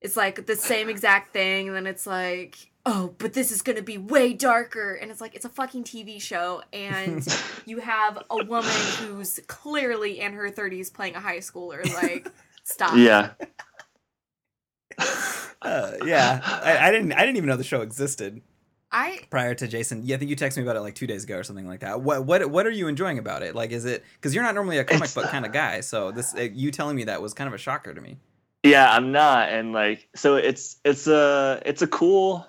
Speaker 4: It's like the same exact thing, and then it's like, oh, but this is gonna be way darker. And it's like, it's a fucking TV show, and you have a woman who's clearly in her 30s playing a high schooler. Like, stop.
Speaker 3: yeah.
Speaker 1: Uh, yeah, I, I didn't. I didn't even know the show existed
Speaker 4: I
Speaker 1: prior to Jason. Yeah, I think you texted me about it like two days ago or something like that. What? What? What are you enjoying about it? Like, is it because you're not normally a comic book kind of guy? So this, uh, you telling me that was kind of a shocker to me.
Speaker 3: Yeah, I'm not, and like, so it's it's a it's a cool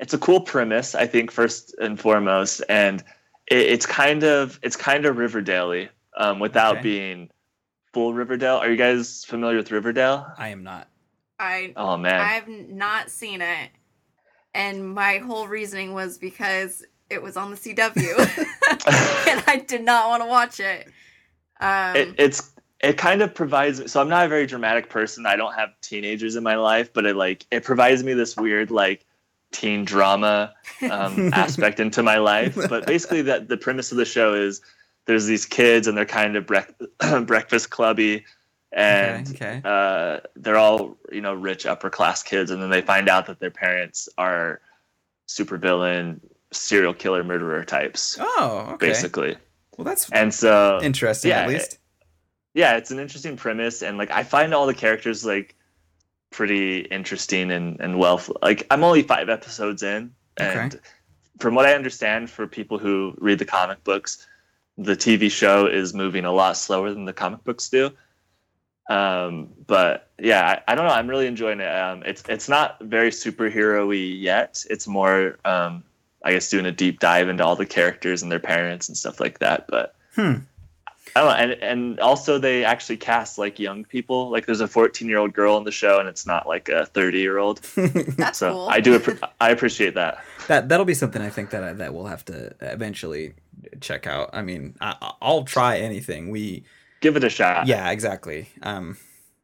Speaker 3: it's a cool premise, I think, first and foremost, and it, it's kind of it's kind of Riverdale, um, without
Speaker 1: Okay.
Speaker 3: being full Riverdale. Are you guys familiar with Riverdale?
Speaker 1: I am not.
Speaker 4: I
Speaker 3: Oh man,
Speaker 4: I've not seen it, and my whole reasoning was because it was on the CW, and I did not want to watch it. Um,
Speaker 3: it, it's it kind of provides so i'm not a very dramatic person i don't have teenagers in my life but it like it provides me this weird like teen drama um, aspect into my life but basically that the premise of the show is there's these kids and they're kind of brec- breakfast clubby and
Speaker 1: okay. okay.
Speaker 3: uh, they're all you know rich upper class kids and then they find out that their parents are supervillain serial killer murderer types
Speaker 1: Oh, okay.
Speaker 3: basically
Speaker 1: Well, that's
Speaker 3: and so
Speaker 1: interesting.
Speaker 3: yeah,
Speaker 1: at least.
Speaker 3: yeah, it's an interesting premise, and like I find all the characters like pretty interesting and and well. Like I'm only five episodes in, and from what I understand, for people who read the comic books, the TV show is moving a lot slower than the comic books do. Um, but yeah, I, I don't know. I'm really enjoying it. Um, it's it's not very superhero-y yet. It's more, um, I guess, doing a deep dive into all the characters and their parents and stuff like that. But
Speaker 1: Hmm.
Speaker 3: I don't know, and and also they actually cast like young people. Like there's a 14 year old girl in the show, and it's not like a 30 year old.
Speaker 4: that's
Speaker 3: So
Speaker 4: cool.
Speaker 3: I do appre- I appreciate that.
Speaker 1: that that'll be something I think that I, that we'll have to eventually check out. I mean, I, I'll try anything. We
Speaker 3: Give it a shot.
Speaker 1: yeah, exactly. Um,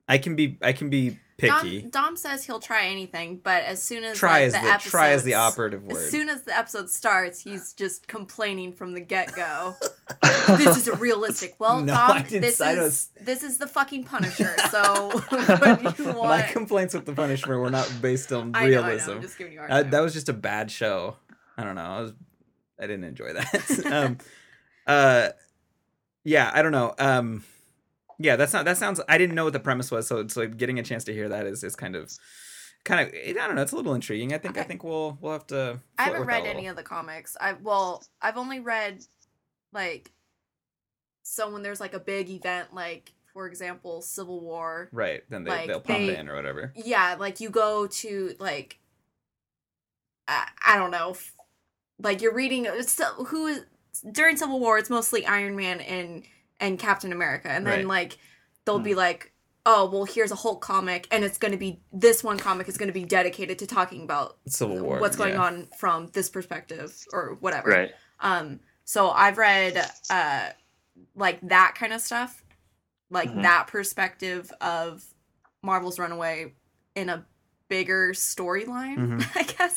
Speaker 1: I can be I can be picky.
Speaker 4: Dom, Dom says he'll try anything, but as soon as
Speaker 1: try
Speaker 4: like,
Speaker 1: is
Speaker 4: the,
Speaker 1: the, try is the operative word.
Speaker 4: As soon as the episode starts, he's just complaining from the get go. this isn't realistic. Well,
Speaker 1: No,
Speaker 4: Dom,
Speaker 1: I
Speaker 4: this is
Speaker 1: was-
Speaker 4: this is the fucking Punisher. So
Speaker 1: My complaints with the Punisher were not based on
Speaker 4: I know, I know.
Speaker 1: realism.
Speaker 4: I'm just giving you a hard
Speaker 1: Uh,
Speaker 4: time.
Speaker 1: that was just a bad show. I don't know. I was I didn't enjoy that. um uh yeah, I don't know. Um yeah, that's not that sounds I didn't know what the premise was, so so getting a chance to hear that is is kind of kind of I don't know, it's a little intriguing. I think I think we'll we'll have to
Speaker 4: I haven't read any of the comics. I well, I've only read like so when there's like a big event, like for example, Civil War.
Speaker 1: Right, then they
Speaker 4: like,
Speaker 1: they'll pop
Speaker 4: they-
Speaker 1: in or whatever.
Speaker 4: Yeah, like you go to like I, I don't know, like you're reading so who is during Civil War. It's mostly Iron Man and and Captain America, and then
Speaker 1: Right.
Speaker 4: like they'll be like. Oh well, here's a Hulk comic, and it's going to be this one comic is going to be dedicated to talking about
Speaker 1: Civil War.
Speaker 4: what's going
Speaker 1: yeah.
Speaker 4: on from this perspective or whatever.
Speaker 3: Right.
Speaker 4: Um, so I've read uh like that kind of stuff, like
Speaker 3: Mhm.
Speaker 4: that perspective of Marvel's Runaway in a bigger storyline,
Speaker 1: Mhm.
Speaker 4: I guess.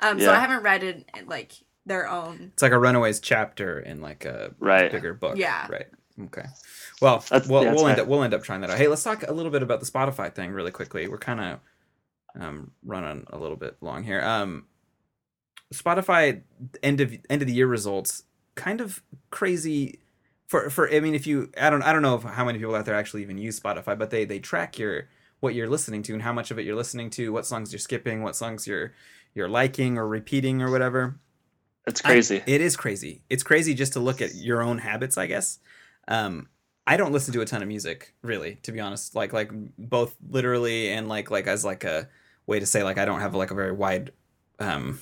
Speaker 4: Um,
Speaker 3: yeah.
Speaker 4: so I haven't read it like their own.
Speaker 1: It's like a Runaways chapter in like a
Speaker 3: Right.
Speaker 1: bigger book.
Speaker 4: Yeah.
Speaker 1: Right. Okay. Well,
Speaker 3: That's-
Speaker 1: we'll,
Speaker 3: yeah,
Speaker 1: we'll end up we'll end up trying that out. Hey, let's talk a little bit about the Spotify thing really quickly. We're kind of um, running a little bit long here. Um, Spotify end of end of the year results kind of crazy for for I mean if you I don't I don't know if, how many people out there actually even use Spotify, but they they track your what you're listening to and how much of it you're listening to, what songs you're skipping, what songs you're you're liking or repeating or whatever.
Speaker 3: It's
Speaker 1: I-
Speaker 3: crazy.
Speaker 1: it is crazy. It's crazy just to look at your own habits, I guess. Um, I don't listen to a ton of music, really, to be honest. Like like both literally and like like as like a way to say like I don't have like a very wide um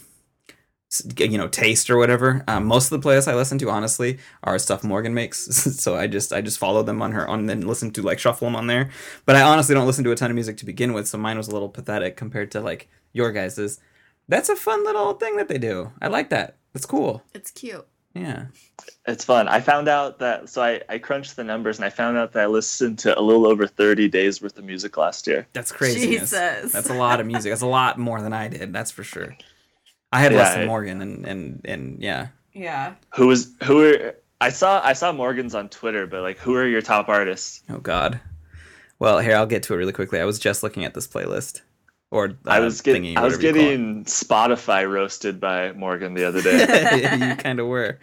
Speaker 1: you know taste or whatever. Um, most of the playlists I listen to honestly are stuff Morgan makes. so I just I just follow them on her on and then listen to like shuffle them on there. But I honestly don't listen to a ton of music to begin with, so mine was a little pathetic compared to like your guys's. That's a fun little thing that they do. I like that. That's cool.
Speaker 4: It's cute.
Speaker 1: Yeah.
Speaker 3: It's fun. I found out that so I, I crunched the numbers and I found out that I listened to a little over 30 days worth of music last year.
Speaker 1: That's crazy.
Speaker 4: Jesus.
Speaker 1: That's a lot of music. That's a lot more than I did. That's for sure. I had
Speaker 3: Yeah,
Speaker 1: less than Morgan, and and and yeah.
Speaker 4: Yeah.
Speaker 3: Who was who are I saw I saw Morgan's on Twitter, but like who are your top artists?
Speaker 1: Oh God. Well, here I'll get to it really quickly. I was just looking at this playlist, or uh,
Speaker 3: I was getting
Speaker 1: thingy,
Speaker 3: I was
Speaker 1: whatever you call
Speaker 3: getting Spotify roasted by Morgan the other day.
Speaker 1: you kind of were.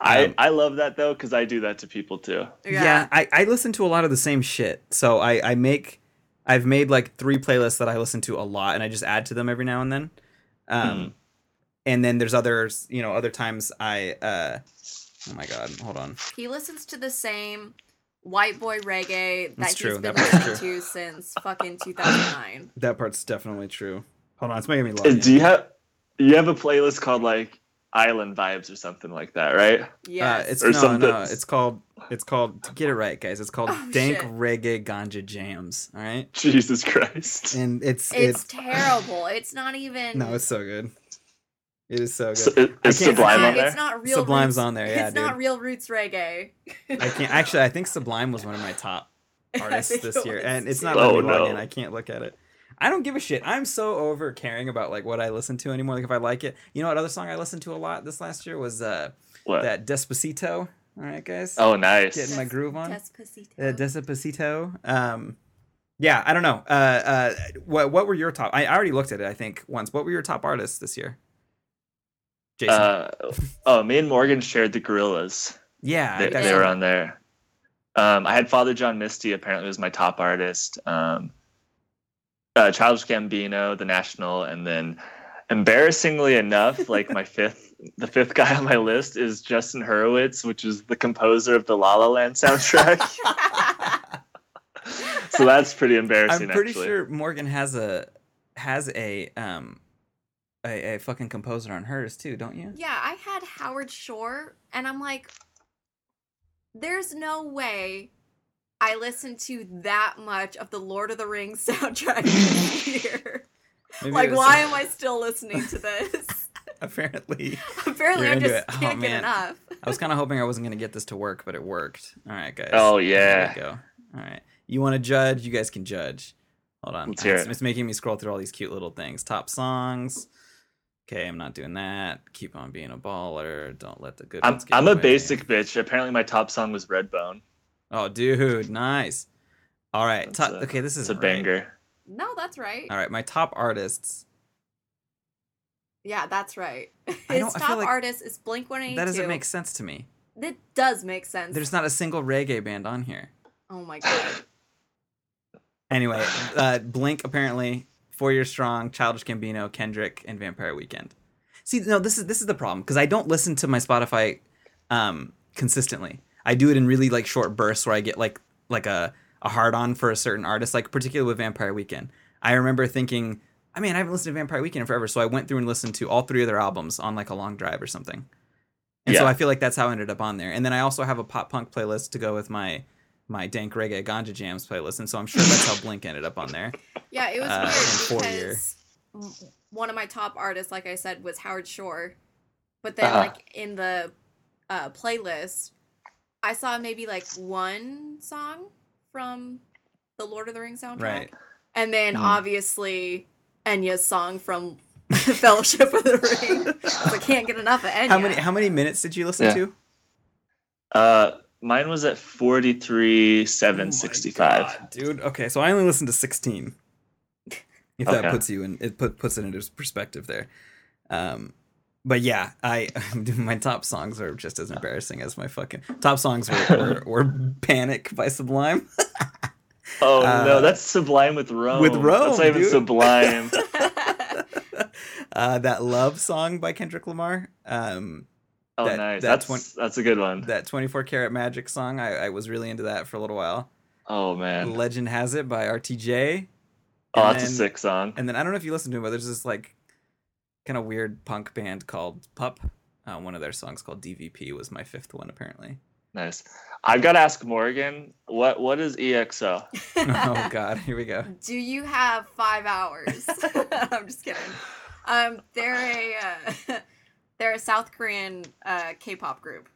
Speaker 3: I
Speaker 1: Um,
Speaker 3: I love that though because I do that to people too.
Speaker 1: Yeah, I, I listen to a lot of the same shit. So I, I make I've made like three playlists that I listen to a lot and I just add to them every now and then. Um
Speaker 3: Mhm.
Speaker 1: and then there's others, you know, other times I uh oh my god, hold on.
Speaker 4: He listens to the same white boy reggae that
Speaker 1: That's
Speaker 4: he's
Speaker 1: true,
Speaker 4: been
Speaker 1: that
Speaker 4: listening
Speaker 1: true.
Speaker 4: to since fucking 2009.
Speaker 1: That part's definitely true. Hold on, it's making me laugh.
Speaker 3: Do you have you have a playlist called like Island Vibes or something like that, right?
Speaker 4: Yeah,
Speaker 1: Uh, it's
Speaker 3: Or
Speaker 1: no,
Speaker 3: something.
Speaker 1: no. It's called. It's called. Get it right, guys. It's called
Speaker 4: Oh,
Speaker 1: Dank
Speaker 4: shit.
Speaker 1: Reggae Ganja Jams. All right,
Speaker 3: Jesus Christ.
Speaker 1: and it's
Speaker 4: it's
Speaker 1: it's,
Speaker 4: terrible. It's not even.
Speaker 1: no, it's so good. It is so good.
Speaker 3: So, it-
Speaker 1: I
Speaker 4: it's
Speaker 3: Sublime
Speaker 4: not,
Speaker 3: on there?
Speaker 4: It's not real.
Speaker 1: Sublime's
Speaker 4: roots,
Speaker 1: on there, yeah,
Speaker 4: it's not real roots reggae.
Speaker 1: I can't actually. I think Sublime was one of my top artists this year, and it's not letting
Speaker 3: Oh, no.
Speaker 1: in. I can't look at it. I don't give a shit. I'm so over caring about like what I listen to anymore. Like if I like it, you know what other song I listened to a lot this last year was uh
Speaker 3: What?
Speaker 1: that Despacito. All right, guys.
Speaker 3: oh, nice.
Speaker 1: Getting my groove on.
Speaker 4: Despacito.
Speaker 1: Uh, Despacito. Um, yeah, I don't know. Uh, uh, what what were your top? I, I already looked at it. I think once. What were your top artists this year? Jason.
Speaker 3: Uh, oh, me and Morgan shared the Gorillaz.
Speaker 1: yeah,
Speaker 3: They, they were on there. Um, I had Father John Misty. Apparently, was my top artist. Um, uh, Childish Gambino, The National, and then, embarrassingly enough, like my fifth, the fifth guy on my list is Justin Hurwitz, which is the composer of the La La Land soundtrack. so that's pretty embarrassing.
Speaker 1: I'm pretty
Speaker 3: actually.
Speaker 1: sure Morgan has a has a um a, a fucking composer on hers too, don't you?
Speaker 4: yeah, I had Howard Shore, and I'm like, there's no way I listened to that much of the Lord of the Rings soundtrack this year.
Speaker 1: Maybe
Speaker 4: like, why am I still listening to this?
Speaker 1: Apparently,
Speaker 4: Apparently,
Speaker 1: You're
Speaker 4: I
Speaker 1: into
Speaker 4: just
Speaker 1: it. Oh,
Speaker 4: can't get
Speaker 1: man.
Speaker 4: enough.
Speaker 1: I was kind of hoping I wasn't gonna get this to work, but it worked. All right, guys.
Speaker 3: Oh,
Speaker 1: There
Speaker 3: yeah.
Speaker 1: we go. All right. You want to judge? You guys can judge. Hold on.
Speaker 3: Let's hear
Speaker 1: it's,
Speaker 3: it.
Speaker 1: it's making me scroll through all these cute little things. Top songs. Okay, I'm not doing that. Keep on being a baller. Don't let the good
Speaker 3: I'm
Speaker 1: ones get
Speaker 3: I'm a basic bitch. Apparently, my top song was Redbone.
Speaker 1: Oh, dude, nice. All right. Top,
Speaker 3: a-
Speaker 1: okay, this is
Speaker 3: It's a banger.
Speaker 4: No, that's right.
Speaker 1: All right, my top artists.
Speaker 4: Yeah, that's right.
Speaker 1: I
Speaker 4: His
Speaker 1: don't- I feel
Speaker 4: top
Speaker 1: like
Speaker 4: artist is Blink 182.
Speaker 1: That doesn't make sense to me.
Speaker 4: That does make sense.
Speaker 1: There's not a single reggae band on here.
Speaker 4: Oh my god.
Speaker 1: Anyway, uh, Blink apparently Four Year Strong. Childish Gambino, Kendrick, and Vampire Weekend. See, no, this is this is the problem because I don't listen to my Spotify um, consistently. I do it in really like short bursts where I get like like a a hard on for a certain artist, like particularly with Vampire Weekend. I remember thinking, I mean, I haven't listened to Vampire Weekend in forever, so I went through and listened to all three of their albums on like a long drive or something. And so I feel like that's how I ended up on there. And then I also have a pop punk playlist to go with my my dank reggae ganja jams playlist, and so I'm sure that's how Blink ended up on there.
Speaker 4: Yeah, it was
Speaker 1: Uh, in four
Speaker 4: weird
Speaker 1: year.
Speaker 4: because w- one of my top artists, like I said, was Howard Shore. But then,
Speaker 3: Uh-huh.
Speaker 4: like in the uh, playlist, I saw maybe like one song from the Lord of the Rings soundtrack,
Speaker 1: Right.
Speaker 4: and then
Speaker 3: Mhm.
Speaker 4: obviously Enya's song from Fellowship of the Ring. I can't get enough of Enya.
Speaker 1: How many how many minutes did you listen
Speaker 3: Yeah.
Speaker 1: to?
Speaker 3: Uh, mine was at forty three seven sixty five.
Speaker 1: Oh dude. Okay, so I only listened to 16. If that puts you in, it put, puts it into perspective there. Um, but yeah, I my top songs are just as embarrassing as my fucking top songs were, were, were "Panic" by Sublime.
Speaker 3: Oh
Speaker 1: Uh,
Speaker 3: no, that's Sublime with Rome.
Speaker 1: with Rome,
Speaker 3: That's not even
Speaker 1: dude.
Speaker 3: Sublime.
Speaker 1: uh, that "Love" song by Kendrick Lamar. Um,
Speaker 3: Oh
Speaker 1: That-
Speaker 3: nice.
Speaker 1: that's
Speaker 3: That's
Speaker 1: one-
Speaker 3: that's a good one.
Speaker 1: that "24 Karat Magic" song. I, I was really into that for a little while.
Speaker 3: oh man.
Speaker 1: "Legend Has It" by RTJ.
Speaker 3: Oh,
Speaker 1: and
Speaker 3: that's a sick song.
Speaker 1: And then I don't know if you listen to it, but there's this like kind of weird punk band called Pup. Uh, one of their songs called DVP was my fifth one, apparently.
Speaker 3: Nice. I've got to ask Morgan, what what is EXO?
Speaker 1: oh God, here we go.
Speaker 4: Do you have five hours? I'm just kidding. Um, they're a uh, they're a South Korean uh, K-pop group.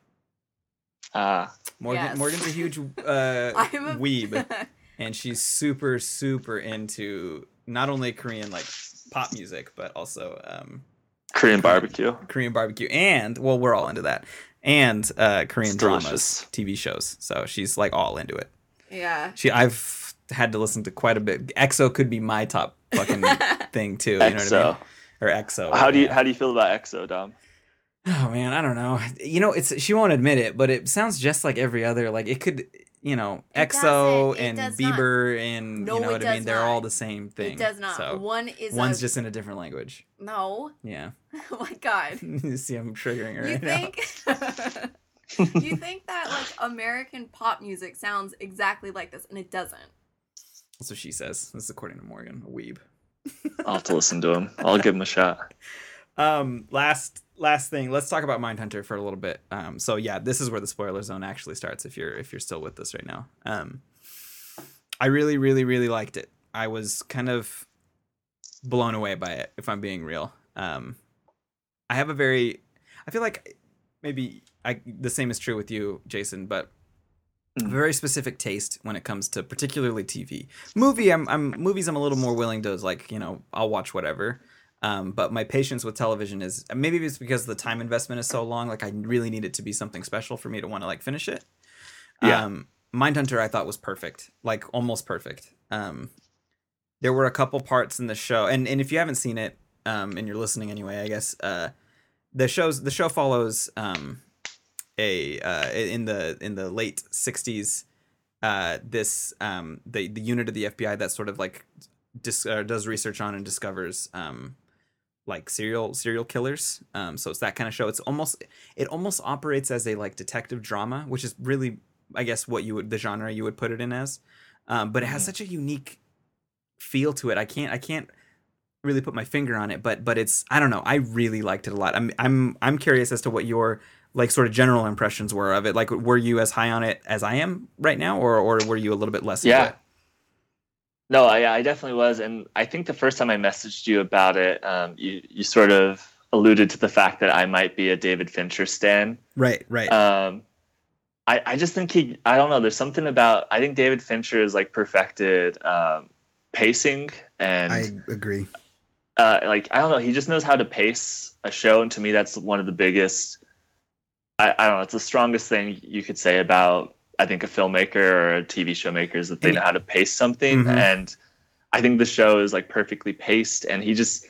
Speaker 3: Ah,
Speaker 1: Morgan
Speaker 4: Yes.
Speaker 1: Morgan's a huge uh,
Speaker 4: I'm a
Speaker 1: weeb, and she's super super into not only Korean like pop music, but also um,
Speaker 3: Korean barbecue.
Speaker 1: Korean barbecue, and well, we're all into that, and uh, Korean
Speaker 3: It's
Speaker 1: dramas,
Speaker 3: delicious.
Speaker 1: TV shows. So she's like all into it.
Speaker 4: yeah.
Speaker 1: She, I've had to listen to quite a bit. EXO could be my top fucking thing too. You know what I mean?
Speaker 3: EXO.
Speaker 1: Or EXO.
Speaker 3: How do you how do you feel about EXO, Dom?
Speaker 1: Oh man, I don't know. You know, it's she won't admit it, but it sounds just like every other. Like it could, you know,
Speaker 4: It
Speaker 1: EXO and
Speaker 4: does not.
Speaker 1: Bieber and
Speaker 4: No,
Speaker 1: you know what I mean.
Speaker 4: does
Speaker 1: They're all the same thing.
Speaker 4: It does not.
Speaker 1: So
Speaker 4: One is
Speaker 1: one's
Speaker 4: a,
Speaker 1: just in a different language.
Speaker 4: no.
Speaker 1: Yeah.
Speaker 4: Oh my god.
Speaker 1: you see, I'm triggering her
Speaker 4: You
Speaker 1: right now.
Speaker 4: think you think that like American pop music sounds exactly like this, and it doesn't.
Speaker 1: That's what she says. This is according to Morgan, a weeb.
Speaker 3: I'll have to listen to him. I'll give him a shot.
Speaker 1: Um, last last thing, let's talk about Mindhunter for a little bit. Um, so yeah, this is where the spoiler zone actually starts. If you're if you're still with us right now, um, I really really really liked it. I was kind of blown away by it. If I'm being real, um, I have a very, I feel like maybe I the same is true with you, Jason, but. A
Speaker 3: Mm.
Speaker 1: very specific taste when it comes to particularly TV. Movie, I'm, I'm movies. I'm a little more willing to like, you know, I'll watch whatever. Um, but my patience with television is maybe it's because the time investment is so long. Like I really need it to be something special for me to want to like finish it.
Speaker 3: Yeah.
Speaker 1: Um, Mindhunter I thought was perfect, like almost perfect. Um, there were a couple parts in the show, and and if you haven't seen it, um, and you're listening anyway, I guess uh, the shows the show follows um, a uh, in the in the late '60s. Uh, this um, the the unit of the FBI that sort of like dis- uh, does research on and discovers um, like serial serial killers. Um, so it's that kind of show. It's almost it almost operates as a like detective drama, which is really I guess what you would the genre you would put it in as. Um, but it has such a unique feel to it. I can't I can't really put my finger on it, but but it's I don't know. I really liked it a lot. I'm I'm I'm curious as to what your like sort of general impressions were of it. Like were you as high on it as I am right now, or or were you a little bit less? into
Speaker 3: Yeah. No, I, I definitely was, and I think the first time I messaged you about it, um, you you sort of alluded to the fact that I might be a David Fincher stan.
Speaker 1: Right. Right.
Speaker 3: Um, I I just think he I don't know. There's something about I think David Fincher is like perfected um, pacing and I
Speaker 1: agree.
Speaker 3: uh, like I don't know. He just knows how to pace a show, and to me, that's one of the biggest. I, I don't know. It's the strongest thing you could say about I think a filmmaker or a TV show maker is that they know how to pace something,
Speaker 1: Mhm.
Speaker 3: and I think the show is like perfectly paced, and he just.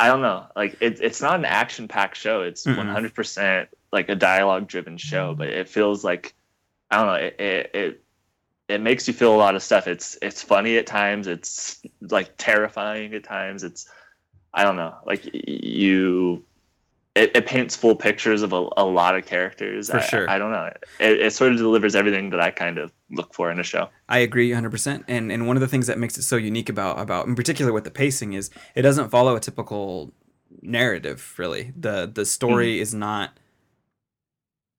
Speaker 3: I don't know. Like it, it's not an action-packed show. It's
Speaker 1: Mm-mm.
Speaker 3: one hundred percent like a dialogue-driven show, but it feels like I don't know. It, it it it makes you feel a lot of stuff. It's it's funny at times. It's like terrifying at times. It's I don't know. Like you, it, it paints full pictures of a, a lot of characters.
Speaker 1: For
Speaker 3: I,
Speaker 1: sure.
Speaker 3: I, don't know. It, it sort of delivers everything that I kind of look for in a show.
Speaker 1: I agree 100%. And and one of the things that makes it so unique about about in particular with the pacing is it doesn't follow a typical narrative really. The the story is not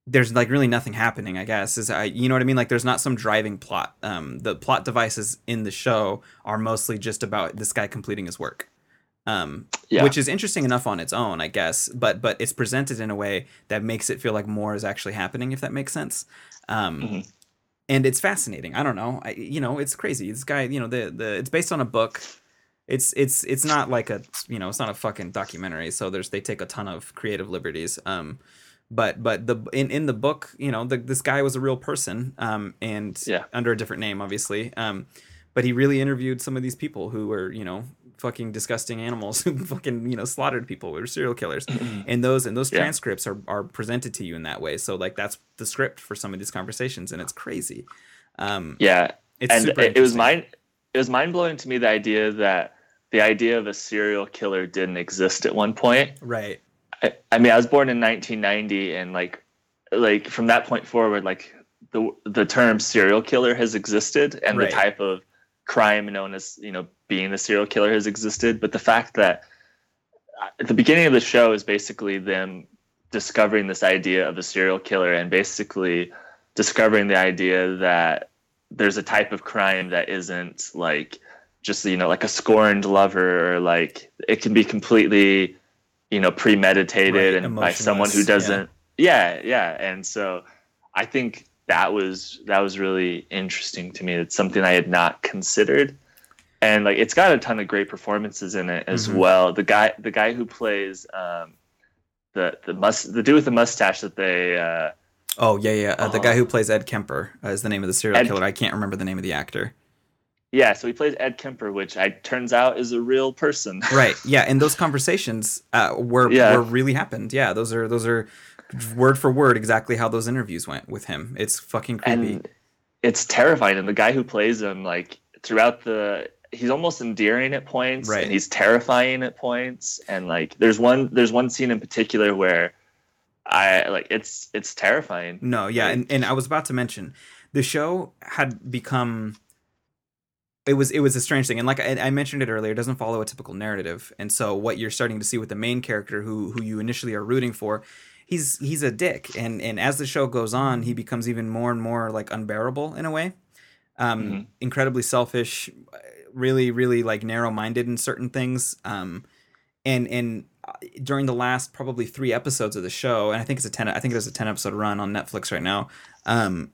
Speaker 1: there's like really nothing happening, I guess. Is I you know what I mean? Like there's not some driving plot. Um the plot devices in the show are mostly just about this guy completing his work. Um
Speaker 3: Yeah.
Speaker 1: which is interesting enough on its own, I guess, but but it's presented in a way that makes it feel like more is actually happening if that makes sense. Um
Speaker 3: Mhm.
Speaker 1: and it's fascinating. I don't know. I you know, it's crazy. This guy, you know, the the it's based on a book. It's it's it's not like a you know, it's not a fucking documentary. So there's they take a ton of creative liberties. Um but but the in in the book, you know, the, this guy was a real person, um, and
Speaker 3: Yeah.
Speaker 1: under a different name, obviously, um, but he really interviewed some of these people who were, you know, fucking disgusting animals who fucking you know slaughtered people, who were serial killers, and those and those
Speaker 3: Yeah.
Speaker 1: transcripts are are presented to you in that way. So like that's the script for some of these conversations, and it's crazy. Um,
Speaker 3: Yeah,
Speaker 1: it's
Speaker 3: and it, it was mind it was mind blowing to me the idea that the idea of a serial killer didn't exist at one point.
Speaker 1: right.
Speaker 3: I, I mean, I was born in 1990, and like, like from that point forward, like the the term serial killer has existed, and
Speaker 1: Right.
Speaker 3: the type of crime known as you know being the serial killer has existed. But the fact that uh, at the beginning of the show is basically them discovering this idea of a serial killer, and basically discovering the idea that there's a type of crime that isn't like just you know like a scorned lover or like it can be completely you know premeditated
Speaker 1: Right,
Speaker 3: and by someone who doesn't yeah. yeah and so i think that was that was really interesting to me it's something i had not considered and like it's got a ton of great performances in it as
Speaker 1: Mhm.
Speaker 3: well the guy the guy who plays um the the must the dude with the mustache that they uh
Speaker 1: Oh yeah, yeah. Uh, the guy
Speaker 3: Oh.
Speaker 1: who plays Ed Kemper uh, is the name of the serial
Speaker 3: Ed-
Speaker 1: killer. I can't remember the name of the actor.
Speaker 3: yeah so he plays ed kemper which i turns out is a real person
Speaker 1: Right. Yeah, and those conversations uh, were
Speaker 3: Yeah.
Speaker 1: were really happened. Yeah, those are those are word for word exactly how those interviews went with him. It's fucking creepy.
Speaker 3: and it's terrifying and the guy who plays him like throughout the he's almost endearing at points
Speaker 1: Right.
Speaker 3: and he's terrifying at points and like there's one there's one scene in particular where i like it's it's terrifying
Speaker 1: No, yeah,
Speaker 3: Like-
Speaker 1: and, and I was about to mention the show had become it was it was a strange thing and like I, I mentioned it earlier it doesn't follow a typical narrative and so what you're starting to see with the main character who who you initially are rooting for he's he's a dick. And and as the show goes on he becomes even more and more like unbearable in a way. Um
Speaker 3: Mhm.
Speaker 1: incredibly selfish really really like narrow-minded in certain things. Um and and uh, during the last probably three episodes of the show and i think it's a 10 i think there's a 10 episode run on netflix right now um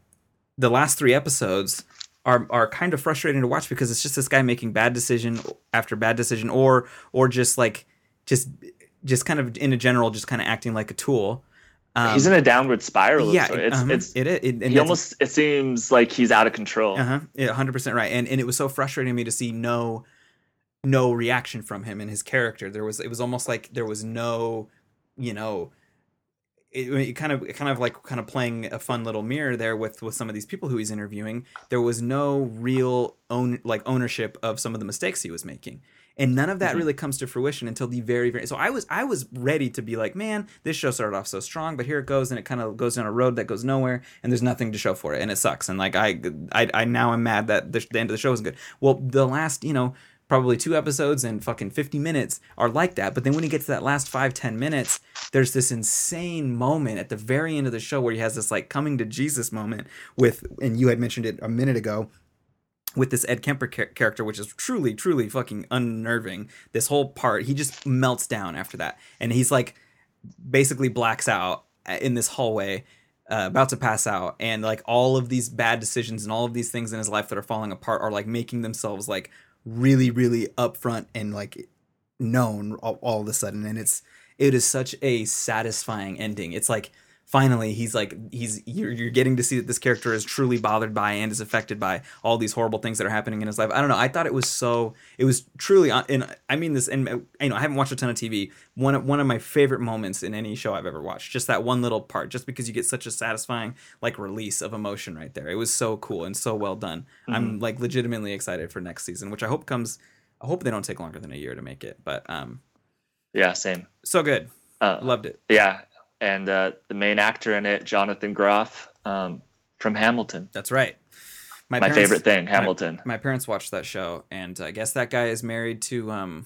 Speaker 1: the last three episodes are are kind of frustrating to watch because it's just this guy making bad decision after bad decision or or just like just just kind of in a general just kind of acting like a tool um,
Speaker 3: he's in a downward spiral
Speaker 1: yeah
Speaker 3: it's
Speaker 1: um,
Speaker 3: it's
Speaker 1: it, it, and
Speaker 3: he almost it seems like he's out of control
Speaker 1: uh-huh. 100% right. And and it was so frustrating to me to see no no reaction from him and his character. There was it was almost like there was no, you know, it, it kind of kind of like kind of playing a fun little mirror there with with some of these people who he's interviewing. There was no real own like ownership of some of the mistakes he was making. And none of that
Speaker 3: Mhm.
Speaker 1: really comes to fruition until the very very so I was I was ready to be like, man, this show started off so strong, but here it goes and it kind of goes down a road that goes nowhere and there's nothing to show for it and it sucks. And like I I, I now I'm mad that the, the end of the show isn't good. Well, the last, you know, probably two episodes and fucking 50 minutes are like that. But then when you get to that last five ten minutes, there's this insane moment at the very end of the show where he has this like coming to Jesus moment with, and you had mentioned it a minute ago, with this Ed Kemper char- character, which is truly, truly fucking unnerving. This whole part, he just melts down after that, and he's like, basically blacks out uh, in this hallway, uh, about to pass out, and like all of these bad decisions and all of these things in his life that are falling apart are like making themselves like really, really upfront and like known all, all of a sudden, and it's it is such a satisfying ending. It's like finally he's like he's you're, you're getting to see that this character is truly bothered by and is affected by all these horrible things that are happening in his life. I don't know. I thought it was so it was truly uh, and i mean this and uh, you know i haven't watched a ton of tv one of one of my favorite moments in any show i've ever watched just that one little part just because you get such a satisfying like release of emotion right there. It was so cool and so well done. I'm like legitimately excited for next season which i hope comes i hope they don't take longer than a year to make it but um
Speaker 3: yeah same.
Speaker 1: so good.
Speaker 3: Uh,
Speaker 1: loved it.
Speaker 3: yeah and uh, the main actor in it jonathan groff um, from hamilton.
Speaker 1: That's right.
Speaker 3: My
Speaker 1: parents-
Speaker 3: favorite thing hamilton.
Speaker 1: my parents watched that show and i guess that guy is married to um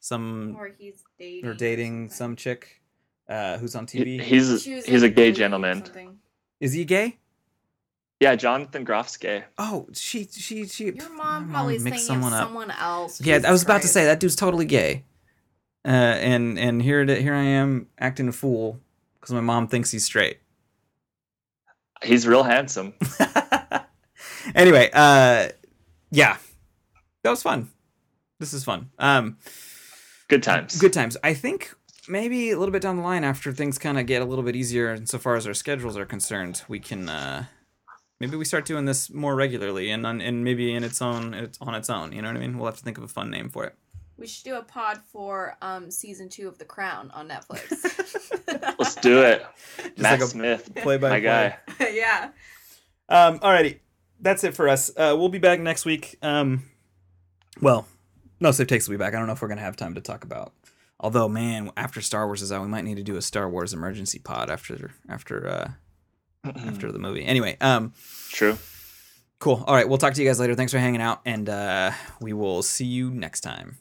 Speaker 1: some
Speaker 4: Or he's dating.
Speaker 1: or dating some chick uh who's on
Speaker 3: He-
Speaker 1: tv
Speaker 3: he's he's a gay gentleman.
Speaker 1: is he gay?
Speaker 3: Yeah jonathan groff's gay.
Speaker 1: Oh she she she
Speaker 4: Your mom probably is
Speaker 1: mixed
Speaker 4: thinking of
Speaker 1: someone up.
Speaker 4: someone else.
Speaker 1: yeah i was about to say that dude's totally gay uh and and here it, here i am acting a fool because my mom thinks he's straight.
Speaker 3: He's real handsome.
Speaker 1: Anyway uh yeah. That was fun. This is fun. Um
Speaker 3: good times.
Speaker 1: Good times. I think maybe a little bit down the line after things kind of get a little bit easier insofar as our schedules are concerned, we can uh, maybe we start doing this more regularly and on, and maybe in its own it's on its own. You know what I mean? We'll have to think of a fun name for it.
Speaker 4: We should do a pod for um season two of The Crown on Netflix.
Speaker 3: Let's do it.
Speaker 1: Just
Speaker 3: Matt
Speaker 1: like
Speaker 3: Smith,
Speaker 1: Play by
Speaker 3: my guy.
Speaker 4: yeah.
Speaker 1: Um, alrighty, that's it for us. Uh, we'll be back next week. Um, well, no safe takes will be back. I don't know if we're gonna have time to talk about. Although, man, after Star Wars is out, we might need to do a Star Wars emergency pod after after uh, after the movie. Anyway, um,
Speaker 3: True.
Speaker 1: cool. All right, we'll talk to you guys later. Thanks for hanging out, and uh, we will see you next time.